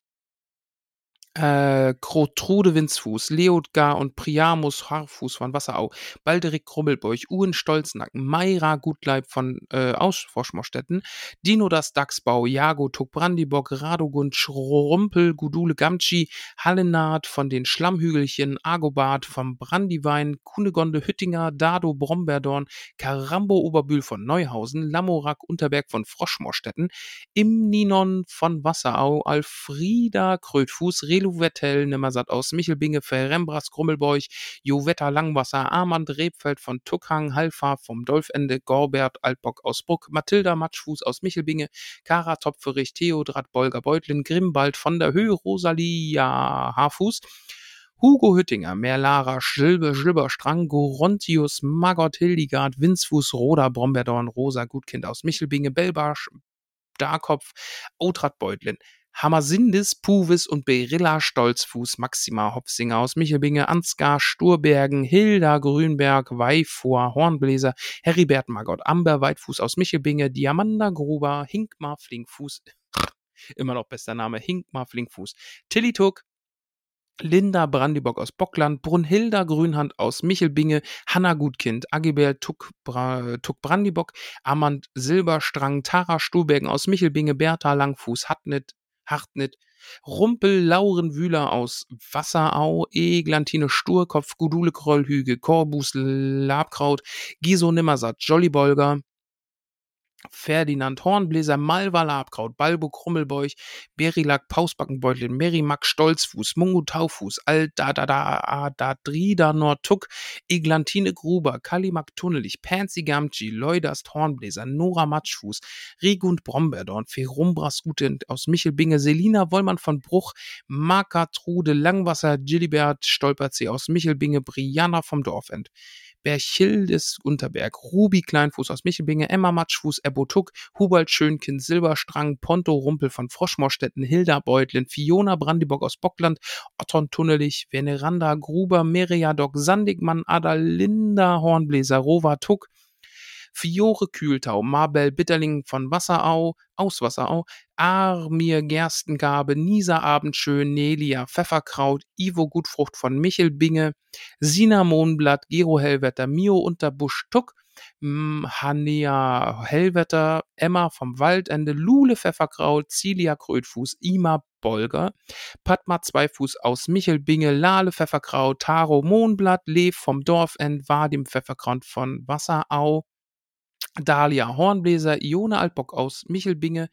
äh, Krotrude Winzfuß, Leodgar und Priamus Haarfuß von Wasserau, Balderik Krummelbeuch, Uhren Stolznacken, Meira Gutleib von äh, Ausforschmorstetten, Dino das Dachsbau, Jago Tuk Brandibock, Radogund Schrumpel, Gudule Gamtschi, Hallenard von den Schlammhügelchen, Agobart vom Brandiwein, Kunegonde Hüttinger, Dado Brombeerdorn, Karambo Oberbühl von Neuhausen, Lamorak Unterberg von Froschmorstetten, Imninon von Wasserau, Alfrieda Krötfuß, Rel Velo Vettel, Nimmersatt aus Michelbinge, Verrembras, Grummelbeuch, Jovetta Langwasser, Armand Rebfeld von Tuckhang, Halfa vom Dolfende, Gorbert Altbock aus Bruck, Mathilda Matschfuß aus Michelbinge, Kara Topferich, Theodrat Bolger Beutlin, Grimbald von der Höhe, Rosalia Haarfuß, Hugo Hüttinger, Merlara, Schilbe, Schlibberstrang, Gorontius, Margot Hildegard, Winzfuß, Roda, Bromberdorn, Rosa, Gutkind aus Michelbinge, Belbarsch, Darkopf, Outrat Beutlin, Hammersindis, Puvis und Berilla Stolzfuß, Maxima Hopfsinger aus Michelbinge, Ansgar Sturbergen, Hilda Grünberg, Weifor, Hornbläser, Heribert Margot Amber, Weitfuß aus Michelbinge, Diamanda Gruber, Hinkmar Flinkfuß, (laughs) immer noch bester Name, Hinkmar Flinkfuß, Tilly Tuck, Linda Brandibock aus Bockland, Brunhilda Grünhand aus Michelbinge, Hanna Gutkind, Agibert Tuck, Bra Tuck Brandibock, Amand Silberstrang, Tara Stubergen aus Michelbinge, Bertha Langfuß, Hatnit, Hartnit, Rumpel, Lauren Wühler aus Wasserau, Eglantine Sturkopf, Gudule Krollhügel, Korbus Labkraut, Giso Nimmersatt, Jolly Bolger, Ferdinand Hornbläser, Malva Labkraut, Balbo Krummelbeuch, Berilak Pausbackenbeutel, Merimak Stolzfuß, Mungo Taufuß, Aldadadadadrida Nordtuck, Eglantine Gruber, Kalimak Tunnelich, Pansy Gamci, Leudast Hornbläser, Nora Matschfuß, Regund Brombeerdorn, Ferumbras Gutend aus Michelbinge, Selina Wollmann von Bruch, Marka Trude Langwasser, Gilibert Stolperzee aus Michelbinge, Brianna vom Dorfend. Berchildes Unterberg, Ruby Kleinfuß aus Michelbinge, Emma Matschfuß, Ebbo Tuck, Hubert Schönkind, Silberstrang, Ponto Rumpel von Froschmorstetten, Hilda Beutlin, Fiona Brandibock aus Bockland, Otton Tunnelich, Veneranda Gruber, Meriadoc Sandigmann, Adalinda Hornbläser, Rova Tuck, Fiore Kühltau, Marbel Bitterling von Wasserau, aus Wasserau, Armir Gerstengabe, Nisa Abendschön, Nelia Pfefferkraut, Ivo Gutfrucht von Michelbinge, Sina Mohnblatt, Gero Hellwetter, Mio Unterbusch Tuck, Hania Hellwetter, Emma vom Waldende, Lule Pfefferkraut, Cilia Krötfuß, Ima Bolger, Padma Zweifuß aus Michelbinge, Lale Pfefferkraut, Taro Mohnblatt, Lev vom Dorfend, Vadim Pfefferkraut von Wasserau, Dahlia Hornbläser, Ione Altbock aus Michelbinge,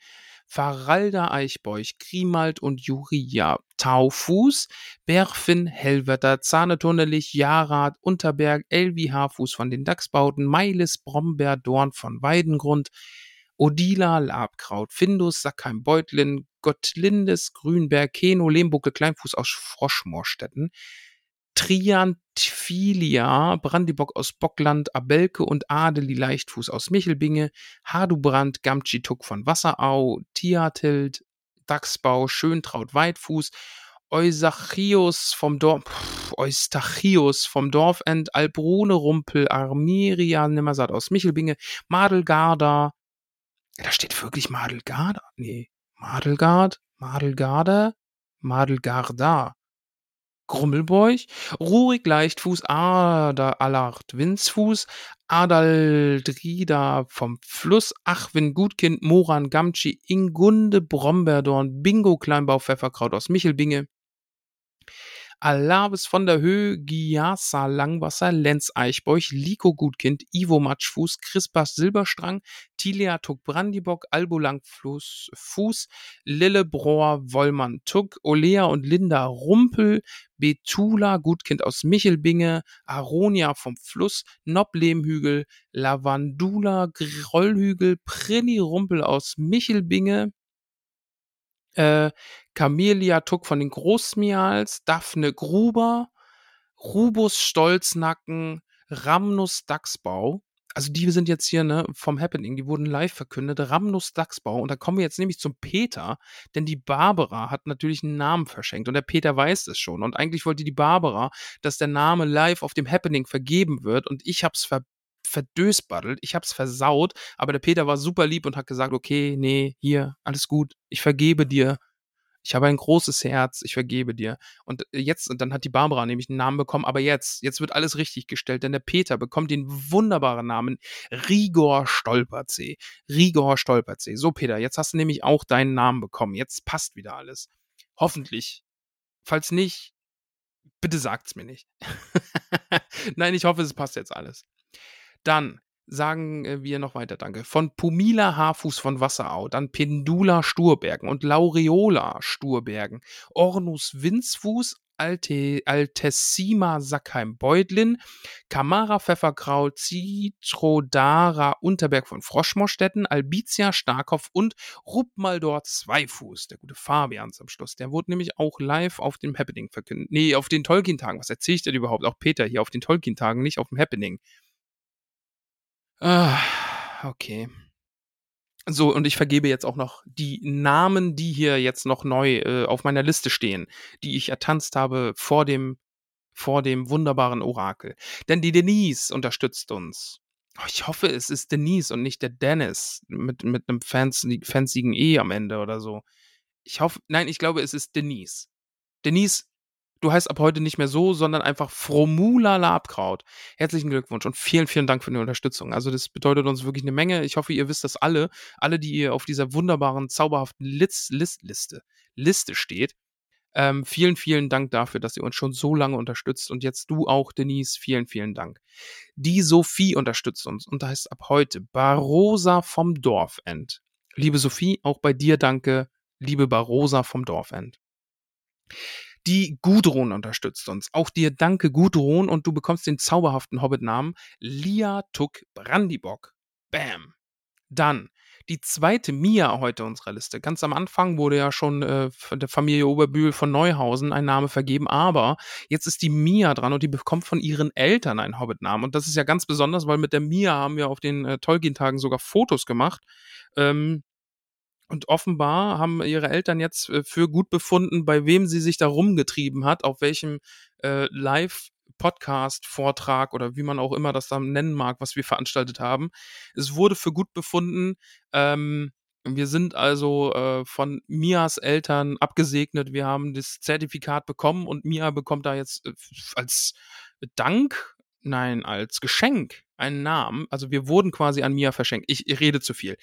Faralda Eichbeuch, Grimald und Juria, Taufuß, Berfin, Hellwetter, Zahnetunnelich, Jahrad, Unterberg, Elvi Haarfuß von den Dachsbauten, Meilis, Brombeer, Dorn von Weidengrund, Odila, Labkraut, Findus, Sackheim, Beutlin, Gottlindes, Grünberg, Keno, Lehmbucke, Kleinfuß aus Froschmoorstetten, Triantfilia, Brandibock aus Bockland, Abelke und Adeli Leichtfuß aus Michelbinge, Hadubrand, Gamtschituk von Wasserau, Tiatild, Dachsbau, Schöntraut, Weitfuß, Eusachius vom Dorf, Eustachius vom Dorfend, Albrune Rumpel, Armiria Nimmersatt aus Michelbinge, Madelgarda, da steht wirklich Madelgarda? Nee, Madelgard, Madelgarda, Madelgarda. Grummelbeuch, Rurik Leichtfuß, Ader Allard Winzfuß, Adaldrida vom Fluss, Achwin Gutkind, Moran Gamtschi, Ingunde Brombeerdorn, Bingo Kleinbau Pfefferkraut aus Michelbinge, Alabes von der Höhe, Giasa Langwasser, Lenz Eichbeuch, Liko Gutkind, Ivo Matschfuß, Crispas Silberstrang, Tilia Tuck Brandibock, Albo Langfuß, Fuß, Lille Brohr, Wollmann Tuck, Olea und Linda Rumpel, Betula Gutkind aus Michelbinge, Aronia vom Fluss, Nob Lehmhügel, Lavandula Grollhügel, Prinny Rumpel aus Michelbinge, äh, Camelia Tuck von den Großmials, Daphne Gruber, Rubus Stolznacken, Ramnus Dachsbau. Also die sind jetzt hier ne, vom Happening, die wurden live verkündet. Ramnus Dachsbau. Und da kommen wir jetzt nämlich zum Peter, denn die Barbara hat natürlich einen Namen verschenkt und der Peter weiß es schon. Und eigentlich wollte die Barbara, dass der Name live auf dem Happening vergeben wird und ich hab's ver verdösbaddelt, ich hab's versaut, aber der Peter war super lieb und hat gesagt, okay, nee, hier, alles gut, ich vergebe dir. Ich habe ein großes Herz, ich vergebe dir. Und jetzt, und dann hat die Barbara nämlich einen Namen bekommen, aber jetzt, jetzt wird alles richtig gestellt, denn der Peter bekommt den wunderbaren Namen Rigor Stolperzee. Rigor Stolperzee. So, Peter, jetzt hast du nämlich auch deinen Namen bekommen. Jetzt passt wieder alles. Hoffentlich. Falls nicht, bitte sagt's mir nicht. (laughs) Nein, ich hoffe, es passt jetzt alles. Dann sagen äh, wir noch weiter, danke. Von Pumila Haarfuß von Wasserau, dann Pendula Sturbergen und Laureola Sturbergen, Ornus Winzfuß, Alte, Altessima Sackheim Beutlin, Kamara Pfefferkraut, Citrodara Unterberg von Froschmorstetten, Albizia Starkopf und Ruppmaldor Zweifuß, der gute Fabian zum Schluss. Der wurde nämlich auch live auf dem Happening verkündet. Nee, auf den Tolkien-Tagen. Was erzähle ich denn überhaupt? Auch Peter hier auf den Tolkien-Tagen, nicht auf dem Happening. Ah, okay. So, und ich vergebe jetzt auch noch die Namen, die hier jetzt noch neu äh, auf meiner Liste stehen, die ich ertanzt habe vor dem, vor dem wunderbaren Orakel. Denn die Denise unterstützt uns. Oh, ich hoffe, es ist Denise und nicht der Dennis mit, mit einem fancy, fancygen E am Ende oder so. Ich hoffe, nein, ich glaube, es ist Denise. Denise, Du heißt ab heute nicht mehr so, sondern einfach Fromula Labkraut. Herzlichen Glückwunsch und vielen, vielen Dank für die Unterstützung. Also das bedeutet uns wirklich eine Menge. Ich hoffe, ihr wisst das alle. Alle, die ihr auf dieser wunderbaren, zauberhaften List, List, Liste, Liste steht. Ähm, vielen, vielen Dank dafür, dass ihr uns schon so lange unterstützt. Und jetzt du auch, Denise. Vielen, vielen Dank. Die Sophie unterstützt uns und da heißt ab heute Barosa vom Dorfend. Liebe Sophie, auch bei dir danke. Liebe Barosa vom Dorfend. Die Gudrun unterstützt uns. Auch dir danke, Gudrun, und du bekommst den zauberhaften Hobbit-Namen Lia Tuck Brandibock. Bam. Dann die zweite Mia heute unserer Liste. Ganz am Anfang wurde ja schon äh, der Familie Oberbühl von Neuhausen ein Name vergeben, aber jetzt ist die Mia dran und die bekommt von ihren Eltern einen Hobbit-Namen. Und das ist ja ganz besonders, weil mit der Mia haben wir auf den äh, Tolkien-Tagen sogar Fotos gemacht. Ähm, und offenbar haben ihre Eltern jetzt äh, für gut befunden, bei wem sie sich da rumgetrieben hat, auf welchem äh, Live-Podcast-Vortrag oder wie man auch immer das dann nennen mag, was wir veranstaltet haben. Es wurde für gut befunden. Ähm, wir sind also äh, von Mias Eltern abgesegnet. Wir haben das Zertifikat bekommen und Mia bekommt da jetzt äh, als Dank, nein, als Geschenk einen Namen. Also wir wurden quasi an Mia verschenkt. Ich, ich rede zu viel.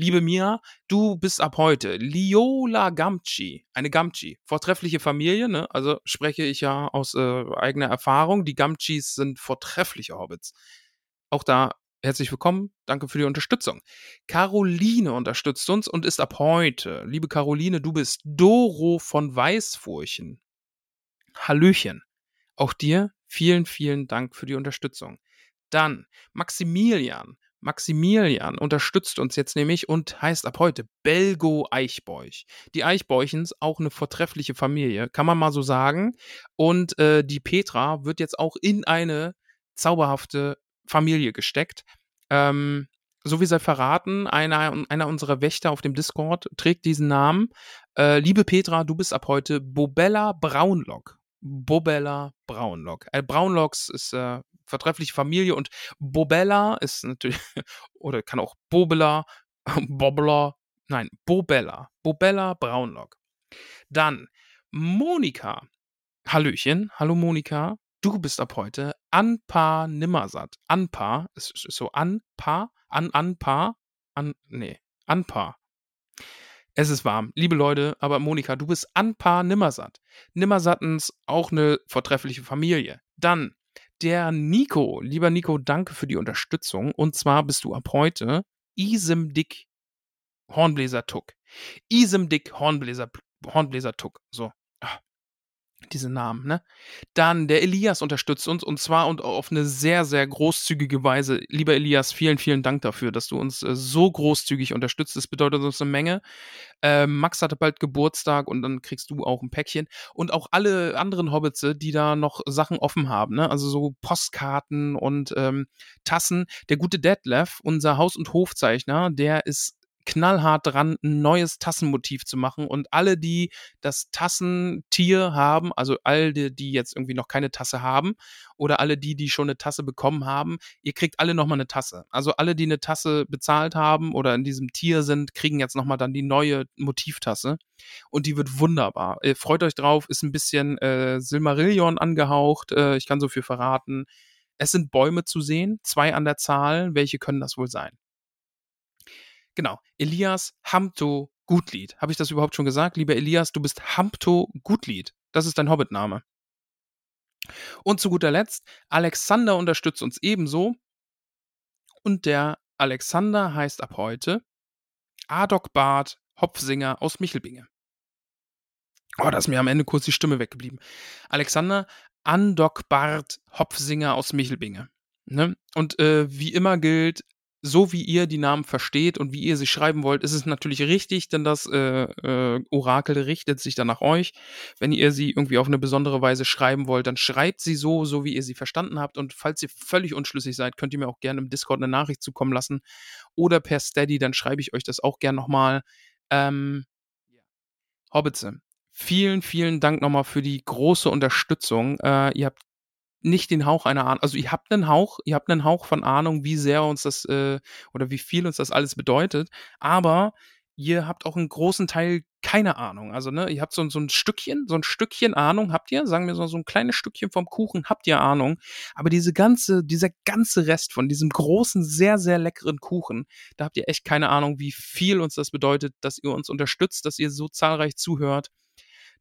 Liebe Mia, du bist ab heute Liola Gamci, eine Gamci, vortreffliche Familie, ne? Also spreche ich ja aus äh, eigener Erfahrung. Die Gamcis sind vortreffliche Hobbits. Auch da herzlich willkommen. Danke für die Unterstützung. Caroline unterstützt uns und ist ab heute, liebe Caroline, du bist Doro von Weißfurchen. Hallöchen. Auch dir vielen, vielen Dank für die Unterstützung. Dann Maximilian. Maximilian unterstützt uns jetzt nämlich und heißt ab heute Belgo Eichbeuch. Die Eichbeuchens, auch eine vortreffliche Familie, kann man mal so sagen. Und äh, die Petra wird jetzt auch in eine zauberhafte Familie gesteckt. Ähm, so wie sei verraten, einer, einer unserer Wächter auf dem Discord trägt diesen Namen. Äh, liebe Petra, du bist ab heute Bobella Braunlock. Bobella Braunlock. Äh, Braunlocks ist äh, vertreffliche Familie und Bobella ist natürlich, (laughs) oder kann auch Bobella, (laughs) Bobbler, nein, Bobella, Bobella Braunlock. Dann Monika. Hallöchen, hallo Monika. Du bist ab heute Anpa Nimmersatt. Anpa, ist, ist so Anpa, an Anpa, an, nee, Anpa. Es ist warm. Liebe Leute, aber Monika, du bist Anpa Nimmersatt. Nimmersattens auch eine vortreffliche Familie. Dann der Nico. Lieber Nico, danke für die Unterstützung. Und zwar bist du ab heute Isem Dick Hornbläser Tuck. Isem Dick Hornbläser, Hornbläser Tuck. So. Diese Namen, ne? Dann der Elias unterstützt uns und zwar und auf eine sehr, sehr großzügige Weise. Lieber Elias, vielen, vielen Dank dafür, dass du uns äh, so großzügig unterstützt. Das bedeutet uns eine Menge. Äh, Max hatte bald Geburtstag und dann kriegst du auch ein Päckchen. Und auch alle anderen Hobbits, die da noch Sachen offen haben, ne? Also so Postkarten und ähm, Tassen. Der gute Detlef, unser Haus- und Hofzeichner, der ist knallhart dran, ein neues Tassenmotiv zu machen. Und alle, die das Tassentier haben, also alle, die jetzt irgendwie noch keine Tasse haben, oder alle die, die schon eine Tasse bekommen haben, ihr kriegt alle nochmal eine Tasse. Also alle, die eine Tasse bezahlt haben oder in diesem Tier sind, kriegen jetzt nochmal dann die neue Motivtasse. Und die wird wunderbar. Äh, freut euch drauf, ist ein bisschen äh, Silmarillion angehaucht. Äh, ich kann so viel verraten. Es sind Bäume zu sehen, zwei an der Zahl. Welche können das wohl sein? Genau. Elias Hamto Gutlied. Habe ich das überhaupt schon gesagt? Lieber Elias, du bist Hamto Gutlied. Das ist dein Hobbit-Name. Und zu guter Letzt, Alexander unterstützt uns ebenso. Und der Alexander heißt ab heute Adok Bart Hopfsinger aus Michelbinge. Oh, da ist mir am Ende kurz die Stimme weggeblieben. Alexander Andok Bart Hopfsinger aus Michelbinge. Ne? Und äh, wie immer gilt, so wie ihr die Namen versteht und wie ihr sie schreiben wollt, ist es natürlich richtig, denn das äh, äh, Orakel richtet sich dann nach euch. Wenn ihr sie irgendwie auf eine besondere Weise schreiben wollt, dann schreibt sie so, so wie ihr sie verstanden habt. Und falls ihr völlig unschlüssig seid, könnt ihr mir auch gerne im Discord eine Nachricht zukommen lassen oder per Steady, dann schreibe ich euch das auch gerne nochmal. Ähm, Hobbitze, vielen, vielen Dank nochmal für die große Unterstützung. Äh, ihr habt nicht den Hauch einer Ahnung. Also ihr habt einen Hauch, ihr habt einen Hauch von Ahnung, wie sehr uns das äh, oder wie viel uns das alles bedeutet, aber ihr habt auch einen großen Teil keine Ahnung. Also, ne, ihr habt so, so ein Stückchen, so ein Stückchen Ahnung habt ihr, sagen wir so, so ein kleines Stückchen vom Kuchen habt ihr Ahnung. Aber diese ganze, dieser ganze Rest von diesem großen, sehr, sehr leckeren Kuchen, da habt ihr echt keine Ahnung, wie viel uns das bedeutet, dass ihr uns unterstützt, dass ihr so zahlreich zuhört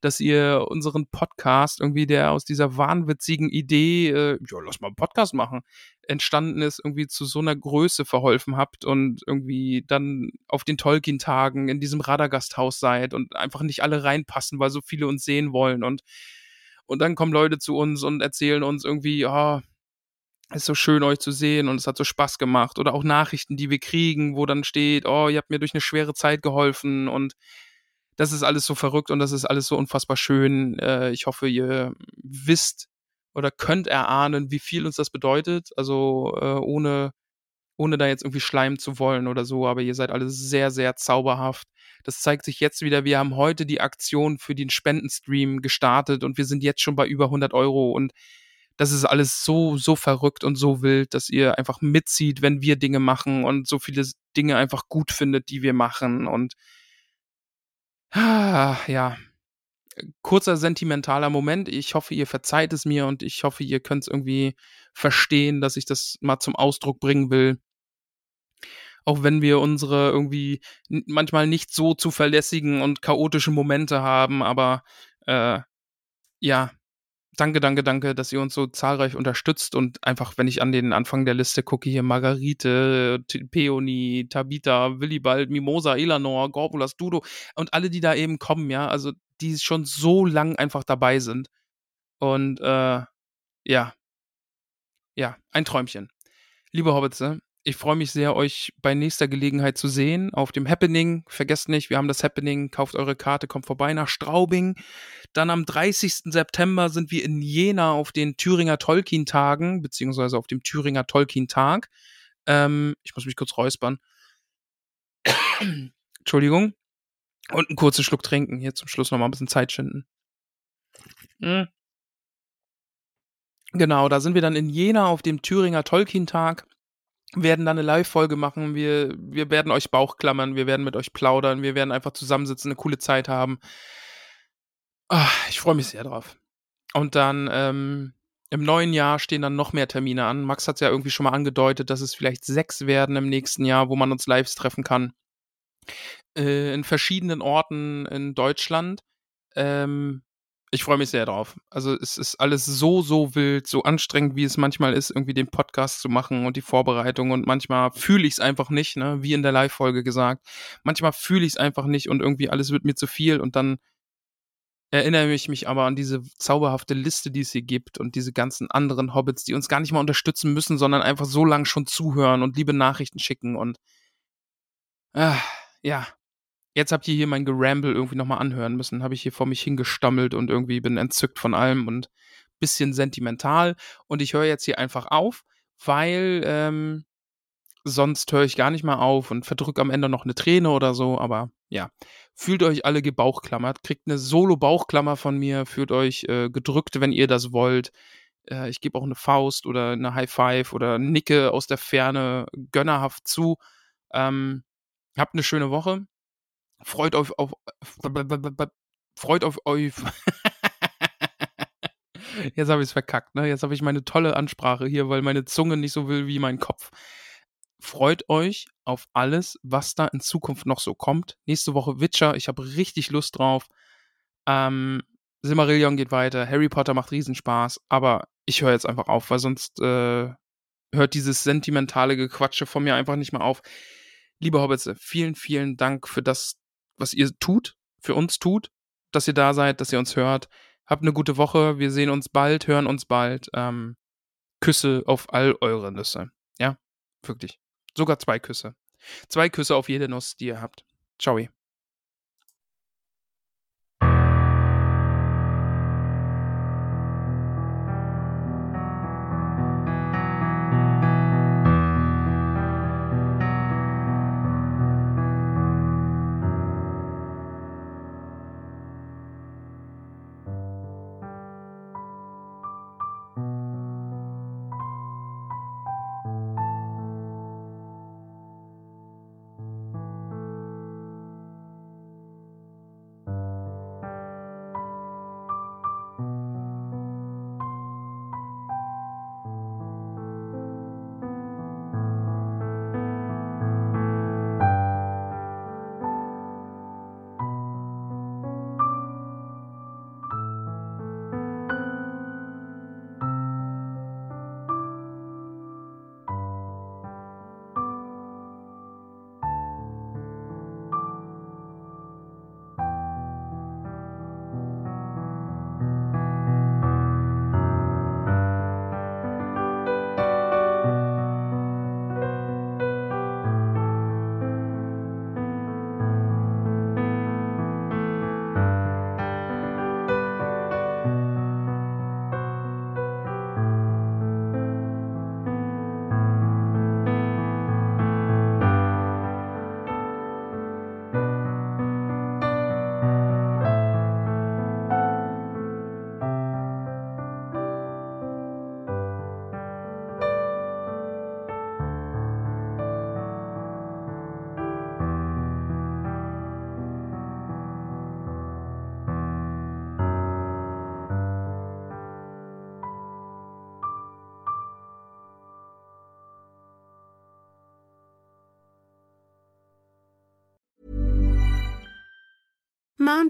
dass ihr unseren Podcast irgendwie, der aus dieser wahnwitzigen Idee, äh, ja, lass mal einen Podcast machen, entstanden ist, irgendwie zu so einer Größe verholfen habt und irgendwie dann auf den Tolkien-Tagen in diesem Radagasthaus seid und einfach nicht alle reinpassen, weil so viele uns sehen wollen und und dann kommen Leute zu uns und erzählen uns irgendwie, oh, ist so schön, euch zu sehen und es hat so Spaß gemacht. Oder auch Nachrichten, die wir kriegen, wo dann steht, oh, ihr habt mir durch eine schwere Zeit geholfen und das ist alles so verrückt und das ist alles so unfassbar schön. Äh, ich hoffe, ihr wisst oder könnt erahnen, wie viel uns das bedeutet. Also äh, ohne, ohne da jetzt irgendwie schleimen zu wollen oder so, aber ihr seid alle sehr, sehr zauberhaft. Das zeigt sich jetzt wieder. Wir haben heute die Aktion für den Spendenstream gestartet und wir sind jetzt schon bei über 100 Euro und das ist alles so, so verrückt und so wild, dass ihr einfach mitzieht, wenn wir Dinge machen und so viele Dinge einfach gut findet, die wir machen und ja. Kurzer sentimentaler Moment. Ich hoffe, ihr verzeiht es mir und ich hoffe, ihr könnt es irgendwie verstehen, dass ich das mal zum Ausdruck bringen will. Auch wenn wir unsere irgendwie manchmal nicht so zuverlässigen und chaotischen Momente haben, aber äh, ja, danke, danke, danke, dass ihr uns so zahlreich unterstützt und einfach, wenn ich an den Anfang der Liste gucke, hier Margarite, Peony, Tabita, Willibald, Mimosa, Elanor, Gorbulas, Dudo und alle, die da eben kommen, ja, also die schon so lang einfach dabei sind. Und äh, ja, ja, ein Träumchen. Liebe Hobbits, ich freue mich sehr, euch bei nächster Gelegenheit zu sehen auf dem Happening. Vergesst nicht, wir haben das Happening. Kauft eure Karte, kommt vorbei nach Straubing. Dann am 30. September sind wir in Jena auf den Thüringer Tolkien-Tagen, beziehungsweise auf dem Thüringer Tolkien-Tag. Ähm, ich muss mich kurz räuspern. (coughs) Entschuldigung. Und einen kurzen Schluck trinken. Hier zum Schluss nochmal ein bisschen Zeit schinden. Hm. Genau, da sind wir dann in Jena auf dem Thüringer Tolkien-Tag werden dann eine Live-Folge machen. Wir, wir werden euch Bauchklammern, wir werden mit euch plaudern, wir werden einfach zusammensitzen, eine coole Zeit haben. Ach, ich freue mich sehr drauf. Und dann ähm, im neuen Jahr stehen dann noch mehr Termine an. Max hat es ja irgendwie schon mal angedeutet, dass es vielleicht sechs werden im nächsten Jahr, wo man uns live treffen kann. Äh, in verschiedenen Orten in Deutschland. Ähm, ich freue mich sehr drauf. Also es ist alles so, so wild, so anstrengend, wie es manchmal ist, irgendwie den Podcast zu machen und die Vorbereitung. Und manchmal fühle ich es einfach nicht, ne? wie in der Live-Folge gesagt. Manchmal fühle ich es einfach nicht und irgendwie alles wird mir zu viel. Und dann erinnere ich mich aber an diese zauberhafte Liste, die es hier gibt und diese ganzen anderen Hobbits, die uns gar nicht mal unterstützen müssen, sondern einfach so lang schon zuhören und liebe Nachrichten schicken. Und äh, ja, jetzt habt ihr hier mein Geramble irgendwie nochmal anhören müssen. Habe ich hier vor mich hingestammelt und irgendwie bin entzückt von allem und bisschen sentimental. Und ich höre jetzt hier einfach auf, weil ähm, sonst höre ich gar nicht mal auf und verdrück am Ende noch eine Träne oder so. Aber ja, fühlt euch alle gebauchklammert, kriegt eine Solo-Bauchklammer von mir, fühlt euch äh, gedrückt, wenn ihr das wollt. Äh, ich gebe auch eine Faust oder eine High Five oder nicke aus der Ferne gönnerhaft zu. Ähm, habt eine schöne Woche. Freut euch auf, freut auf euch. (laughs) Jetzt habe ich es verkackt, ne? Jetzt habe ich meine tolle Ansprache hier, weil meine Zunge nicht so will wie mein Kopf. Freut euch auf alles, was da in Zukunft noch so kommt. Nächste Woche Witcher, ich habe richtig Lust drauf. Ähm, Silmarillion geht weiter, Harry Potter macht Riesenspaß, aber ich höre jetzt einfach auf, weil sonst äh, hört dieses sentimentale Gequatsche von mir einfach nicht mehr auf. Liebe Hobbits, vielen, vielen Dank für das, was ihr tut, für uns tut, dass ihr da seid, dass ihr uns hört. Habt eine gute Woche. Wir sehen uns bald, hören uns bald. Ähm, Küsse auf all eure Nüsse. Ja, wirklich. Sogar zwei Küsse. Zwei Küsse auf jede Nuss, die ihr habt. Ciao.